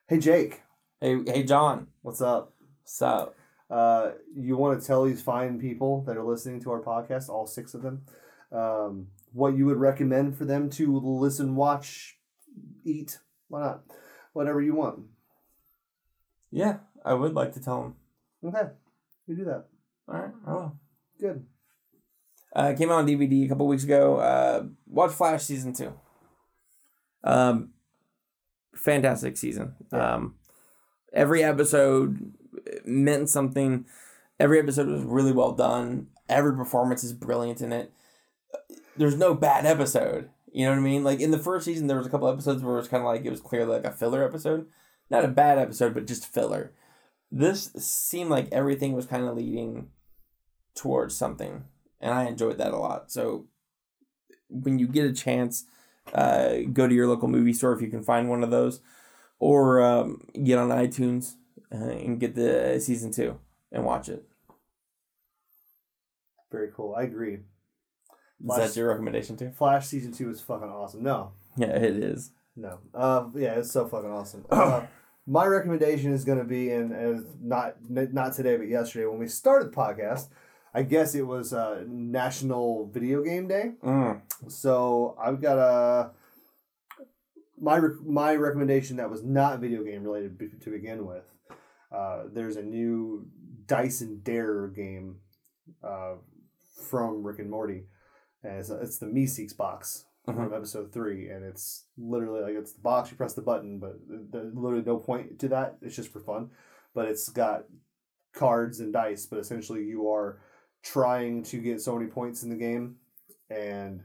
Hey Jake, Hey, hey, John. what's up? What's up? Uh, you want to tell these fine people that are listening to our podcast, all six of them, um, what you would recommend for them to listen, watch, eat, why not? Whatever you want. Yeah, I would like to tell them. Okay, you do that. All right. I will. Good. Uh, came out on DVD a couple weeks ago. Uh, watch Flash season two. Um, fantastic season. Yeah. Um, every episode meant something. Every episode was really well done. Every performance is brilliant in it. There's no bad episode. You know what I mean? Like in the first season, there was a couple episodes where it was kind of like it was clearly like a filler episode, not a bad episode, but just filler. This seemed like everything was kind of leading towards something, and I enjoyed that a lot. So when you get a chance, uh, go to your local movie store if you can find one of those, or um, get on iTunes uh, and get the season two and watch it. Very cool. I agree. Is that your recommendation too? Flash season two is fucking awesome. No, Yeah, it is. no. Um, yeah, it's so fucking awesome. Uh, my recommendation is going to be in as not not today, but yesterday when we started the podcast. I guess it was uh, National Video Game Day. Mm. So I've got a my rec- my recommendation that was not video game related be- to begin with. Uh, there's a new Dyson Dare game uh, from Rick and Morty, and it's, it's the Meeseeks box from episode three, and it's literally like it's the box. You press the button, but there's literally no point to that. It's just for fun, but it's got cards and dice. But essentially, you are trying to get so many points in the game, and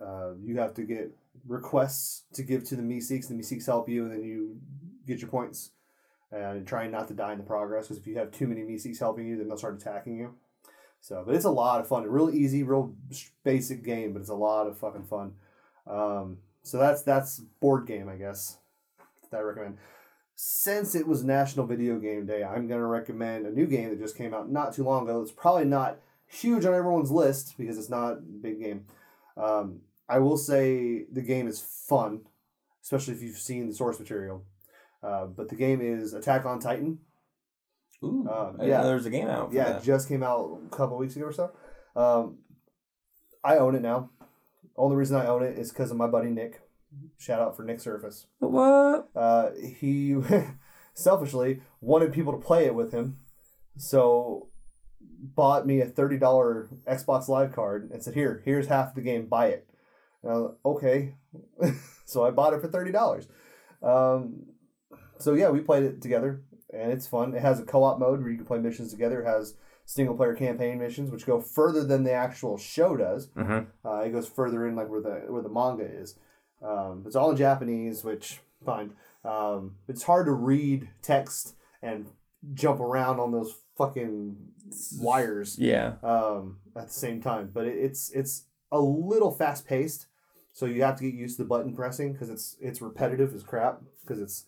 uh, you have to get requests to give to the Meeseeks. The Meeseeks help you, and then you get your points. And trying not to die in the progress, because if you have too many Meeseeks helping you, then they'll start attacking you. So, but it's a lot of fun. Real easy, real basic game, but it's a lot of fucking fun. Um, so that's that's board game, I guess. That I recommend. Since it was National Video Game Day, I'm gonna recommend a new game that just came out not too long ago. It's probably not huge on everyone's list because it's not a big game. Um, I will say the game is fun, especially if you've seen the source material. Uh, but the game is Attack on Titan. Ooh, Um, yeah. there's a game out. For Yeah, that. it just came out a couple weeks ago or so. Um, I own it now. Only reason I own it is because of my buddy Nick. Shout out for Nick Surface. What? Uh, he selfishly wanted people to play it with him, so bought me a thirty dollar Xbox Live card and said, "Here, here's half the game. Buy it." And I was like, "Okay," so I bought it for thirty dollars. Um, so yeah, we played it together, and it's fun. It has a co op mode where you can play missions together. It has single player campaign missions, which go further than the actual show does. Mm-hmm. Uh, it goes further in, like where the where the manga is. Um, it's all in Japanese, which fine. Um, it's hard to read text and jump around on those fucking wires Yeah. um, at the same time. But it, it's it's a little fast paced, so you have to get used to the button pressing because it's it's repetitive as crap. Because it's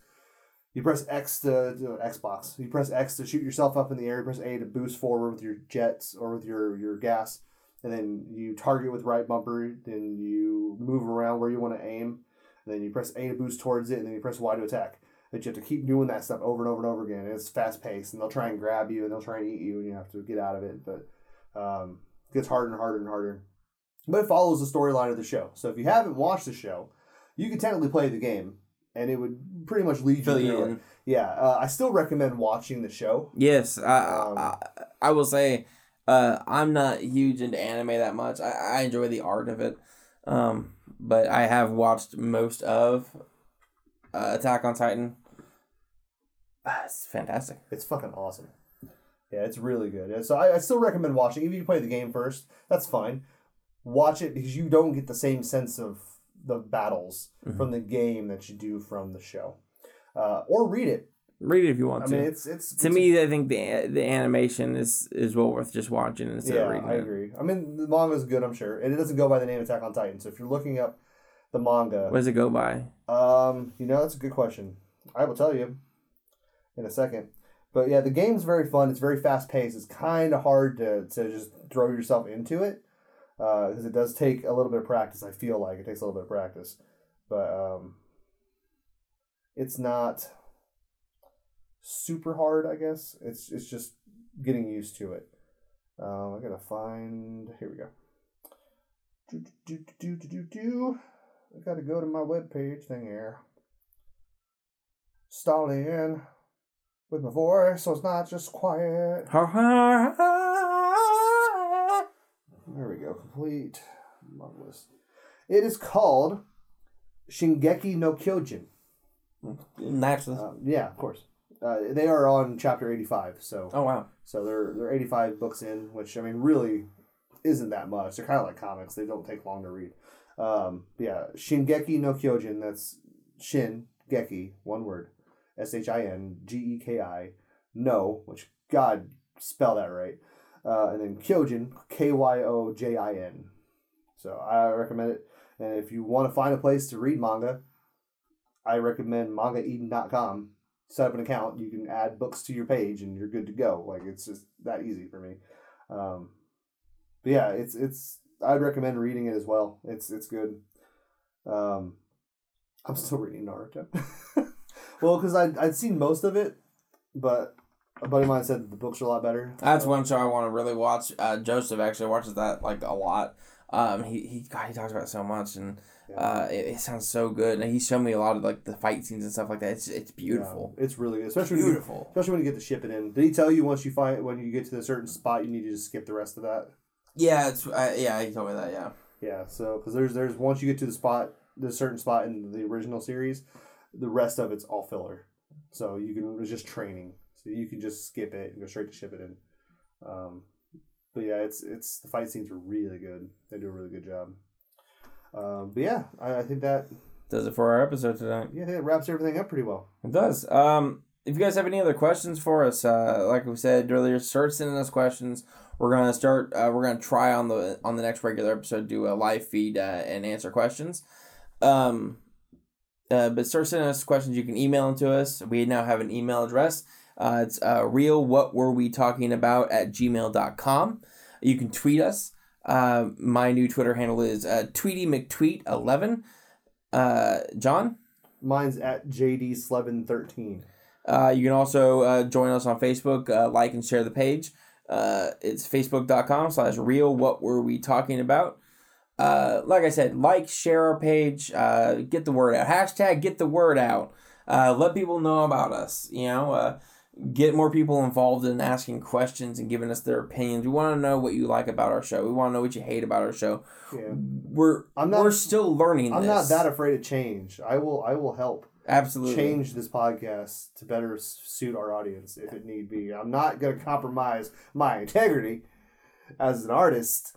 you press X to, Xbox, you press X to shoot yourself up in the air, you press A to boost forward with your jets or with your your gas, and then you target with right bumper, then you move around where you want to aim, and then you press A to boost towards it, and then you press Y to attack. But you have to keep doing that stuff over and over and over again. It's fast paced, and they'll try and grab you, and they'll try and eat you, and you have to get out of it. But um, it gets harder and harder and harder. But it follows the storyline of the show. So if you haven't watched the show, you can technically play the game, and it would pretty much lead Fill you through it. in. Yeah, uh, I still recommend watching the show. Yes, I, Um, I, I will say uh, I'm not huge into anime that much. I, I enjoy the art of it, um, but I have watched most of uh, Attack on Titan. It's fantastic. It's fucking awesome. Yeah, it's really good. So I, I still recommend watching. Even if you play the game first, that's fine. Watch it because you don't get the same sense of the battles Mhm. from the game that you do from the show. Uh, or read it. Read it if you want I to. mean, it's it's to it's- me, I think the the animation is is well worth just watching instead yeah, of reading I it. agree. I mean, the manga is good, I'm sure, and it doesn't go by the name Attack on Titan. So if you're looking up the manga, What does it go by? Um, you know, that's a good question. I will tell you in a second. But yeah, the game's very fun. It's very fast paced. It's kind of hard to, to just throw yourself into it because it does take a little bit of practice. I feel like it takes a little bit of practice, but um, it's not super hard. I guess it's it's just getting used to it. Um, I gotta find. Here we go. Do do do do do do. I gotta go to my web page thing here. Stalling in with my voice, so it's not just quiet. Ha, ha, ha. There we go. Complete. Marvelous. It is called Shingeki no Kyojin. Naturally. Uh, yeah, of course. Uh, they are on chapter eighty-five, so oh wow. so they're they're eighty-five books in, which I mean really isn't that much. They're kind of like comics; they don't take long to read. Um, yeah, Shingeki no Kyojin. That's Shin Geki, one word, S H I N G E K I, no, which God spell that right, uh, and then Kyojin, K Y O J I N. So I recommend it. And if you want to find a place to read manga, I recommend mangaeden.com. Set up an account, you can add books to your page, and you're good to go. Like it's just that easy for me. Um, but yeah, it's it's. I'd recommend reading it as well. It's it's good. Um, I'm still reading Naruto. well, because I I'd seen most of it, but a buddy of mine said the books are a lot better. That's So, one show I want to really watch. Uh, Joseph actually watches that like a lot. Um, he he God, he talks about it so much, and yeah. uh, it, it sounds so good. And he showed me a lot of like the fight scenes and stuff like that. It's it's beautiful, Yeah, it's really good, especially when you, beautiful. especially when you get to Shippuden. Did he tell you once you fight when you get to a certain spot, you need to just skip the rest of that? Yeah, it's uh, yeah. He told me that. Yeah. Yeah. So because there's there's once you get to the spot, the certain spot in the original series, the rest of it's all filler. So you can it's just training. You can just skip it and go straight to Shippuden. Um, but yeah, it's it's the fight scenes are really good. They do a really good job. Um, but yeah, I, I think that Does it for our episode tonight. yeah, I think it wraps everything up pretty well. It does. Um, if you guys have any other questions for us, uh, like we said earlier, start sending us questions. We're gonna start. Uh, we're gonna try on the on the next regular episode do a live feed uh, and answer questions. Um, uh, but start sending us questions. You can email them to us. We now have an email address. Uh, it's uh, real. What were we talking about at gmail.com. You can tweet us. Uh, my new Twitter handle is uh, Tweety McTweet eleven. Uh, John. Mine's at JD Slevin thirteen. Uh, you can also uh, join us on Facebook, uh, like and share the page. Uh, it's facebook.com slash real what were we talking about. Uh, like I said, like, share our page, uh, get the word out. Hashtag get the word out. Uh, let people know about us. You know, uh, get more people involved in asking questions and giving us their opinions. We want to know what you like about our show. We want to know what you hate about our show. Yeah. We're I'm not- we're still learning. I'm this. not that afraid of change. I will I will help absolutely change this podcast to better suit our audience if it need be. I'm not going to compromise my integrity as an artist.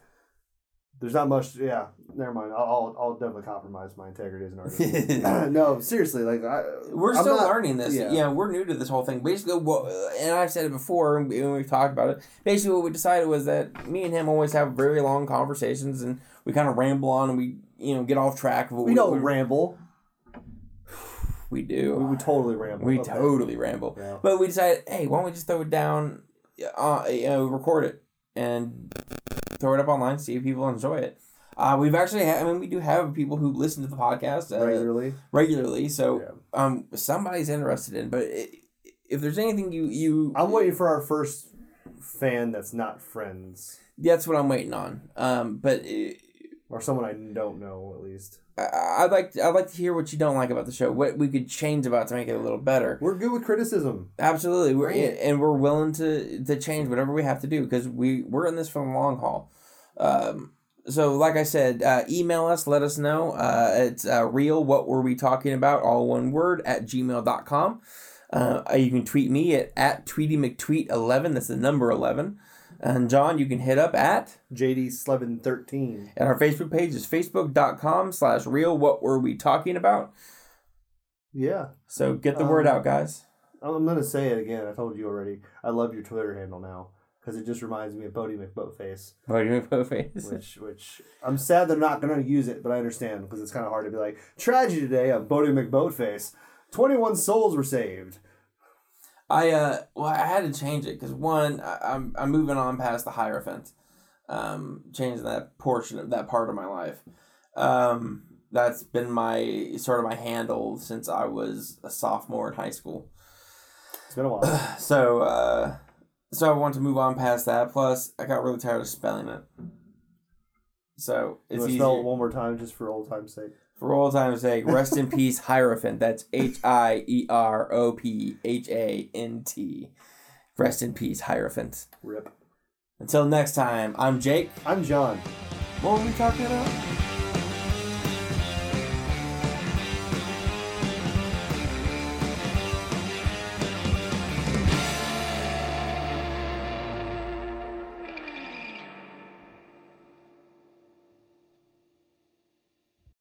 There's not much. Yeah, never mind. I'll I'll, I'll definitely compromise my integrity as an artist. no, seriously, like I, We're I'm still not- learning this. yeah. Yeah. we're new to this whole thing. Basically, what, and I've said it before, and we- and we've talked about it. Basically, what we decided was that me and him always have very long conversations, and we kind of ramble on, and we you know get off track of what we don't ramble. we We, do. we totally ramble. We Okay. totally ramble. Yeah. But we decided, hey, why don't we just throw it down, uh, you know, record it and throw it up online, see if people enjoy it. Uh, we've actually, ha- I mean, we do have people who listen to the podcast uh, regularly. regularly, so Yeah. um somebody's interested in but i if there's anything you you I'm waiting for our first fan that's not friends that's what i'm waiting on um but uh, or someone I don't know at least. I'd like to, i'd like to hear what you don't like about the show what we could change about to make it a little better We're good with criticism. absolutely we're Bring it. and we're willing to to change whatever we have to do because we we're in this for the long haul um so like i said uh, email us let us know uh, it's uh, real what were we talking about all one word at gmail.com uh, you can tweet me at, at tweety mctweet 11 that's the number 11 and john you can hit up at JD Slevin thirteen. and our facebook page is facebook.com slash real what were we talking about Yeah. so get the word Um, out guys I'm gonna say it again. I told you already. I love your Twitter handle now because it just reminds me of Boaty McBoatface, what do you put face which which I'm sad they're not gonna use it, but I understand because it's kind of hard to be like tragedy today on Boaty McBoatface. Twenty one souls were saved. I uh well I had to change it because one I, I'm I'm moving on past the hierophant, um changing that portion of that part of my life, um that's been my sort of my handle since I was a sophomore in high school. It's been a while. So uh so I want to move on past that. Plus I got really tired of spelling it. So You it's easier spell it one more time just for old time's sake? For all time's sake. Rest in peace, hierophant. That's H I E R O P H A N T. Rest in peace, hierophant. Rip. Until next time, I'm Jake. I'm John. What were we talking about?